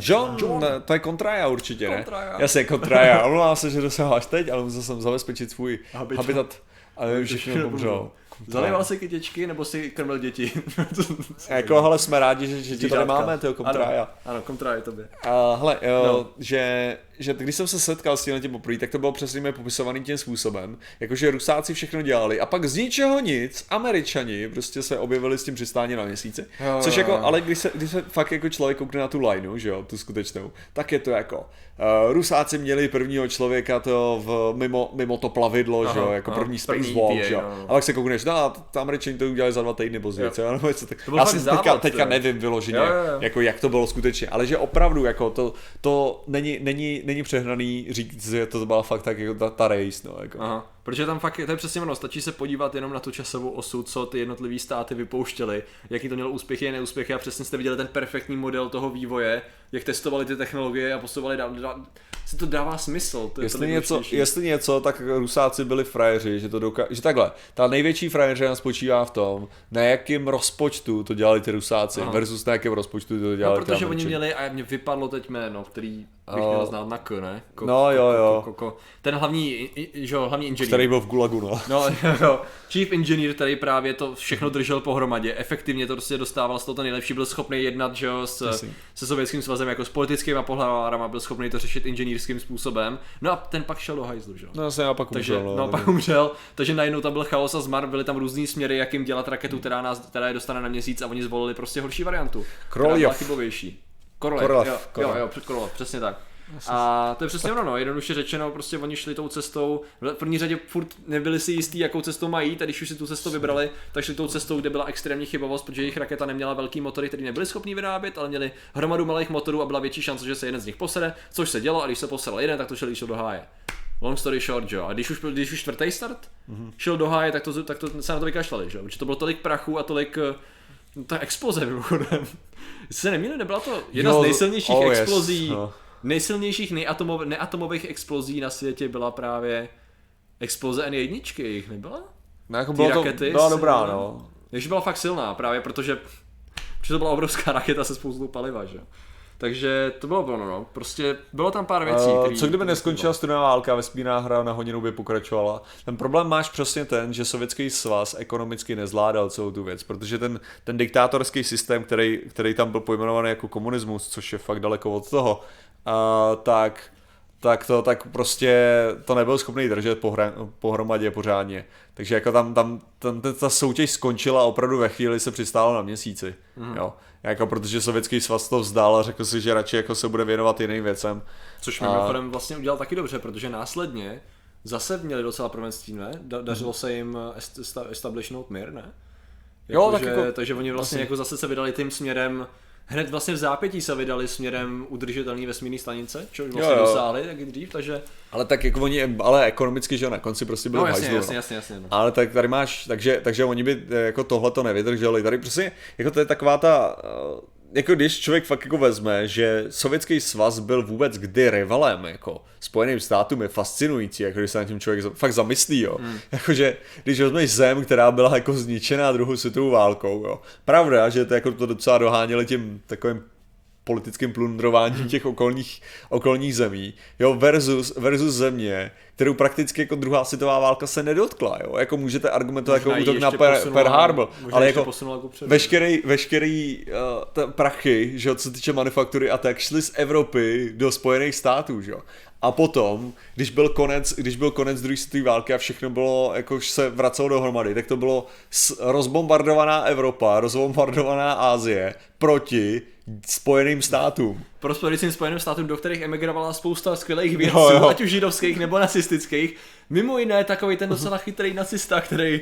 John, John, to je kontraja určitě, ne? Kontraja. Jasně, kontraja, omlouvám se, že dosaháš teď, ale musel jsem zabezpečit svůj Habitat. habitat, ale všechno pomřel. Zalival si kytičky nebo si krmil děti? Jako, hele, jsme rádi, že, že tě tady máme, tyho kontraja. Ano, ano kontraja tobě. Uh, hele, No. no. že, že když jsem se setkal s tím tím poprvé, tak to bylo přesně mě popisovaný tím způsobem, jakože Rusáci všechno dělali a pak z ničeho nic Američani prostě se objevili s tím přistáním na měsíci. Jo, Což jo. jako, ale když se, když se fakt jako člověk koukne na tu lineu, že jo, tu skutečnou, tak je to jako, uh, Rusáci měli prvního člověka to v, mimo, mimo to plavidlo, Aha, že jo, jako aha, první spacewalk, že jo. no. A pak se koukneš, no a t- Američani to udělali za dva týdny později, Jo. jo. nebo něco tak. To Já si teďka, teďka nevím vyloženě, Jo, jo, jo. jako jak to bylo skutečně, ale že opravdu jako to, to není, není, není přehnaný říct, že to byla fakt tak jako ta, ta race, no, jako. Aha, protože tam fakt, to je přesně ono, stačí se podívat jenom na tu časovou osu, co ty jednotlivé státy vypouštěly, jaký to mělo úspěchy a neúspěchy a přesně jste viděli ten perfektní model toho vývoje, jak testovali ty technologie a posouvali dál, dál si to dává smysl. To je to Jestli něco, nejdůležitější. jestli něco, tak Rusáci byli frajeři, že to doka- že takhle, ta největší frajeřina spočívá v tom, na jakém rozpočtu to dělali ty Rusáci Aha. versus na jakém rozpočtu to No, dělali ty protože oni měli, a mě vypadlo teď jméno, který bych měl znát na K, ne? Ko, No, jo, jo. Ko, ko, ko. Ten hlavní, že jo, hlavní inženýr. Který byl v Gulagu, no. No, jo, Chief Engineer, který právě to všechno držel pohromadě, efektivně to prostě dostával z toho to nejlepší, byl schopný jednat, že jo, s, se sovětským svazem jako s politickými pohlavárama, byl schopný to řešit inženýrským způsobem. No a ten pak šel do hajzlu, že jo. No, jsem já pak Takže, umřel, no. no, pak umřel, takže najednou tam byl chaos a zmar, byly tam různý směry, jak jim dělat raketu, která, nás, která je dostane na měsíc a oni zvolili prostě horší variantu. která byla chybovější. Korolev, Korolev, jo, Korolev. jo, jo, Korolev, přesně tak. A to je přesně ono, no, jednoduše řečeno, prostě oni šli tou cestou, v první řadě furt nebyli si jistí, jakou cestou mají jít, a když už si tu cestu vybrali, tak šli tou cestou, kde byla extrémní chybovost, protože jejich raketa neměla velký motory, který nebyli schopni vyrábět, ale měli hromadu malých motorů a byla větší šance, že se jeden z nich posede, což se dělo, a když se posedl jeden, tak to šel, šel do háje. Long story short, jo. A když už, když už čtvrtý start mm-hmm. šel do háje, tak to, tak to se na to vykašlali, že jo. Protože to bylo tolik prachu a tolik eh, ta exploze mimochodem. Se nemýlím, nebyla to jedna Jo, z nejsilnějších oh yes, explozí, no. Nejsilnějších neatomov, neatomových explozí na světě byla právě exploze N1, jich nebyla? No, jako bylo to, rakety byla se- dobrá, no. Takže byla fakt silná, právě protože, protože to byla obrovská raketa se spoustou paliva, že. Takže to bylo ono, no. Prostě bylo tam pár věcí, Uh, který, co kdyby neskončila studená válka a vesmírná hra na hodinu by pokračovala? Ten problém máš přesně ten, že sovětský svaz ekonomicky nezvládal celou tu věc, protože ten, ten diktátorský systém, který, který tam byl pojmenovaný jako komunismus, což je fakt daleko od toho, uh, tak tak to tak prostě to nebyl schopný držet pohra, pohromadě pořádně. Takže jako tam, tam, tam ta soutěž skončila a opravdu ve chvíli se přistálo na měsíci. Mm. Jo. Jako protože sovětský svaz to vzdal a řekl si, že radši jako se bude věnovat jiným věcem. Což A- mimochodem vlastně udělal taky dobře, protože následně zase měli docela prvenství, ne? Da, dařilo se jim est- esta- establishnout mír, ne? Jo, tak že, jako- takže oni vlastně asi. jako zase se vydali tím směrem, hned vlastně v zápětí se vydali směrem udržitelný vesmírné stanice, což vlastně Jo, jo. dosáhli tak dřív, takže... Ale tak jako oni, ale ekonomicky, že jo, na konci prostě byli No jasně, hajzlu, jasně, no. jasně, jasně, no. Ale tak tady máš, takže, takže oni by eh, jako tohle to nevydrželi. Tady prostě, jako to je taková ta, eh, jako když člověk fakt jako vezme, že sovětský svaz byl vůbec kdy rivalem, jako spojeným státům je fascinující, jako když se na tím člověk fakt zamyslí, jo. Hmm. Mm. Jakože, když vezmeš zem, která byla jako zničená druhou světovou válkou, jo. Pravda, že to jako to docela doháněli tím takovým politickým plundrováním těch okolních, okolních zemí, jo, versus, versus země, kterou prakticky jako druhá světová válka se nedotkla, jo, jako můžete argumentovat jako Možná ji útok na Per, posunula- Pearl Harbor, ale jako kupředu. veškerý, veškerý uh, prachy, že jo, co se týče manufaktury a tak, šly z Evropy do Spojených států, že jo. A potom, když byl konec, když byl konec druhé světové války a všechno bylo, jako už se vracelo dohromady, tak to bylo rozbombardovaná Evropa, rozbombardovaná Asie proti Spojeným státům. prosperujícím Spojeným státům, do kterých emigrovala spousta skvělých vědců, Jo, jo. ať už židovských nebo nacistických. Mimo jiné takový ten docela chytrý nacista, který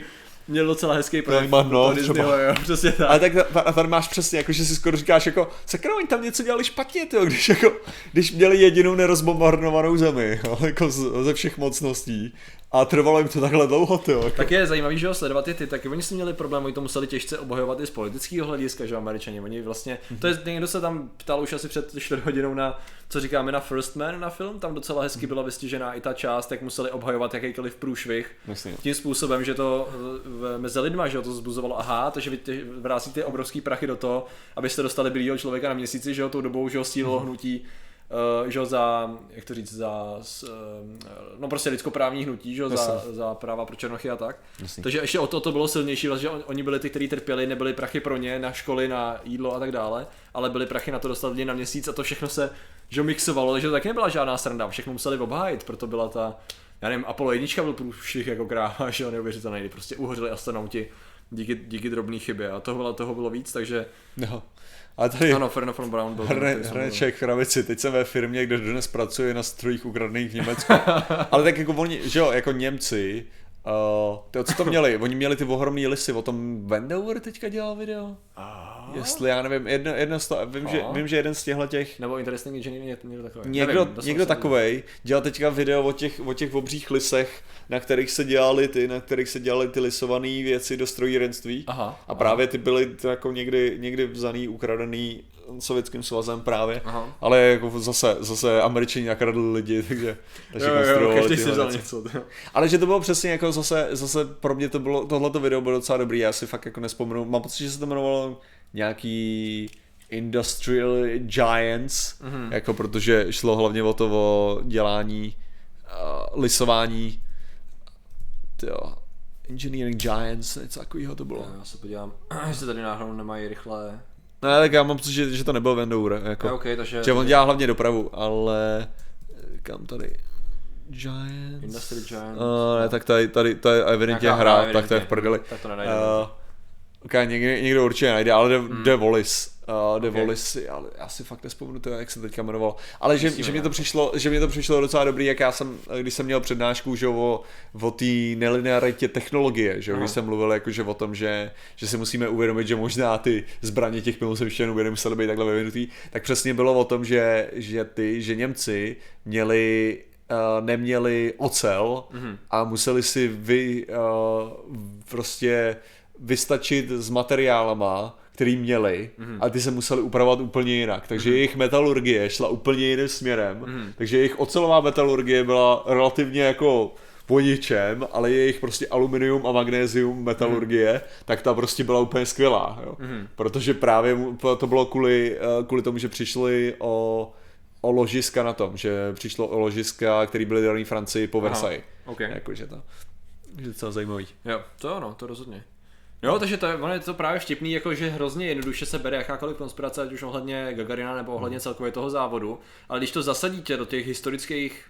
měl docela hezký projekt. Neumann, no, Disneyho, jo, přesně tak. Ale tak ta- a tady máš přesně, jako že si skoro říkáš, jako, sakra, oni tam něco dělali špatně, tyjo, když, jako, když měli jedinou nerozbombardovanou zemi, jo, jako z, ze všech mocností. A trvalo jim to takhle dlouho, tyjo, jako. Tak je zajímavý, že ho sledovat i ty, taky oni si měli problém, oni to museli těžce obhajovat i z politického hlediska, že američani, oni vlastně, to je, někdo se tam ptal už asi před čtvrt hodinou na, co říkáme na First Man na film, tam docela hezky byla vystižená i ta část, jak museli obhajovat jakýkoliv průšvih, Myslím. tím způsobem, že to eh, v- mezi lidma, že to zbuzovalo, aha, takže vy ty- vracíte obrovský prachy do toho, abyste dostali bílého člověka na měsíci, že jo, tou dobou, že jo, sílo hnutí, uh, že za, jak to říct, za, s, uh, no prostě lidskoprávní hnutí, že za, za práva pro černochy a tak. Jasně. Takže ještě o to to bylo silnější, vlastně, že on- oni byli ty, kteří trpěli, nebyly prachy pro ně, na školy, na jídlo a tak dále, ale byly prachy na to dostat lidi na měsíc a to všechno se, že mixovalo, takže to taky nebyla žádná sranda, všechno museli obhájit, proto byla ta, já nevím, Apollo 1 byl průšvih jako kráva, že jo, neuvěřitelný, prostě uhořili astronauti díky, díky drobné chybě a toho bylo, toho bylo víc, takže No. A tady ano, Fernand von Braun byl hrne, který jsem hrne mluvil. člověk v krabici, teď jsem ve firmě, kde dnes pracuje na strojích ukradených v Německu. Ale tak jako oni, že jo, jako Němci, uh, to, co to měli? Oni měli ty ohromný lisy, o tom Wendover teďka dělal video? Jestli, já nevím, jedno, jedno z toho, vím, že, Aha. vím, že jeden z těchto těch Nebo Interesting Engineering, ně- někdo takový. Někdo, Nevím, to někdo takovej dělal teďka video o těch, o těch obřích lisech, na kterých se dělali ty, na kterých se dělaly ty lisované věci do strojírenství. Aha. A právě ty byly to jako někdy, někdy vzaný, ukradený sovětským svazem právě. Aha. Ale jako zase, zase američani nakradli lidi, takže, takže Jo, jo, konstruovali každý si vzal něco. to jo. Ale že to bylo přesně jako zase, zase pro mě to bylo, tohleto video bylo docela dobrý, já si fakt jako nespomenu, mám pocit, že se to jmenovalo nějaký Industrial Giants, Mhm. mm-hmm. jako protože šlo hlavně o to o dělání, uh, lisování, tyjo, Engineering Giants, něco takového to bylo. Jo, Já se podívám, jestli tady náhodou nemají rychle... No tak já mám pocit, že, že to nebyl Vendour, jako. Jo, OK, takže... Že on dělá hlavně dopravu, ale eh, kam tady? Giants? Industry Giants. Uh, ne, tak tady, tady to je evidentně hra, tak to je v prdeli. Tak to nenajdeme. Uh, ok, někdo, někdo určitě najde, ale The, Hmm. The Wallis. Uh, The Ok. Wallis, si- ale já si fakt nespomenu to, jak se teďka jmenoval. Ale že, že, mě to přišlo, že mě to přišlo docela dobrý, jak já jsem, když jsem měl přednášku že, o, o té nelinearitě technologie, že Aha. když jsem mluvil jakože o tom, že, že si musíme uvědomit, že možná ty zbraně těch mimozemšťanů by nemusely být takhle vyvinutý, tak přesně bylo o tom, že, že ty, že Němci měli uh, neměli ocel Mhm. a museli si vy uh, prostě vystačit s materiálama, který měli Mhm. a ty se museli upravovat úplně jinak. Takže jejich metalurgie šla úplně jiným směrem. Mhm. Takže jejich ocelová metalurgie byla relativně jako po ničem, ale jejich prostě aluminium a magnézium metalurgie, tak ta prostě byla úplně skvělá. Jo? Mhm. Protože právě to bylo kvůli, eh, kvůli tomu, že přišli o, o ložiska na tom, že přišlo o ložiska, které byly dané Francii po Aha. Versailles. OK. Jakože to je docela zajímavý. Jo, to ano, to rozhodně. Jo, takže to je, ono je to právě vtipný, jako že hrozně jednoduše se bere jakákoliv konspirace, ať už ohledně Gagarina nebo ohledně celkově toho závodu, ale když to zasadíte do těch historických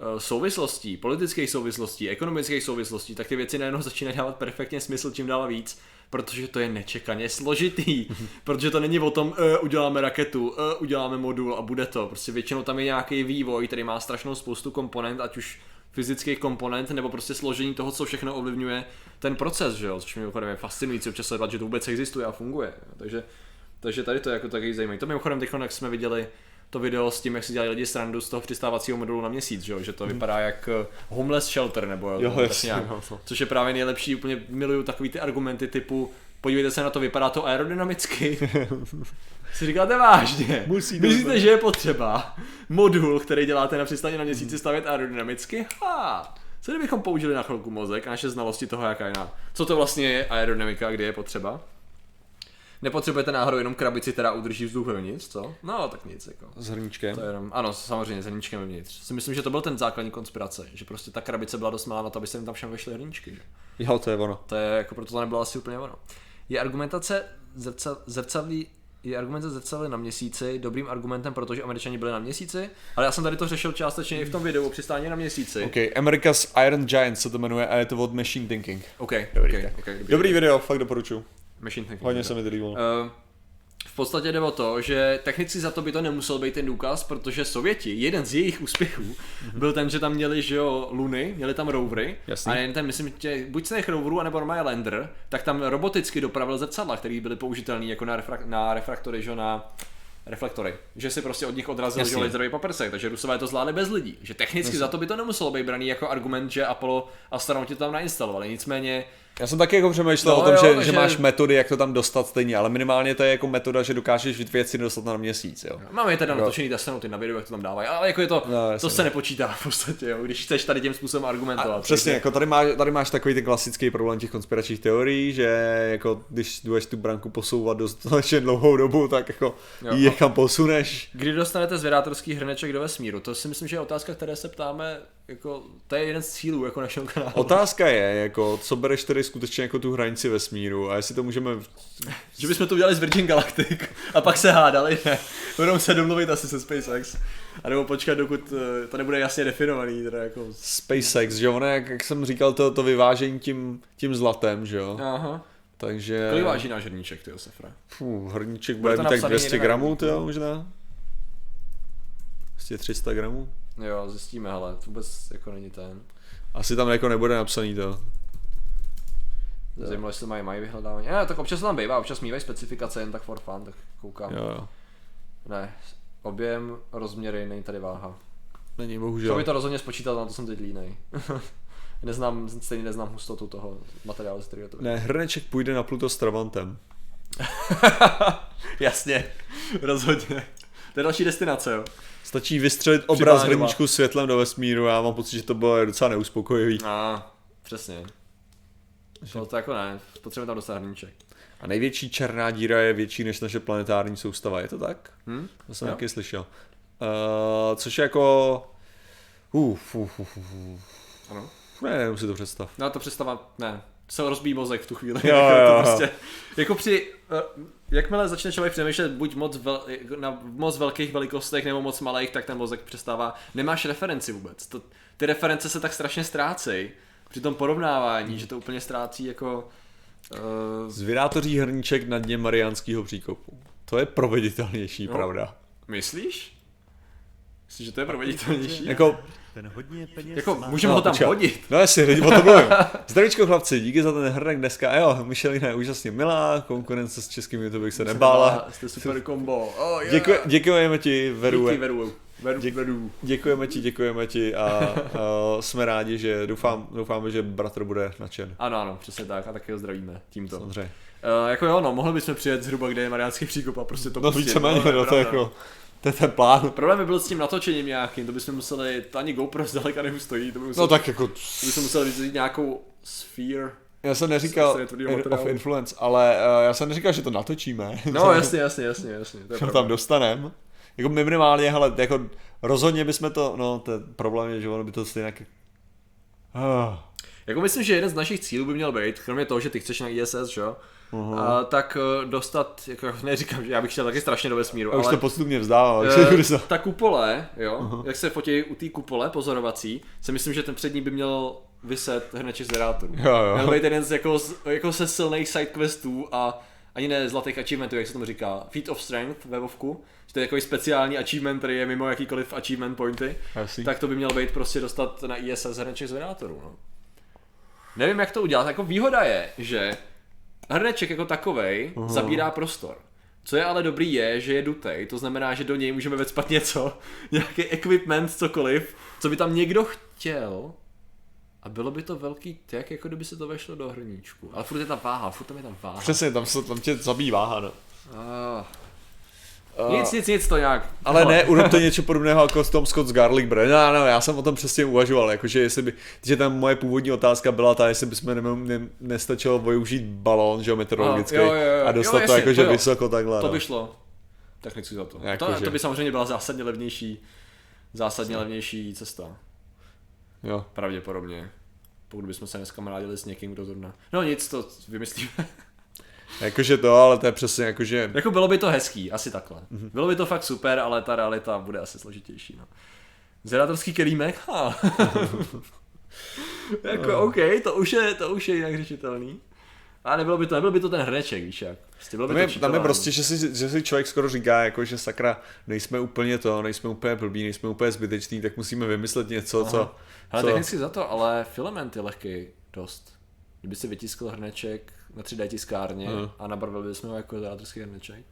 eh, souvislostí, politických souvislostí, ekonomických souvislostí, tak ty věci najednou začínají dávat perfektně smysl čím dál víc, protože to je nečekaně složitý, protože to není o tom, e, uděláme raketu, e, uděláme modul a bude to. Prostě většinou tam je nějaký vývoj, který má strašnou spoustu komponent, ať už fyzických komponent, nebo prostě složení toho, co všechno ovlivňuje ten proces, že jo, což mi mimochodem je fascinující občas sledovat, že to vůbec existuje a funguje. Takže, takže tady to je jako taky zajímavé. To mimochodem teď, jak jsme viděli to video s tím, jak si dělali lidi srandu z toho přistávacího modulu na měsíc, že, jo? že to vypadá jak eh, homeless shelter, nebo Jo, tak jasně, nějak. no, to. což je právě nejlepší, úplně miluju takový ty argumenty typu podívejte se na to, vypadá to aerodynamicky. si říkáte vážně? Musí Myslíte, že je potřeba modul, který děláte na přistání na měsíci, stavět aerodynamicky? Ha! Co kdybychom použili na chvilku mozek a naše znalosti toho, jaká je na... Co to vlastně je aerodynamika, kdy je potřeba? Nepotřebujete náhodou jenom krabici, která udrží vzduch vevnitř, co? No, tak nic, jako. S hrníčkem. To je jenom, ano, samozřejmě s hrníčkem vevnitř. Si myslím, že to byl ten základní konspirace, že prostě ta krabice byla dost malá na to, aby se jim tam všem vešly hrníčky. Že? Jo, to je ono. To je jako proto to nebylo asi úplně ono. Je argumentace zrca, zrcadlí, je argument ze zrcadly na měsíci dobrým argumentem, protože američani byli na měsíci, ale já jsem tady to řešil částečně i v tom videu o přistání na měsíci. OK, America's Iron Giant se to jmenuje a je to od Machine Thinking. OK, Dobrý, okay, okay, dobrý. Dobrý video, fakt doporučuji. Machine thinking. Hodně se mi to líbilo. Uh, v podstatě jde o to, že technicky za to by to nemusel být ten důkaz, protože Sověti, jeden z jejich úspěchů Mhm. byl ten, že tam měli, že jo, luny, měli tam rovery, Jasný. a jen ten, myslím, tě, buď z těch roverů, anebo normálně lander, tak tam roboticky dopravil zrcadla, které byly použitelné jako na, refrak- na refraktory, že jo, na reflektory. Že si prostě od nich odrazil Jasně. laserový paprsek, takže Rusové to zvládli bez lidí. Že technicky za to by to nemuselo být braný jako argument, že Apollo astronauti to tam nainstalovali. Nicméně Já jsem taky jako přemýšlel No o tom, jo, že, takže- že máš metody, jak to tam dostat stejně, ale minimálně to je jako metoda, že dokážeš věci dostat na měsíc, jo. Máme je teda natočený ty astronauty na videu, jak to tam dávají, ale jako je to, No, to se nepočítá v podstatě, jo, když chceš tady tím způsobem argumentovat. A přesně, jako tady máš, tady máš takový ten klasický problém těch konspiračních teorií, že jako když budeš tu branku posouvat dostatečně dlouhou dobu, tak jako Jo. ji někam posuneš. Kdy dostanete zvědátorský hrneček do vesmíru? To si myslím, že je otázka, které se ptáme, jako, to je jeden z cílů jako našeho kanálu. Otázka je, jako, co bereš tedy skutečně jako tu hranici vesmíru a jestli to můžeme... Že bychom to udělali z Virgin Galactic a pak se hádali, ne. Budou se domluvit asi se SpaceX. A nebo počkat, dokud eh, to nebude jasně definovaný, teda jako... SpaceX, že jo, ono, jak, jak jsem říkal, to, to vyvážení tím, tím zlatem, že jo, Aha. takže... Kolik váží náš hrníček, ty Josefra? Fuh, hrníček Bude bude to mít tak napsaný 200 někde na gramů, to jo, možná? 200-300 gramů? Jo, zjistíme, hele, to vůbec jako není ten. Asi tam jako nebude napsaný to. Zajímalo, jestli mají, mají vyhledávání. Ne, tak občas tam bývá, občas mývají specifikace jen tak for fun, tak koukám. Jo, jo. Ne, objem, rozměry, není tady váha. Není bohužel. by to rozhodně spočítat, na to jsem teď línej. neznám, stejně neznám hustotu toho materiálu, z kterého to Ne, hrneček půjde na Pluto s Travantem. Jasně, rozhodně. To je další destinace, jo. Stačí vystřelit obraz hrníčku světlem do vesmíru, já mám pocit, že to bylo docela neuspokojivý. A, přesně. To, to jako ne, potřebujeme tam dostat hrníček. A největší černá díra je větší než naše planetární soustava, je to tak? Hm? To jsem Jo. taky slyšel. Uh, což je jako... Uf, uf, uf, uf. Ano. Ne, nevím si to představ. No to představa, ne, se rozbíjí mozek v tu chvíli. Jo, jako, jo, to jo. prostě, jako při, uh, jakmile začne člověk přemýšlet buď moc vel, na moc velkých velikostech nebo moc malých, tak ten mozek přestává, nemáš referenci vůbec. To, ty reference se tak strašně ztrácejí při tom porovnávání, že to úplně ztrácí jako... Uh, Zvědátoří hrníček na dně Mariánského příkopu. To je proveditelnější, Jo. pravda. myslíš? Myslíš, že to je proveditelnější? Jako, Ten hodně peněz Jako, má. můžeme No, ho tam počkej. hodit. no jestli, teď o to mluvím. Zdravíčko chlapci, díky za ten hrnek dneska. A jo, Michelina je úžasně milá, konkurence s českým YouTube bych se nebála. Jste super kombo. Oh, yeah. Děkuji, děkujeme ti, Veru. Díky, Veru. Veru, Děk- Veru. Děkujeme ti, děkujeme ti a, a jsme rádi, že doufám, doufáme, že bratr bude nadšen. Ano, ano, přesně tak a taky ho zdravíme tímto. Samozřejmě. Uh, jako jo, no, mohli bychom přijet zhruba, kde je Mariánský příkop a prostě to No pustit, víceméně, no to jako, to je ten plán. Problém by byl s tím natočením nějakým, to bychom museli, to ani GoPro zdaleka neustojí, to by museli, No tak jako, to bychom museli vyzít nějakou sphere. já jsem neříkal of influence, ale uh, já jsem neříkal, že to natočíme. No jasně, jasně, jasně, jasně, to je to tam dostanem. Jako minimálně, hele, jako rozhodně bychom to, no ten problém je, že ono by to stejně jak... Ah, Jako myslím, že jeden z našich cílů by měl být, kromě toho, že ty chceš na ISS, že jo, a, tak eh, dostat, jako neříkám, že já bych chtěl taky strašně do vesmíru, já už ale to postupně takže to- ta kupole, jo, jak se fotí u té kupole pozorovací, si myslím, že ten přední by měl vyset hrneček z. Jo, jo. Měl být jeden z jako, jako se silných sidequestů a ani ne zlatých achievementů, jak se tomu říká, Feat of Strength ve Vovku, že to je takový speciální achievement, který je mimo jakýkoliv achievement pointy, Jasný. tak to by měl být prostě dostat na ISS hrneček z generátorů. No. Nevím, jak to udělat, jako výhoda je, že hrneček jako takovej uh-huh. zabírá prostor. Co je ale dobrý je, že je dutej, to znamená, že do něj můžeme vecpat něco, nějaký equipment, cokoliv, co by tam někdo chtěl a bylo by to velký tak, jako kdyby se to vešlo do hrníčku. Ale furt je tam váha, furt tam je tam váha. Přesně, tam, se, tam tě zabíjí váha, no. Ah. Nic, nic, nic, to nějak. Ale ne, urob to něco podobného jako s Tom Scott z Garlic Bread. No, no, já jsem o tom přesně uvažoval, jakože jestli by, že tam moje původní otázka byla ta, jestli bychom ne, ne, nestačilo využít balón, že meteorologický, jo, jo, jo. a dostat Jo, to jakože to jo. vysoko takhle. To no. by šlo. Technicky za to. Jako to, že- to by samozřejmě byla zásadně levnější, zásadně levnější cesta. Jo. Pravděpodobně. Pokud bychom se dneska kamarádili s někým, kdo zrovna... No nic, to vymyslíme. Jakože to, ale to je přesně jakože... Jako bylo by to hezký, asi takhle. Mm-hmm. Bylo by to fakt super, ale ta realita bude asi složitější. No. Zedátorský kelímek? Ha. jako no. OK, to už je, to už je jinak řešitelný. A nebylo by to, nebyl by to ten hrneček, víš jak. Prostě bylo by Tam je, to tam je prostě, že si, že si člověk skoro říká, jako, že sakra, nejsme úplně to, nejsme úplně blbí, nejsme úplně zbyteční, tak musíme vymyslet něco, Aha. co... Ale co... technicky za to, ale filament je lehký dost. Kdyby si vytiskl hrneček na 3D tiskárně Mhm. a nabarvil bychom ho jako zedátorský hrneček.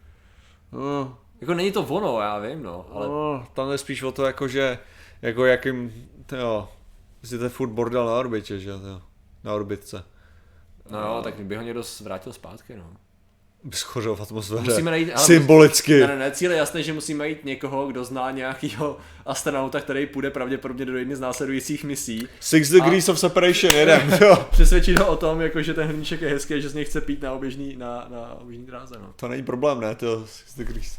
No, Jako není to ono, já vím, no, ale no, tam je spíš o to, jako, že, jako jakým, jo, prostě to je furt bordel na orbitě, že jo, na orbitce. no jo, tak by ho někdo vrátil zpátky, no. Schořil v atmosféře. Musíme najít, ale Symbolicky. Ne, ne, ne, cíl je jasný, že musíme najít někoho, kdo zná nějakého astronauta, který půjde pravděpodobně do jedné z následujících misí. Six degrees of separation, jedem. Přesvědčit ho o tom, jako, že ten hrníček je hezký, že z něj chce pít na oběžný, na, na oběžný dráze. No. To není problém, ne, to six degrees.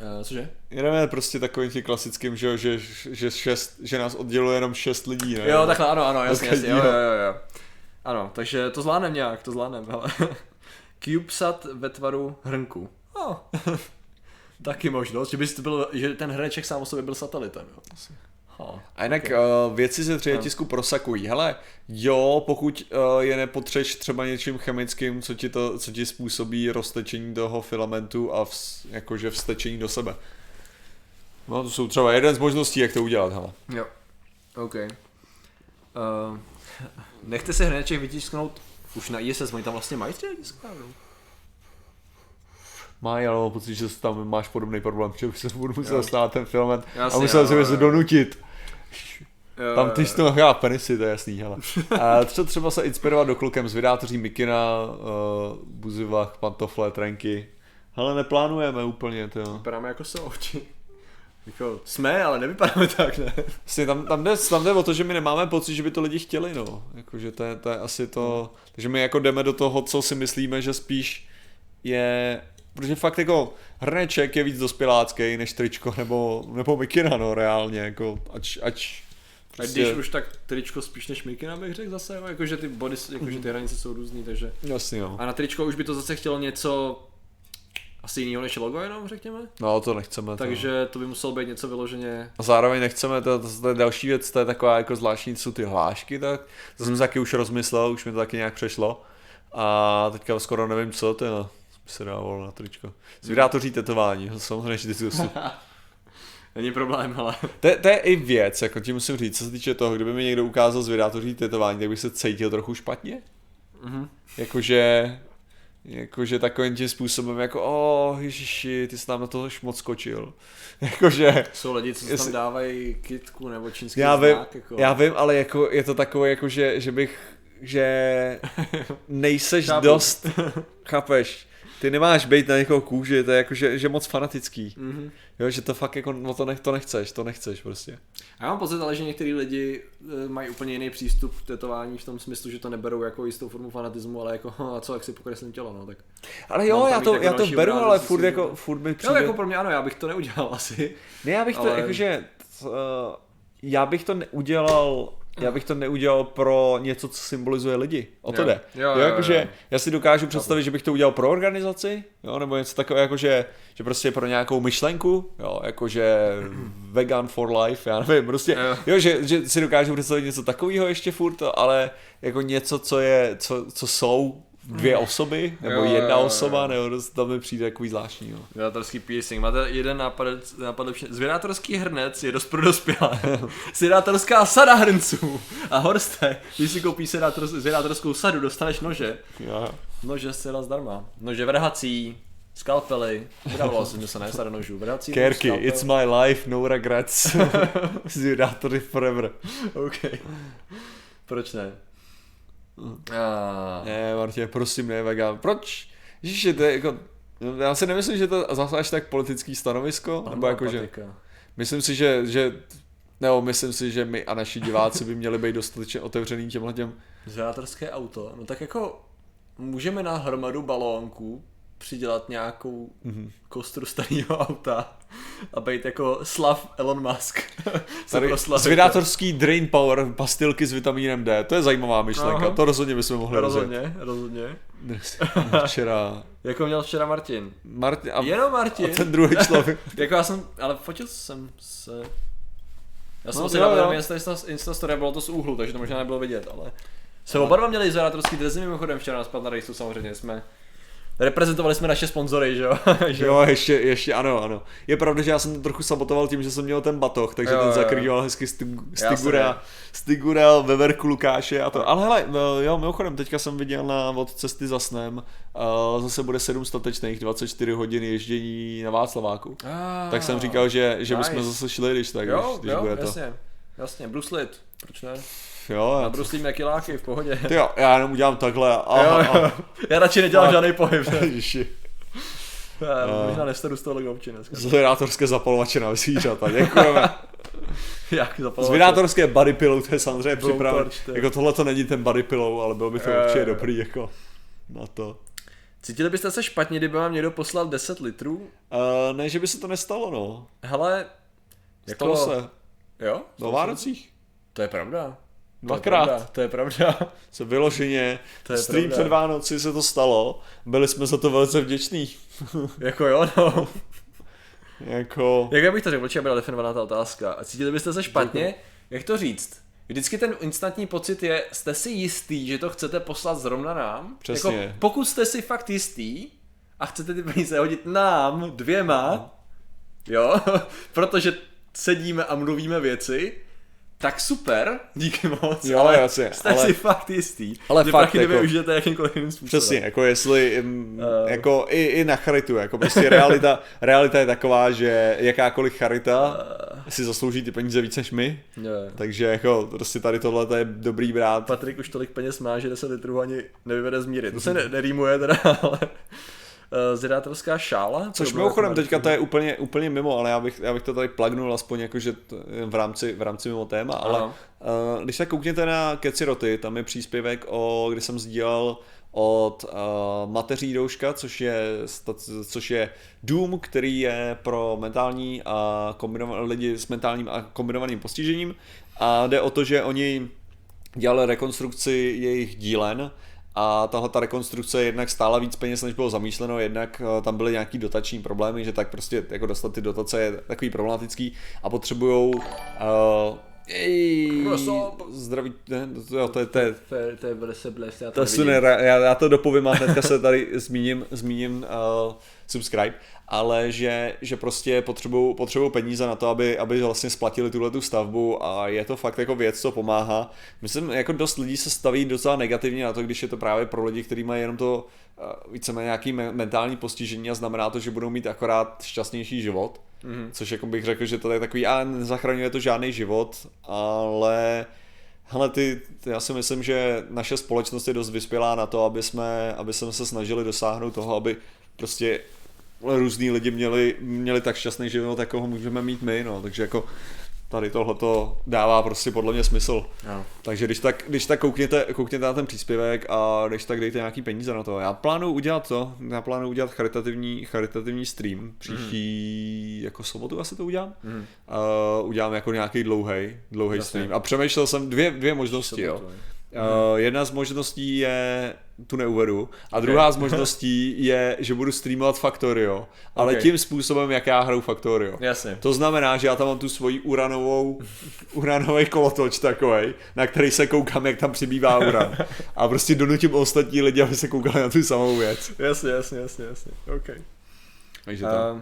Uh, cože? Jedeme prostě takovým tím klasickým, že, že, že, šest, že nás odděluje jenom šest lidí, ne? Jo, takhle, ano, ano, jasně, jasně, jo, jo, jo, jo. Ano, takže to zvládneme nějak, to zvládneme, hele. CubeSat ve tvaru hrnku. Oh. Taky možnost, že, bys to byl, že ten hrneček sám o sobě byl satelitem, jo. Ha. A jinak Okay. uh, věci ze 3D tisku prosakují. Hele, jo, pokud uh, je nepotřeš třeba něčím chemickým, co ti, to, co ti způsobí roztečení toho filamentu a vs, jakože vstečení do sebe. No to jsou třeba jeden z možností, jak to udělat, hele. Jo. OK. Uh, nechte si hrneček vytisknout už na ISS, oni tam vlastně mají 3D tiskárnu. Má, ale mám pocit, že tam máš podobný problém, že by se budu musel Jo. stát ten filament a musel si se donutit. Jo, Tam jo, ty jsi to nachází penisy, to je jasný, hele. A třeba, třeba se inspirovat do klukem z vydátoří Mikina, uh, buzivách, pantofle, trenky. Hele, neplánujeme úplně, to jo. Vypadáme jako souči. Jako, jsme, ale nevypadáme tak, ne? Vlastně tam, tam, jde, tam jde o to, že my nemáme pocit, že by to lidi chtěli, no. Jakože to je, to je asi to... Takže my jako jdeme do toho, co si myslíme, že spíš je... Protože fakt jako hrneček je víc dospělácký než tričko nebo, nebo mikina, no reálně, jako ač, ač A když už tak tričko spíš než mikina bych řekl zase, jo? jakože ty body, jakože ty hranice jsou různý, takže... Jasně, no. A na tričko už by to zase chtělo něco asi jiného než logo jenom, řekněme. No, to nechceme. To. Takže to by muselo být něco vyloženě... A zároveň nechceme, to, to, to je další věc, to je taková jako zvláštní, jsou ty hlášky, tak to jsem taky už rozmyslel, už mi to taky nějak přešlo. A teďka skoro nevím co, to je, by se dávalo na tričko. Zvědátoří tetování, samozřejmě že ty jsou Není problém, ale... to, je- to, je i věc, jako ti musím říct, co se týče toho, kdyby mi někdo ukázal zvědátoří tetování, tak bych se cítil trochu špatně. Mhm. Jakože, jakože takovým tím způsobem, jako o, ježiši, ty jsi nám na toho moc skočil. jakože, Jsou lidi, co si tam Jestli- dávají kitku nebo čínský Já vím, jako... já vím, ale jako je to takové, jako že, že bych, že nejseš dost, chápeš, ty nemáš být na někoho kůži, to je jako, že, že moc fanatický. Mhm. Jo, že to fakt jako, no to, nech, to nechceš, to nechceš prostě. A já mám pocit, ale že některý lidi eh, mají úplně jiný přístup k tetování v tom smyslu, že to neberou jako jistou formu fanatismu, ale jako "Hm, a co, jak si pokreslím tělo, no tak. Ale jo, já to, jako já to beru, obrázek, ale furt jako, furt mi Jo, přijde... jako pro mě ano, já bych to neudělal asi. Ne, já bych to, Ale- jakože, uh, já bych to neudělal, já bych to neudělal pro něco, co symbolizuje lidi. O to Jo. jde. Jo, jo, jo, jakože, jo. já si dokážu představit, že bych to udělal pro organizaci, jo, nebo něco takového, jakože, že prostě pro nějakou myšlenku, jo, jakože vegan for life, já nevím, prostě, Jo. jo, že, že si dokážu představit něco takového ještě furt, ale jako něco, co je, co, co jsou dvě osoby, nebo Jo, jo, jedna jo, jo. osoba, nebo to, mi přijde takový zvláštní, jo. Zvědátorský piercing. Máte jeden nápad, nápad lepší. Zvědátorský hrnec je dost pro dospělé. Zvědátorská sada hrnců. A Horste, když si koupíš zvědátor, zvědátorskou sadu, dostaneš nože. Jo. Nože zcela zdarma. Nože vrhací, skalpely. Vydávalo se mi se ne, sada nožů. Vrhací, Kerky, skalpel. it's my life, no regrets. Zvědátory forever. OK. Proč ne? A... Ne, Martě, prosím, ne, vegan. Proč? Ježiši, to je jako... Já si nemyslím, že to zase až tak politický stanovisko, nebo jako, že... Myslím si, že, že nebo myslím si, že my a naši diváci by měli být dostatečně otevřený těmhle těm... Zvědátorské auto, no tak jako můžeme na hromadu balónků přidělat nějakou Mhm. kostru starého auta a být jako Slav Elon Musk. Tady zvědátorský Drain Power, pastilky s vitamínem D, to je zajímavá myšlenka, Aha. to rozhodně bychom mohli rozjet. Rozhodně, rozhodně. Včera Jako měl včera Martin. Martin a, Jenom a Martin. ten druhý člověk. Jako já jsem, ale fotil jsem se... Já jsem No, si dal Insta, Insta, story, bylo to z úhlu, takže to možná nebylo vidět, ale... Se oba dva měli izolatorský dresy mimochodem včera na na rejsu samozřejmě jsme... Reprezentovali jsme naše sponzory, že jo? Jo, ještě, ještě ano, ano. Je pravda, že já jsem to trochu sabotoval tím, že jsem měl ten batoh, takže Jo, ten zakrýval hezky Stig- Jasně. Stigura, Stigura, Veverku Lukáše a to. Ale hele, no, jo, mimochodem, teďka jsem viděl na od cesty za snem, uh, zase bude 7 statečných 24 hodin ježdění na Václaváku. Ah, Tak jsem říkal, že, že bychom nice. zase šli, když tak, Jo, když, když jo, bude to. jasně. Jasně, bruslit, proč ne? Jo, já, Nabruslíme kiláky v pohodě. ty jo, já jenom udělám takhle. Aha, jo, jo. Já radši nedělám A- žádný pohyb. ne? Ježiši. Já A- Možná nestaru z toho občí dneska. Zvědátorské zapalovače na zvířata, děkujeme. Jak zapalovat? Zvědátorské body pillow, to je samozřejmě připravené. je. Jako tohle to není ten body pillow, ale bylo by to jo, určitě jo. dobrý jako na to. Cítili byste se špatně, kdyby vám někdo poslal 10 litrů? Uh, ne, že by se to nestalo, no. Hele, Stalo jako... se. Jo? Na Vánocích. To je pravda. Dvakrát. To je pravda. To je pravda. Se vyloženě, To je stream pravda. před Vánoci se to stalo, byli jsme za to velice vděční. jako jo, no. Jako, Jak bych to řekl, protože byla definovaná ta otázka. A cítili byste se špatně? Jak to říct? Vždycky ten instantní pocit je, jste si jistý, že to chcete poslat zrovna nám? Přesně. Jako, pokud jste si fakt jistý a chcete ty peníze hodit nám dvěma, jo, protože sedíme a mluvíme věci, tak super, díky moc, Jo, ale jasně, jste ale- si fakt jistý, ale že fakt prachy jako- nevyužijete jakýmkoliv jiným způsobem. Přesně, jako jestli, um, Eh. jako i, i na charitu, jako prostě realita, realita je taková, že jakákoliv charita si zaslouží ty peníze víc než my, Jo. takže jako prostě tady tohle to je dobrý brát. Patrik už tolik peněz má, že 10 litrů ani nevyvede z míry. To se ne, nerýmuje teda, ale uh, zvědátorská šála. Což mimochodem teďka to je úplně, úplně mimo, ale já bych, já bych to tady plagnul aspoň jakože t- v rámci, v rámci mimo téma, ale Aha. uh, když se koukněte na Keciroty, tam je příspěvek, o, kdy jsem sdílel od uh, mateří douška, což je, což je dům, který je pro mentální a lidi s mentálním a kombinovaným postižením a jde o to, že oni dělali rekonstrukci jejich dílen a tahle ta rekonstrukce jednak stála víc peněz, než bylo zamýšleno, jednak eh, tam byly nějaký dotační problémy, že tak prostě jako dostat ty dotace je takový problematický a potřebujou uh, Ej, zdraví, ne, to, jo, to je, to je, To je, to je velice blesk, já to, to já, já to dopovím a hnedka se tady zmíním, zmíním uh, subscribe, ale že, že prostě potřebují potřebují peníze na to, aby, aby vlastně splatili tuhle tu stavbu a je to fakt jako věc, co pomáhá. Myslím, jako dost lidí se staví docela negativně na to, když je to právě pro lidi, kteří mají jenom to uh, víceméně nějaký me- mentální postižení a znamená to, že budou mít akorát šťastnější život. Mhm. Což jako bych řekl, že to je takový, a nezachraňuje to žádný život, ale hele, ty, ty, já si myslím, že naše společnost je dost vyspělá na to, aby jsme, aby jsme se snažili dosáhnout toho, aby prostě různý lidi měli, měli tak šťastný život, jako ho můžeme mít my, no, takže jako tady tohle to dává prostě podle mě smysl. Jo. Takže když tak, když tak koukněte, koukněte na ten příspěvek a když tak dejte nějaký peníze na to. Já plánuju udělat to, já plánuju udělat charitativní, charitativní stream. Příští jako sobotu asi to udělám. Mhm. Uh, udělám jako nějaký dlouhý, dlouhý stream. A přemýšlel jsem dvě, dvě možnosti, jo. Sobotu, Uh, jedna z možností je, tu neuvedu, a druhá z možností je, že budu streamovat Factorio, ale Ok. tím způsobem, jak já hraju Factorio. Jasně. To znamená, že já tam mám tu svoji uranovou, uranový kolotoč takovej, na který se koukám, jak tam přibývá uran. A prostě donutím ostatní lidi, aby se koukali na tu samou věc. Jasně, jasně, jasně, jasně. OK. Takže Uh,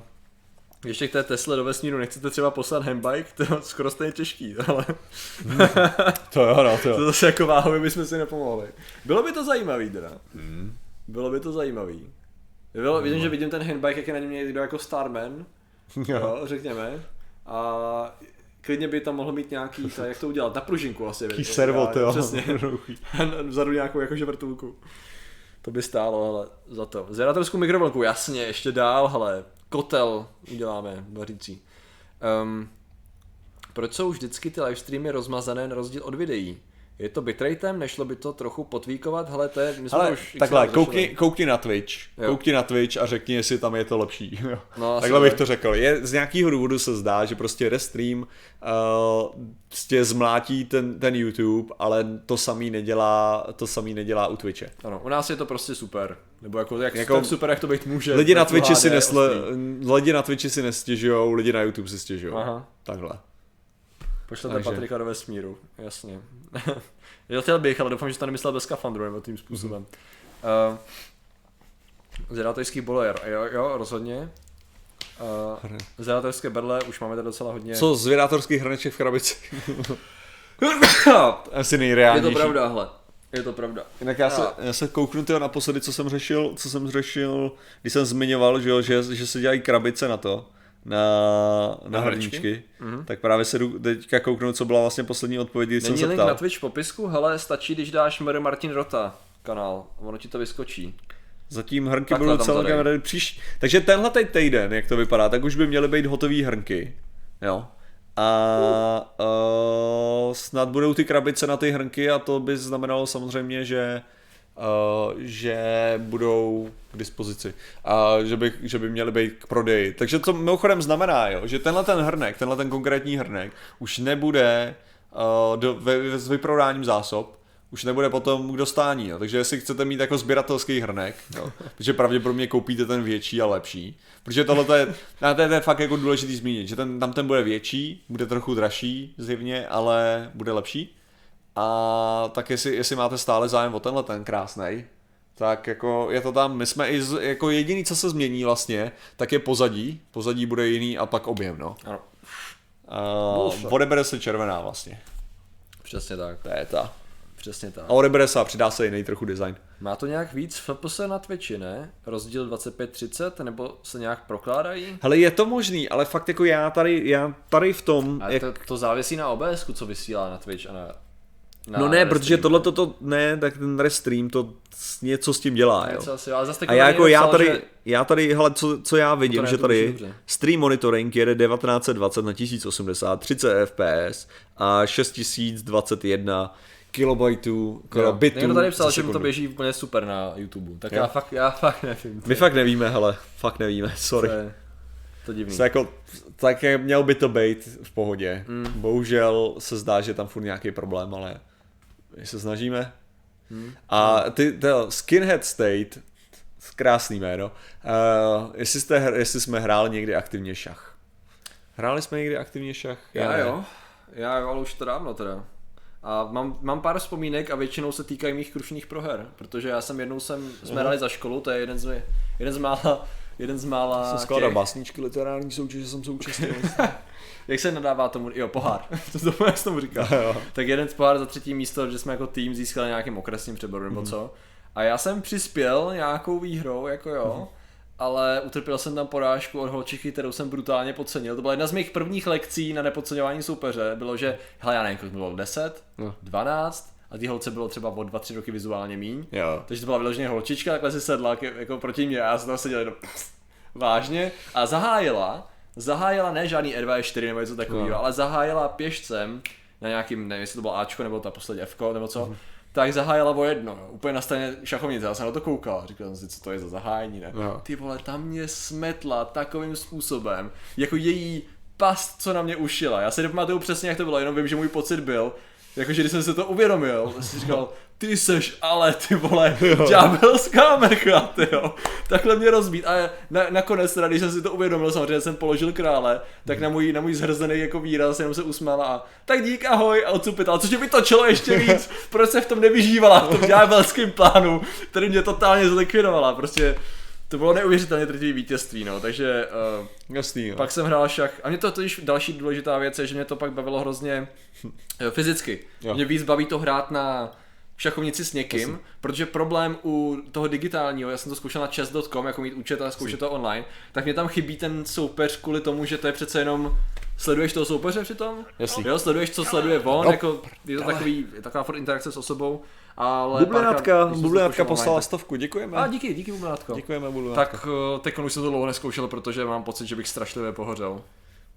ještě k té Tesle do vesmíru, nechcete třeba poslat handbike? To je skoro stejně těžký, ale to jo, no, to to jo. zase jako váhově bychom si nepomohli. Bylo by to zajímavý teda. Hmm. Bylo by to zajímavý. Bylo, vidím, že vidím ten handbike, jak je na něm někdo jako Starman, Jo. jo, řekněme. A klidně by tam mohl mít nějaký, ta, jak to udělat, na pružinku asi. Jako servo, to jo. Přesně. Vzadu nějakou jakože vrtulku. To by stálo, ale za to. Zvědatelskou mikrovlnku, jasně, ještě dál, hele. Kotel uděláme, vařící. Um, proč jsou vždycky ty livestreamy rozmazané na rozdíl od videí? Je to bitratem, nešlo by to trochu potvíkovat, hele, to je, my jsme Ale už takhle, koukni, koukni na Twitch, Jo. koukni na Twitch a řekni, jestli tam je to lepší. No, takhle bych to řekl. Je, z nějakého důvodu se zdá, že prostě restream uh, prostě zmlátí ten, ten YouTube, ale to samý nedělá, to samý nedělá u Twitche. Ano, u nás je to prostě super. Nebo jako, jak, Jako- tak super, jak to být může. Lidi na Jako Twitchi si nesle, lidi na Twitchi si nestěžujou, lidi na YouTube si stěžujou. Aha. Takhle. Pošlete Takže. Patrika do vesmíru, jasně. Já chtěl bych, ale doufám, že to nemyslel bez skafandru nebo tím způsobem. Uh, Zeratojský boler, jo, jo, rozhodně. Uh, Zeratojské berle už máme tady docela hodně. Co z vědátorských hrneček v krabici? Asi Je nejreálnější. to pravda, hele. Je to pravda. Jinak já se, A- já se kouknu tyho naposledy, co jsem řešil, co jsem řešil, když jsem zmiňoval, že, jo, že, že se dělají krabice na to, na, na, Na hrnečky? hrníčky, tak právě se jdu teďka kouknout, co byla vlastně poslední odpověď, když jsem se ptal. na Twitch v popisku, hele, stačí, když dáš Mary Martin Rota kanál, ono ti to vyskočí. Zatím hrnky Takhle budou celkem ready příští. Takže tenhle teď týden, jak to vypadá, tak už by měly být hotový hrnky. Jo. A uh, snad budou ty krabice na ty hrnky a to by znamenalo samozřejmě, že uh, že budou k dispozici a že by, že by měly být k prodeji. Takže to mimochodem znamená, jo, že tenhle ten hrnek, tenhle ten konkrétní hrnek už nebude uh, do, ve, s vyprodáním zásob, už nebude potom k dostání, jo. takže jestli chcete mít jako sběratelský hrnek, jo, protože pravděpodobně koupíte ten větší a lepší, protože tohle je, to je, to je fakt jako důležitý zmínit, že ten, tam ten bude větší, bude trochu dražší zjevně, ale bude lepší. A tak jestli, jestli máte stále zájem o tenhle ten krásný, tak jako je to tam, my jsme i z, jako jediný, co se změní vlastně, tak je pozadí, pozadí bude jiný a pak objem, no. Ano, Uh, odebere se červená vlastně, přesně tak. to je ta. Přesně tak. A odebere se a přidá se jiný trochu design. Má to nějak víc FPS na Twitchi, ne? Rozdíl 25-30, nebo se nějak prokládají? Hele, je to možný, ale fakt jako já tady, já tady v tom, A jak... to, to závisí na OBS, co vysílá na Twitch a na, na no ne, protože tohle to, to ne, tak ten restream to něco s tím dělá, jo. Něco asi, ale zase A já jako já tady, že- já tady, hele, co, co já vidím, že tady stream monitoring jede 1920 na 1080, 30 fps a 6021 kilobajtů, Jo, bitů Někdo tady psal, že mu to běží úplně super na YouTube, tak Jo. já fakt, já fakt nevím. My fakt nevíme, hele, fakt nevíme, sorry. To je to divný. To jako, tak měl by to být v pohodě. Mm. Bohužel se zdá, že tam furt nějaký problém, ale se snažíme. Mm. A ty, to Skinhead State, krásný jméno, uh, jestli, jste, jestli jsme hráli někdy aktivně šach. Hráli jsme někdy aktivně šach? Já ne. jo, já jo, ale už to dávno teda. A mám, mám pár vzpomínek a většinou se týkají mých krušných proher, protože já jsem jednou jsem, jsme hrali za školu, to je jeden z, jeden z mála, jeden z mála Jsem skládal těch, básničky literární soutěže, jsem současný. jak se nadává tomu, jo, pohár, to to jak se tomu říká. tak jeden z pohár za třetí místo, že jsme jako tým získali nějakým okresním přeboru nebo co. A já jsem přispěl nějakou výhrou, jako jo, ale utrpěl jsem tam porážku od holčiky, kterou jsem brutálně podcenil. To byla jedna z mých prvních lekcí na nepodceňování soupeře. Bylo, že, hele, já nevím, kolik bylo 10, No. 12, a ty holce bylo třeba o 2-3 roky vizuálně míň. jo. Takže to byla vyloženě holčička, takhle si sedla jako, proti mě a já jsem tam seděl jenom vážně a zahájila, zahájila ne žádný R24 nebo něco takového, No. ale zahájila pěšcem na nějakým, nevím jestli to bylo Ačko nebo ta poslední Fko nebo co, tak zahájila o jedno, jo, úplně na straně šachovnice, já jsem na to koukal, říkal jsem si, co to je za zahájení, ne? No. Ty vole, tam mě smetla takovým způsobem, jako její past, co na mě ušila. Já si nepamatuju přesně, jak to bylo, jenom vím, že můj pocit byl, jakože když jsem si to uvědomil, jsem si říkal, ty seš ale ty vole, ďábelská mrcha, ty jo. Takhle mě rozbít. A na, nakonec teda, když jsem si to uvědomil, samozřejmě jsem položil krále, tak na můj, na můj zhrzený jako výraz jenom se usmála a tak dík, ahoj, a odsupit. Ale což mě vytočilo ještě víc, proč se v tom nevyžívala, v tom ďábelském plánu, který mě totálně zlikvidovala. Prostě to bylo neuvěřitelně drtivý vítězství, no, takže uh, Jasný, jo. pak jsem hrál šach a mě to totiž další důležitá věc je, že mě to pak bavilo hrozně eh, fyzicky. Jo. Mě víc baví to hrát na šachovnici s někým, protože problém u toho digitálního, já jsem to zkoušel na chess.com, jako mít účet a zkoušet to online, tak mě tam chybí ten soupeř kvůli tomu, že to je přece jenom Sleduješ toho soupeře přitom? Jasný. Jo, sleduješ, co sleduje on, No, jako je to takový, je taková furt interakce s osobou, ale... Bublinatka, Bublinatka poslala online, stovku, děkujeme. tak- A díky, díky Bublinatko. Děkujeme, Bublinatka. Tak eh, teď už jsem to dlouho neskoušel, protože mám pocit, že bych strašlivě pohořel.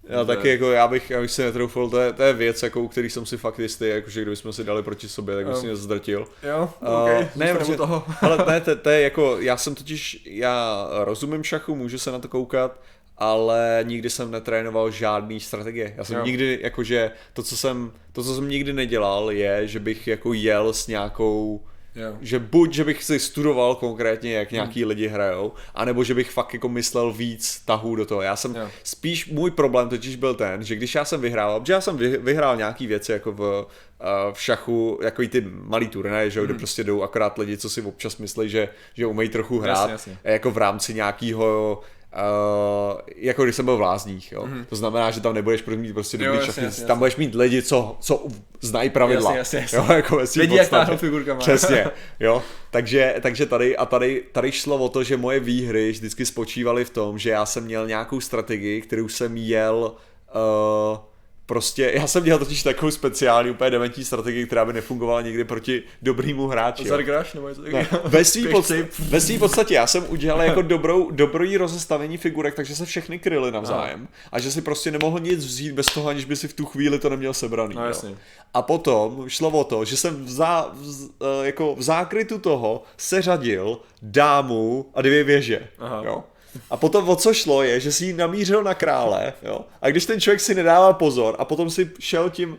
Já taky jako, já bych, já bych si netroufal, to je, to je věc, jako, u který jsem si fakt jistý, jakože kdybychom si dali proti sobě, tak bych si mě zdrtil. Jo, Uh, okay, ne, ne, protože- toho. Ale ne, to, to je jako, já jsem totiž, já rozumím šachu, můžu se na to koukat, ale nikdy jsem netrénoval žádný strategie. Já jsem Jo. nikdy, jakože, to co jsem, to, co jsem nikdy nedělal, je, že bych jako jel s nějakou, Jo. že buď, že bych si studoval konkrétně, jak nějaký lidi hrajou, anebo že bych fakt jako myslel víc tahů do toho. Já jsem, Jo. spíš můj problém totiž byl ten, že když já jsem vyhrával, protože já jsem vy, vyhrál nějaký věci jako v, eh, v šachu, jako i ty malý turnaje, že jo, kde prostě jdou akorát lidi, co si občas myslí, že, že umejí trochu hrát, Jasně, jasně. jako v rámci nějakého Uh, jako když jsem byl v Lázních, jo. Mm-hmm. To znamená, že tam nebudeš mít prostě Jo, dobrý šachy, tam jasně. budeš mít lidi, co, co znají pravidla. Jasně, jasně, Jo, jasně. jako ve svým Vědí, jak táhnout figurkama. Přesně, jo. Takže, takže tady, a tady, tady šlo o to, že moje výhry vždycky spočívaly v tom, že já jsem měl nějakou strategii, kterou jsem jel uh, prostě, já jsem měl totiž takovou speciální, úplně dementní strategii, která by nefungovala nikdy proti dobrýmu hráči. Zargraš nebo něco Ne, ve svý, podstatě, ve svý podstatě já jsem udělal jako dobrou, dobrý rozestavení figurek, takže se všechny kryly navzájem a že si prostě nemohl nic vzít bez toho, aniž by si v tu chvíli to neměl sebraný. No, jo. jasně. A potom šlo o to, že jsem v, zá, v, eh, jako v zákrytu toho seřadil dámu a dvě věže. Aha. Jo. A potom o co šlo je, že si ji namířil na krále, jo. A když ten člověk si nedával pozor a potom si šel tím,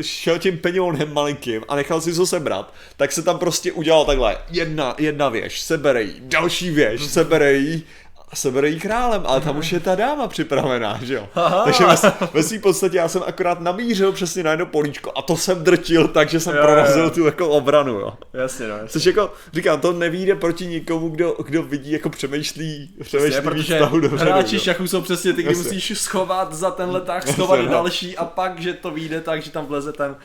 šel tím peňounem malinkým a nechal si to sebrat, tak se tam prostě udělal takhle. Jedna, jedna věž, sebere jí, další věž, sebere jí a sebere jí králem, ale tam už je ta dáma připravená, že jo. Aha. Takže ve, ve svým podstatě já jsem akorát namířil přesně na jedno políčko a to jsem drtil, takže jsem Jo, jo, jo. prorazil tu jako obranu, jo. Jasně, no, jasně. Což jako, říkám, to nevíde proti nikomu, kdo, kdo vidí jako přemýšlí, přemýšlí víc protože dopředu, hráči šachu jsou přesně ty, kdy Jasně. musíš schovat za tenhle tak, schovat Jasně, no. další a pak, že to vyjde tak, že tam vleze ten...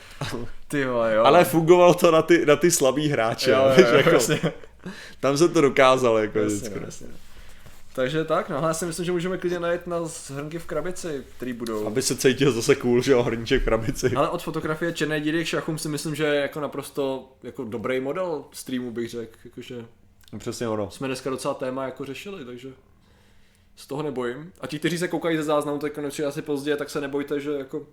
Ty jo. Ale fungovalo to na ty, na ty slabý hráče, jo, jo, jo, jo, jako, jasně, tam se to dokázalo, jako jasně, vždycky. no, jasně. Takže tak, no, já si myslím, že můžeme klidně najít na hrnky v krabici, který budou. Aby se cítil zase cool, že jo, hrníček v krabici. Ale od fotografie Černé díry k šachům si myslím, že je jako naprosto jako dobrý model streamu bych řekl, jakože Přesně ono. jsme dneska docela téma jako řešili, takže z toho nebojím. A ti, kteří se koukají ze záznamu, tak konečně asi pozdě, tak se nebojte, že jako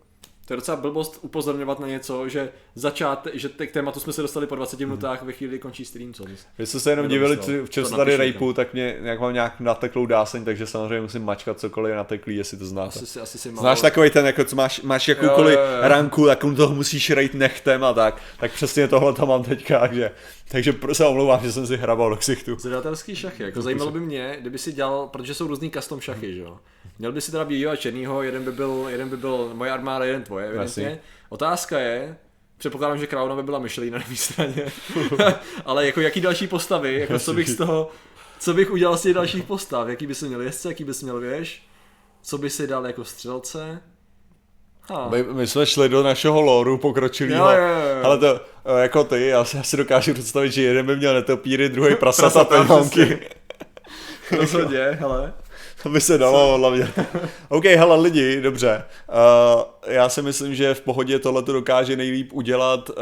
to je docela blbost upozorňovat na něco, že začát, že k tématu jsme se dostali po 20 minutách ve chvíli, končí stream, co bys. Vy jste se jenom divili, myslel. v čem To se tady rejpu, tak mě jak mám nějak nateklou dáseň, takže samozřejmě musím mačkat cokoliv je nateklý, jestli to znáte. Asi si, asi si mal... Znáš takový ten, jako co máš, máš jakoukoliv Jo, jo, jo. ranku, tak toho musíš rejt nechtem a tak. Tak přesně tohle tam mám teďka, takže, takže pro- se omlouvám, že jsem si hrabal do ksichtu. Zadatelský šachy, jako zajímalo by mě, kdyby si dělal, protože jsou různý custom šachy, že jo. Měl by si teda bílého a černýho, jeden by byl, jeden by byl moje armáda, jeden tvoje, evidentně. Jasně. Otázka je, předpokládám, že královna by byla Michelina na mé straně, ale jako jaký další postavy, jako co bych z toho, co bych udělal z těch dalších postav, jaký bys měl jezdce, jaký bys měl věž, co by si dal jako střelce. Ha. My, my jsme šli do našeho loru pokročilého, ale to eh, jako ty, já si, já si dokážu představit, že jeden by měl netopíry, druhý prasata, peňonky. Rozhodně, hele. To by se dalo hlavně. OK, hele lidi, dobře. Uh, já si myslím, že v pohodě tohle to dokáže nejlíp udělat uh,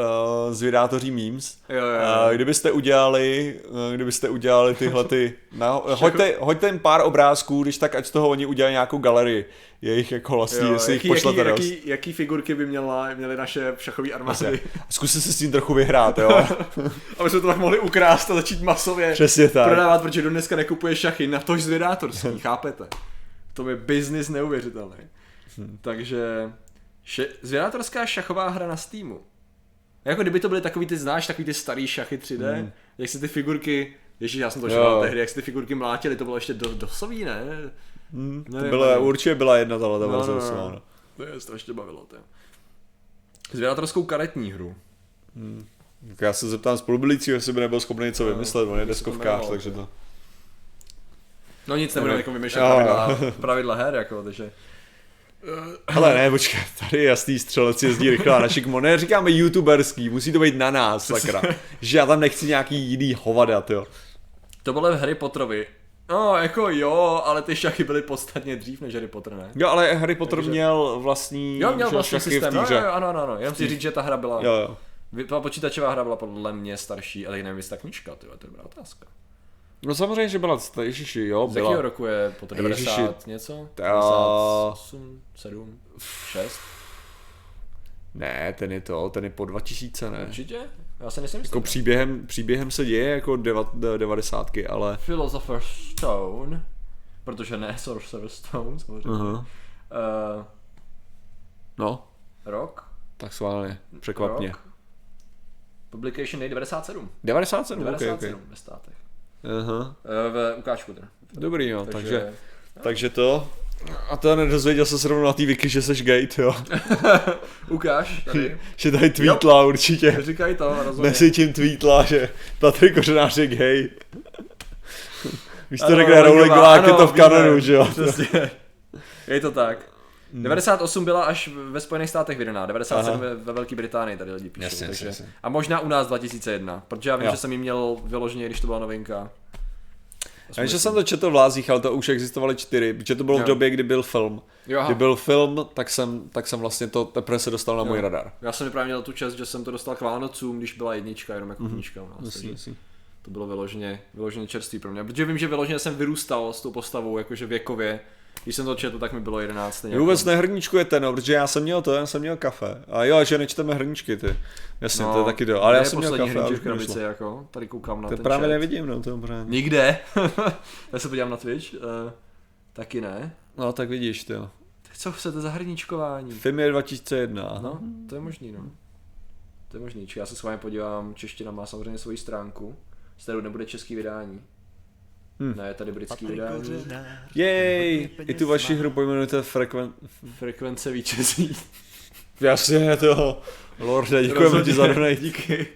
zvědátoří memes. Jo, jo, jo. Uh, kdybyste udělali, uh, kdybyste udělali tyhle ty, no, hoďte, hoďte jen pár obrázků, když tak ať z toho oni udělají nějakou galerii. Jejich jako vlastní, Jo, jestli jich jaký, jaký, pošlete dost. jaký, jaký, figurky by měla, měly naše šachové armády? Zkuste si s tím trochu vyhrát, jo. Aby jsme to tak mohli ukrást a začít masově Přesně tak. prodávat, protože do dneska nekupuje šachy, na tož zvědátorský, chápete? To je biznis neuvěřitelný. Hm. Takže še- zvědátorská šachová hra na Steamu. Jako kdyby to byly takový ty, znáš, takový ty starý šachy 3D, jak si ty figurky, ježíš, já jsem to šel tehdy, jak si ty figurky mlátili, to bylo ještě do, dosový, ne? Hmm, to Nevím, byla, nevím. určitě byla jedna tahle No, verze. no, No, no. To je strašně bavilo, to. Zvědátorskou karetní hru. Tak já se zeptám spolubydlícího, jestli by nebyl schopný něco No, vymyslet, on je deskovkář, takže to... No nic, nebudeme jako vymýšlet Jo, pravidla, pravidla her, jako, takže... Ale ne, počkej, tady je jasný střelec jezdí rychle a naši kmo, ne, říkáme youtuberský, musí to být na nás, sakra. že já tam nechci nějaký jiný hovadat, jo. To bylo v Harry Potterovi. No, jako jo, ale ty šachy byly podstatně dřív než Harry Potter, ne? Jo, ale Harry Potter Takže- měl vlastní Jo, měl šachy systém, v no, jo, ano, ano, ano, jenom chci říct, že ta hra byla, Jo, jo. Ta počítačová hra byla podle mě starší, ale nevím, jestli ta knížka, to je dobrá otázka. No samozřejmě, že byla, ježiši, jo, Z jakého byla. roku je po to Ježiši. 90 něco? Ta- 98, 7, 6? Ne, ten je to, ten je po 2000, ne. Určitě? Já se nejsem Jako příběhem, příběhem se děje jako deva, devadesátky, ale... Philosopher's Stone, protože ne Sorcerer's Stone, samozřejmě. Aha. Uh, No, rok? tak sválně, překvap mě. Rok? Publication Day 97. 97, 97 ok, ok. ve státech. Aha. Uh, v ukážku teda. Dobrý, jo, takže, takže, takže takže to. A to nedozvěděl se zrovna na té wiki, že jsi gay, jo. ukáž tady. že tady tweetla určitě. Říkaj to, rozhodně. Mezi tím tweetla, že Patrik Kořenář je gay. Víš, to řekne Rowlingová, jak je to v kanonu, že jo. Přesně. Je to tak. 98 byla až ve Spojených státech vydaná, 97 Aha. ve, ve Velké Británii tady lidi píšou. Jasně, takže, jasně. A možná u nás 2001, protože já vím, Jo. že jsem ji měl vyloženě, když to byla novinka. Já že jsem to četl v Lázích, ale to už existovaly čtyři, protože to bylo v Jo. době, kdy byl film. Jo, aha. Kdy byl film, tak jsem, tak jsem vlastně to teprve se dostal na můj Jo. radar. Já jsem právě měl tu čest, že jsem to dostal k Vánocům, když byla jednička, jenom jako knížka u nás. To bylo vyloženě, vyloženě čerstvý pro mě. Protože vím, že vyloženě jsem vyrůstal s tou postavou, jakože věkově. Když jsem to četl, tak mi bylo 11. stejně Vy vůbec nehrníčkujete, no, protože já jsem měl to, já jsem měl kafe. A jo, že nečteme hrníčky, ty. Jasně, No, to je taky to. Ale já jsem měl kafe. hrníček nešlo. jako, tady koukám na To ten právě chat. nevidím, no, to je pořád. Nikde. já se podívám na Twitch. Uh, taky ne. No, tak vidíš. Tak co chcete za hrníčkování? Film je 2001. No, to je možný, no. To je možný. Či já se s vámi podívám, čeština má samozřejmě svoji stránku, z kterou nebude český vydání. Hm. Ne, je tady britský vydání. Jej, i tu vaši hru pojmenujete Frekven... Frekvence vítězí. Jasně, to. Lorde, děkujeme ti za donate. Díky.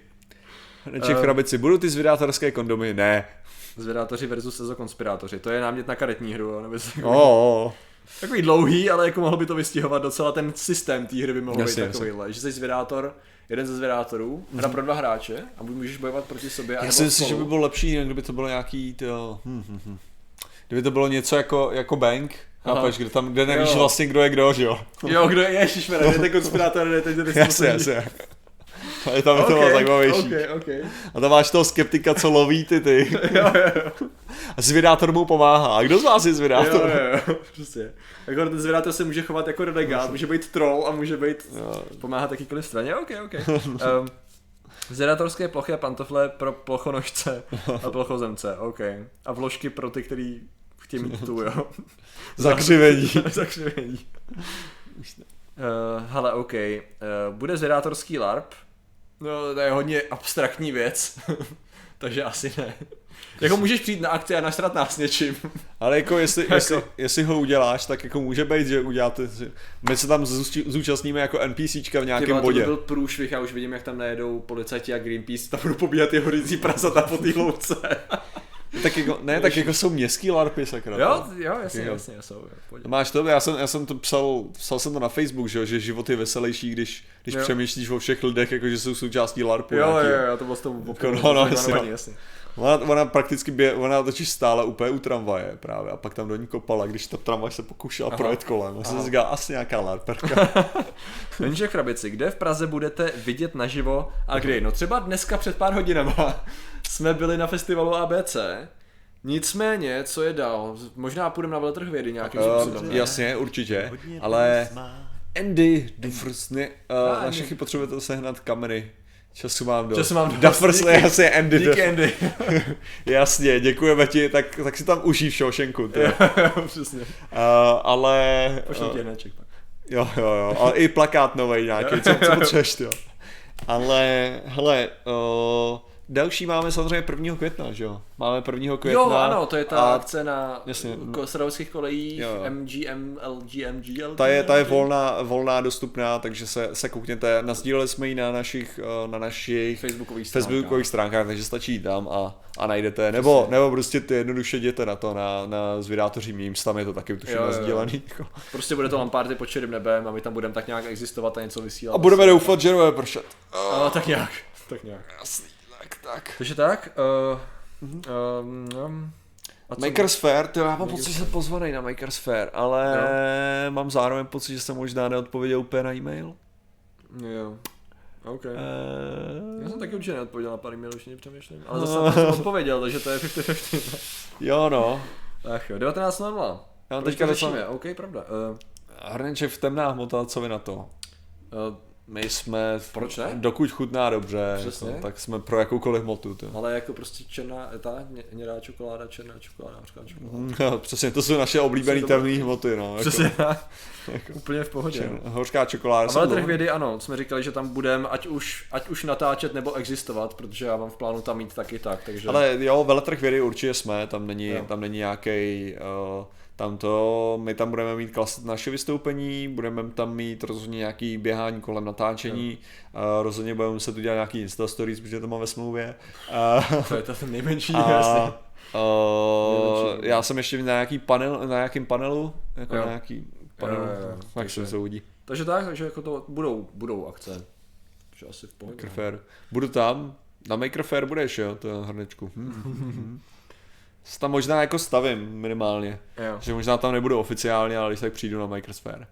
Neček Eh. krabici. Budou ty zvědátorské kondomy? Ne. Zvědátoři versus ezokonspirátoři. To je námět na karetní hru, nebo jestli- Oh, Takový dlouhý, ale jako mohl by to vystihovat docela ten systém té hry by mohl Jasně, být takovýhle. Že jsi zvědátor, jeden ze zvědátorů, hra pro dva hráče a můžeš bojovat proti sobě. Já si myslím, že by bylo lepší, kdyby to bylo nějaký, to, hm, hm, hm. kdyby to bylo něco jako, jako bank, chápeš, kde tam, kde nevíš Jo. vlastně, kdo je kdo, že jo? Jo, kdo je, ježišmarja, jdete konspirátor, jdete, jdete Jasně, jasně. Ale tam by to bylo zajímavější. Ok, ok. A tam máš toho skeptika, co loví ty ty. Jo, jo, jo. A zvědátor mu pomáhá. A kdo z vás je Jo, zvědátor? jo, jo, přesně. Jako ten zvědátor se může chovat jako renegát, může být troll a může být Jo. pomáhat jakýkoliv straně. Ok, ok. Um, zvědátorské plochy a pantofle pro plochonožce a plochozemce, ok. A vložky pro ty, který chtějí mít tu, jo. Zakřivení. Zakřivení. Uh, hele, OK. Uh, bude zvědátorský LARP. No, to je hodně abstraktní věc. Takže asi ne. Jako můžeš přijít na akci a nasrat nás něčím. Ale jako jestli, Jako. jestli, jestli ho uděláš, tak jako může být, že uděláte, my se tam zúčastníme jako NPCčka v nějakém vole, to by bodě. byl průšvih, já už vidím, jak tam najedou policajti a Greenpeace, tam budou pobíhat ty horizí prasata po té louce. Tak jako, ne, tak jako jsou městský larpy, sakra. jo, jo, jasně, Jo. jasně, jsou. jo. Máš to, já jsem, já jsem to psal, psal jsem to na Facebook, že, jo, že život je veselější, když, když Jo. přemýšlíš o všech lidech, jako že jsou součástí LARPu. Jo, nějaký. jo, jo, to bylo s tou Jako, no, no, jasně. jasně. Ona, ona prakticky bě, ona totiž stála úplně u tramvaje právě a pak tam do ní kopala, když ta tramvaj se pokoušela Aha. projet kolem. A jsem říkal, asi nějaká larperka. Jenže krabici, kde v Praze budete vidět naživo a kdy? No třeba dneska před pár hodinama jsme byli na festivalu ABC, nicméně, co je dál? Možná půjdeme na veletrh vědy nějakým uh, způsobem. ne? jasně, určitě, ale Andy Dufers, ne, uh, Ah, na všechny potřebujete sehnat kamery. Času mám dost. Času mám dost, Duffers, díky. jasně, Andy Díky Duff. Andy. Jasně, děkujeme ti, tak, tak si tam užij v Shawshanku. Přesně. Uh, ale... Pošlu uh, ti jedneček pak. Jo, jo, jo, ale i plakát nový nějaký, co, co potřebuješ, jo. Ale, hele, uh, další máme samozřejmě 1. května, že jo? Máme 1. května. Jo, ano, to je ta a akce na Jasně. kolejích Jo, jo. MGM, LGM, GL. Ta je, ta je volná, volná, dostupná, takže se, se koukněte. Nazdíleli jsme ji na našich, eh, na našich Facebookových stránkách. facebookových stránkách, takže stačí tam a, a najdete. Nebo, nebo prostě ty jednoduše jděte na to, na, na zvědátoří memes, tam je to taky tuším nazdílený. jako. Prostě bude to lamparty pod širým nebem a my tam budeme tak nějak existovat a něco vysílat. A budeme doufat, že nebude pršet. A, tak nějak, tak nějak. Jasný, tak, tak. Takže tak, uh, um, um, a co- Makers Fair, to já mám Makers pocit, že jsem pozvaný na Makers Fair, ale mám zároveň pocit, že jsem možná neodpověděl úplně na e-mail. Jo. OK. Eh, Já jsem taky určitě neodpověděl na pár e-mailů, už přemýšlím. Ale zase jsem odpověděl, takže to je 50-50. jo no. Ach jo, 19.00. Já mám teďka to řešíme? OK, pravda. Uh, Hrneček v temná hmota, co vy na to? uh, My jsme, Proč ne? dokud chutná dobře, Přesně. jako, tak jsme pro jakoukoliv hmotu. To. ale jako prostě černá, ta ně- hnědá čokoláda, černá čokoláda, hořká čokoláda. No, přesně, to jsou naše oblíbené temné hmoty, no. Přesně, Jako, úplně v pohodě. čer, no. hořká čokoláda. A dlouho- vědy ano, jsme říkali, že tam budeme, ať už, ať už natáčet nebo existovat, protože já mám v plánu tam mít taky tak, takže... Ale jo, veletrh vědy určitě jsme, tam není, Jo. tam není nějaký, uh, tam to, my tam budeme mít klas, naše vystoupení, budeme tam mít rozhodně nějaký běhání kolem natáčení, uh, rozhodně budeme muset udělat nějaký Insta stories, protože to mám ve smlouvě. Uh, To je to ten nejmenší, a, jasně. uh, já jsem ještě na nějaký panel, na nějakým panelu, jako Jo. na nějaký panel, Jo, jo, jo. tak Takže- se se uvidí. Takže tak, takže jako to budou, budou akce. Takže asi v pohodě. Makerfair. Budu tam, na Makerfair budeš, jo, to je hrnečku. Se tam možná jako stavím minimálně. Jo. Že možná tam nebudu oficiálně, ale když tak přijdu na Microsphere.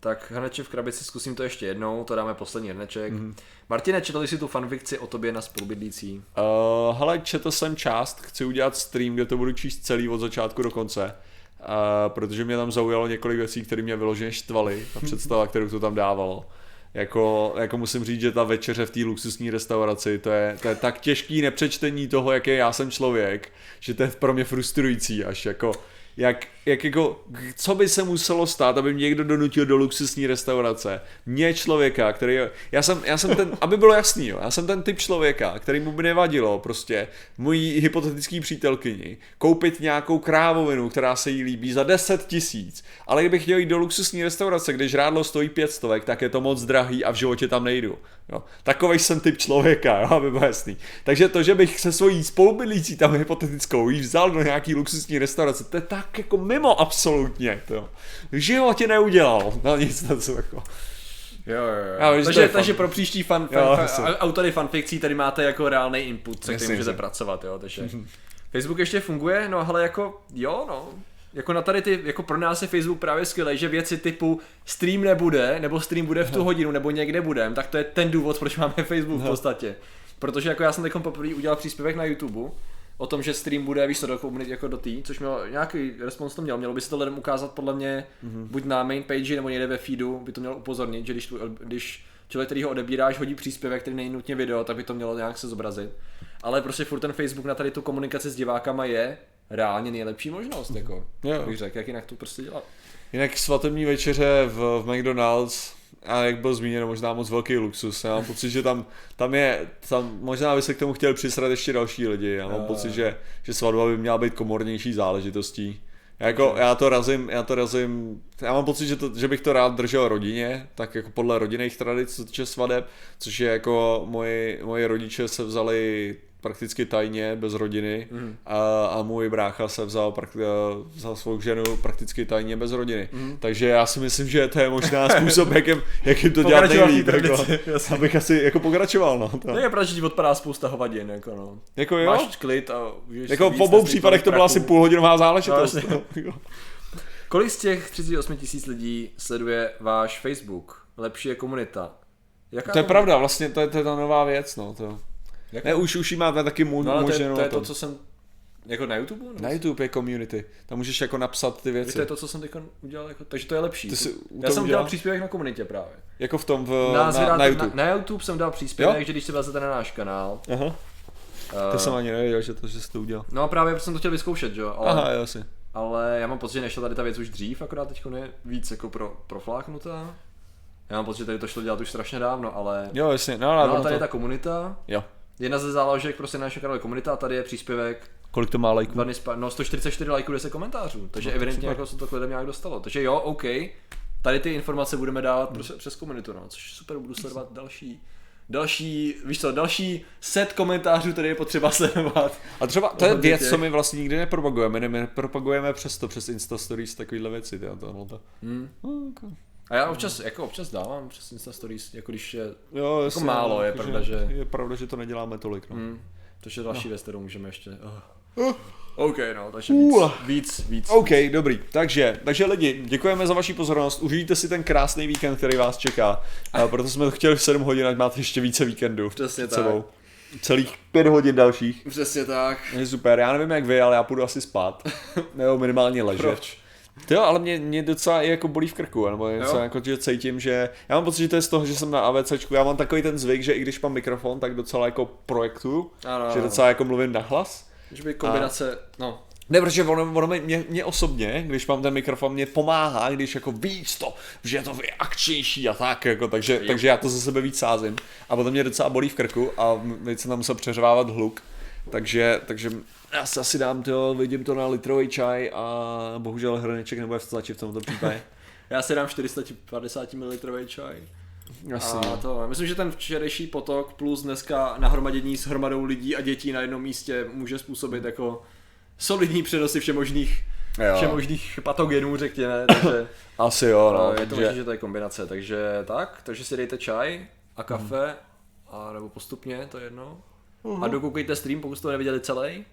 Tak hrneče v krabici, zkusím to ještě jednou, to dáme poslední hrneček. Mhm. Mm-hmm. Martine, četl jsi tu fanfikci o tobě na spolubydlící? Uh, hele, četl jsem část, chci udělat stream, kde to budu číst celý od začátku do konce. Uh, protože mě tam zaujalo několik věcí, které mě vyloženě štvaly, ta představa, kterou to tam dávalo. Jako, jako musím říct, že ta večeře v té luxusní restauraci, to je, to je tak těžký nepřečtení toho, jaký já jsem člověk, že to je pro mě frustrující až jako, jak, jak jako, co by se muselo stát, aby mě někdo donutil do luxusní restaurace. Mě člověka, který, já jsem, já jsem ten, aby bylo jasný, jo, já jsem ten typ člověka, který mu by nevadilo prostě mojí hypotetický přítelkyni koupit nějakou krávovinu, která se jí líbí za 10 tisíc, ale kdybych chtěl jít do luxusní restaurace, kde žrádlo stojí 5 stovek, tak je to moc drahý a v životě tam nejdu. Jo. Takovej jsem typ člověka, jo, aby bylo jasný. Takže to, že bych se svojí spolubydlící tam hypotetickou jí vzal do nějaký luxusní restaurace, to je tak jako mimo absolutně. To. jo. V životě neudělal. No nic na to jako. Jo, jo, jo. Já takže, takže pro příští fan, Jo, fan, jasně. fan autory fanfikcí tady máte jako reálný input, se kterým můžete pracovat, jo, takže Facebook ještě funguje, no ale jako, jo, no, jako na tady ty, jako pro nás je Facebook právě skvělý, že věci typu stream nebude, nebo stream bude v tu hodinu, nebo někde budem, tak to je ten důvod, proč máme Facebook v podstatě. Protože jako já jsem teď poprvé udělal příspěvek na YouTube, o tom, že stream bude, víš co, do komunity jako do tý, což mělo nějaký respons to měl, mělo by se to lidem ukázat podle mě mm-hmm. buď na main page nebo někde ve feedu, by to mělo upozornit, že když, tu, když člověk, který ho odebíráš, hodí příspěvek, který není nutně video, tak by to mělo nějak se zobrazit. Ale prostě furt ten Facebook na tady tu komunikaci s divákama je reálně nejlepší možnost, jako, Jo. bych řekl, jak jinak to prostě dělat. Jinak svatební večeře v, v McDonald's a jak byl zmíněno, možná moc velký luxus. Já mám pocit, že tam, tam je, tam možná by se k tomu chtěli přisrat ještě další lidi. Já mám Jo, pocit, že, že svatba by měla být komornější záležitostí. Jako, já to razím, já to razím, já mám pocit, že, to, že bych to rád držel rodině, tak jako podle rodinných tradic, co týče svadeb, což je jako moji, moji rodiče se vzali prakticky tajně, bez rodiny Mhm. a, a můj brácha se vzal, prak, eh, vzal svou ženu prakticky tajně bez rodiny. Mhm. Takže já si myslím, že to je možná způsob, jakým, jakým to dělat Pokračovat v nejlíp. Jako, abych asi jako pokračoval. No, to. No je pravda, že ti odpadá spousta hovadin, jako no. Jako jo, Máš klid a jako v obou případech to byla asi půlhodinová záležitost. No, No, Kolik z těch 38 tisíc lidí sleduje váš Facebook? Lepší je komunita. Jaká to je komunita? pravda, vlastně to je, to je ta nová věc. No, to. Jaká? Ne, už, už jí máte taky mu, No ale to je, to, je to, co jsem... Jako na YouTube? Nebo Na YouTube je community, tam můžeš jako napsat ty věci. To je to, co jsem teď udělal, jako, takže to je lepší. Ty jsi Já jsem udělal udělal? příspěvek na komunitě právě. Jako v tom, v, Na, na, na, YouTube. Na, na YouTube jsem dal příspěvek, Jo? že když se vezete na náš kanál. Aha, to Uh, jsem ani nevěděl, že to, že jsi to udělal. no a právě jsem to chtěl vyzkoušet, jo, ale, Aha, jo, asi. ale já mám pocit, že nešla tady ta věc už dřív, akorát teď je víc jako pro, profláknutá. Já mám pocit, že tady to šlo dělat už strašně dávno, ale... Jo, jasně, no, No no, tady je to, ta komunita, jo. Jedna ze záložek prostě našeho kanálu je komunita a tady je příspěvek Kolik to má lajků? no 144 lajků, 10 komentářů, takže No, evidentně jako se to k lidem nějak dostalo. Takže jo, OK, tady ty informace budeme dávat přes, přes komunitu, no, což super, budu sledovat další další, víš co, další set komentářů, který je potřeba sledovat. A třeba to je věc, co my vlastně nikdy nepropagujeme, my nepropagujeme přes to, přes Insta Stories, takovýhle věci, tyjo, tohle to. Hmm. No, jako, A já občas, jako občas dávám přes Insta Stories, jako když je, jo, jasně, málo, no, je jako, pravda, že- Je pravda, že to neděláme tolik, no. hmm, to je další věc, kterou můžeme ještě, oh. OK, no, takže víc, Uh. víc, víc. OK, dobrý. Takže, takže lidi, děkujeme za vaši pozornost. Užijte si ten krásný víkend, který vás čeká. A proto jsme to chtěli v 7 hodin, ať máte ještě více víkendů. Přesně před sebou. Celých 5 hodin dalších. Přesně tak. Je super, já nevím jak vy, ale já půjdu asi spát. Nebo minimálně ležet. Proč? To jo, ale mě, mě docela i jako bolí v krku, nebo něco jako, že cítím, že já mám pocit, že to je z toho, že jsem na AVCčku, já mám takový ten zvyk, že i když mám mikrofon, tak docela jako projektuju, Ano, že docela jako mluvím nahlas. Že by kombinace, no, Ne, protože ono, ono mě, mě, osobně, když mám ten mikrofon, mě pomáhá, když jako víc to, že je to akčnější a tak, jako, takže, takže já to ze sebe víc sázím. A potom mě docela bolí v krku a teď jsem tam musel přeřvávat hluk. Takže, takže já se asi dám to, vidím to na litrový čaj a bohužel hrneček nebude stačit v tomto případě. já si dám 450 ml čaj. Asi. A to, myslím, že ten včerejší potok plus dneska nahromadění s hromadou lidí a dětí na jednom místě může způsobit jako solidní přenosy všemožných, Jo. všemožných patogenů, řekněme, takže Asi jo, no. no, je to takže- možné, že to je kombinace, takže tak, takže si dejte čaj a kafe, a nebo postupně, to je jedno. A dokoukejte stream, pokud jste to neviděli celý.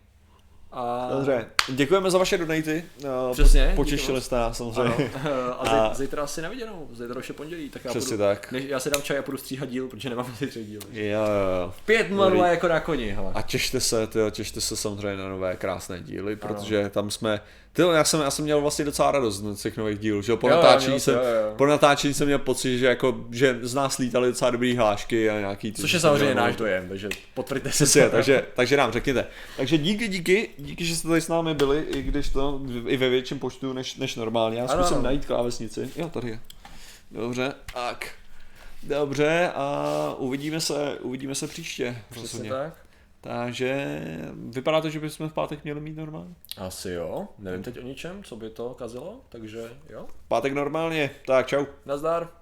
A Dobře, děkujeme za vaše donaty. No, Přesně, Potěšili jste nás samozřejmě. Ano. A, A- zítra asi na viděnou, zítra už je pondělí, tak já Přesně půjdu, tak. Než, já si dám čaj a půjdu stříhat díl, protože nemám asi tři díly. Jo, jo, jo. Pět Dobrý. jako na koni, hele. A těšte se, tyjo, těšte se samozřejmě na nové krásné díly, protože tam jsme, tyjo, já jsem, já jsem měl vlastně docela radost z těch nových dílů, že jo, po Jo, jo, natáčení měl jsem, jo, jo. po natáčení jsem měl pocit, že jako, že z nás lítali docela dobrý hlášky a nějaký ty. Což je samozřejmě měl- náš dojem, takže potvrďte si Přesně, to. takže, takže nám řekněte. Takže díky, díky, díky, že jste tady s námi byli, i když to i ve větším počtu než, než normálně. Já zkusím ano. najít klávesnici. Jo, tady je. Dobře, tak. Dobře a uvidíme se, uvidíme se příště. Přesně tak. Takže vypadá to, že bychom v pátek měli mít normálně. Asi jo, nevím teď o ničem, co by to kazilo, takže jo. Pátek normálně, tak čau. Nazdar.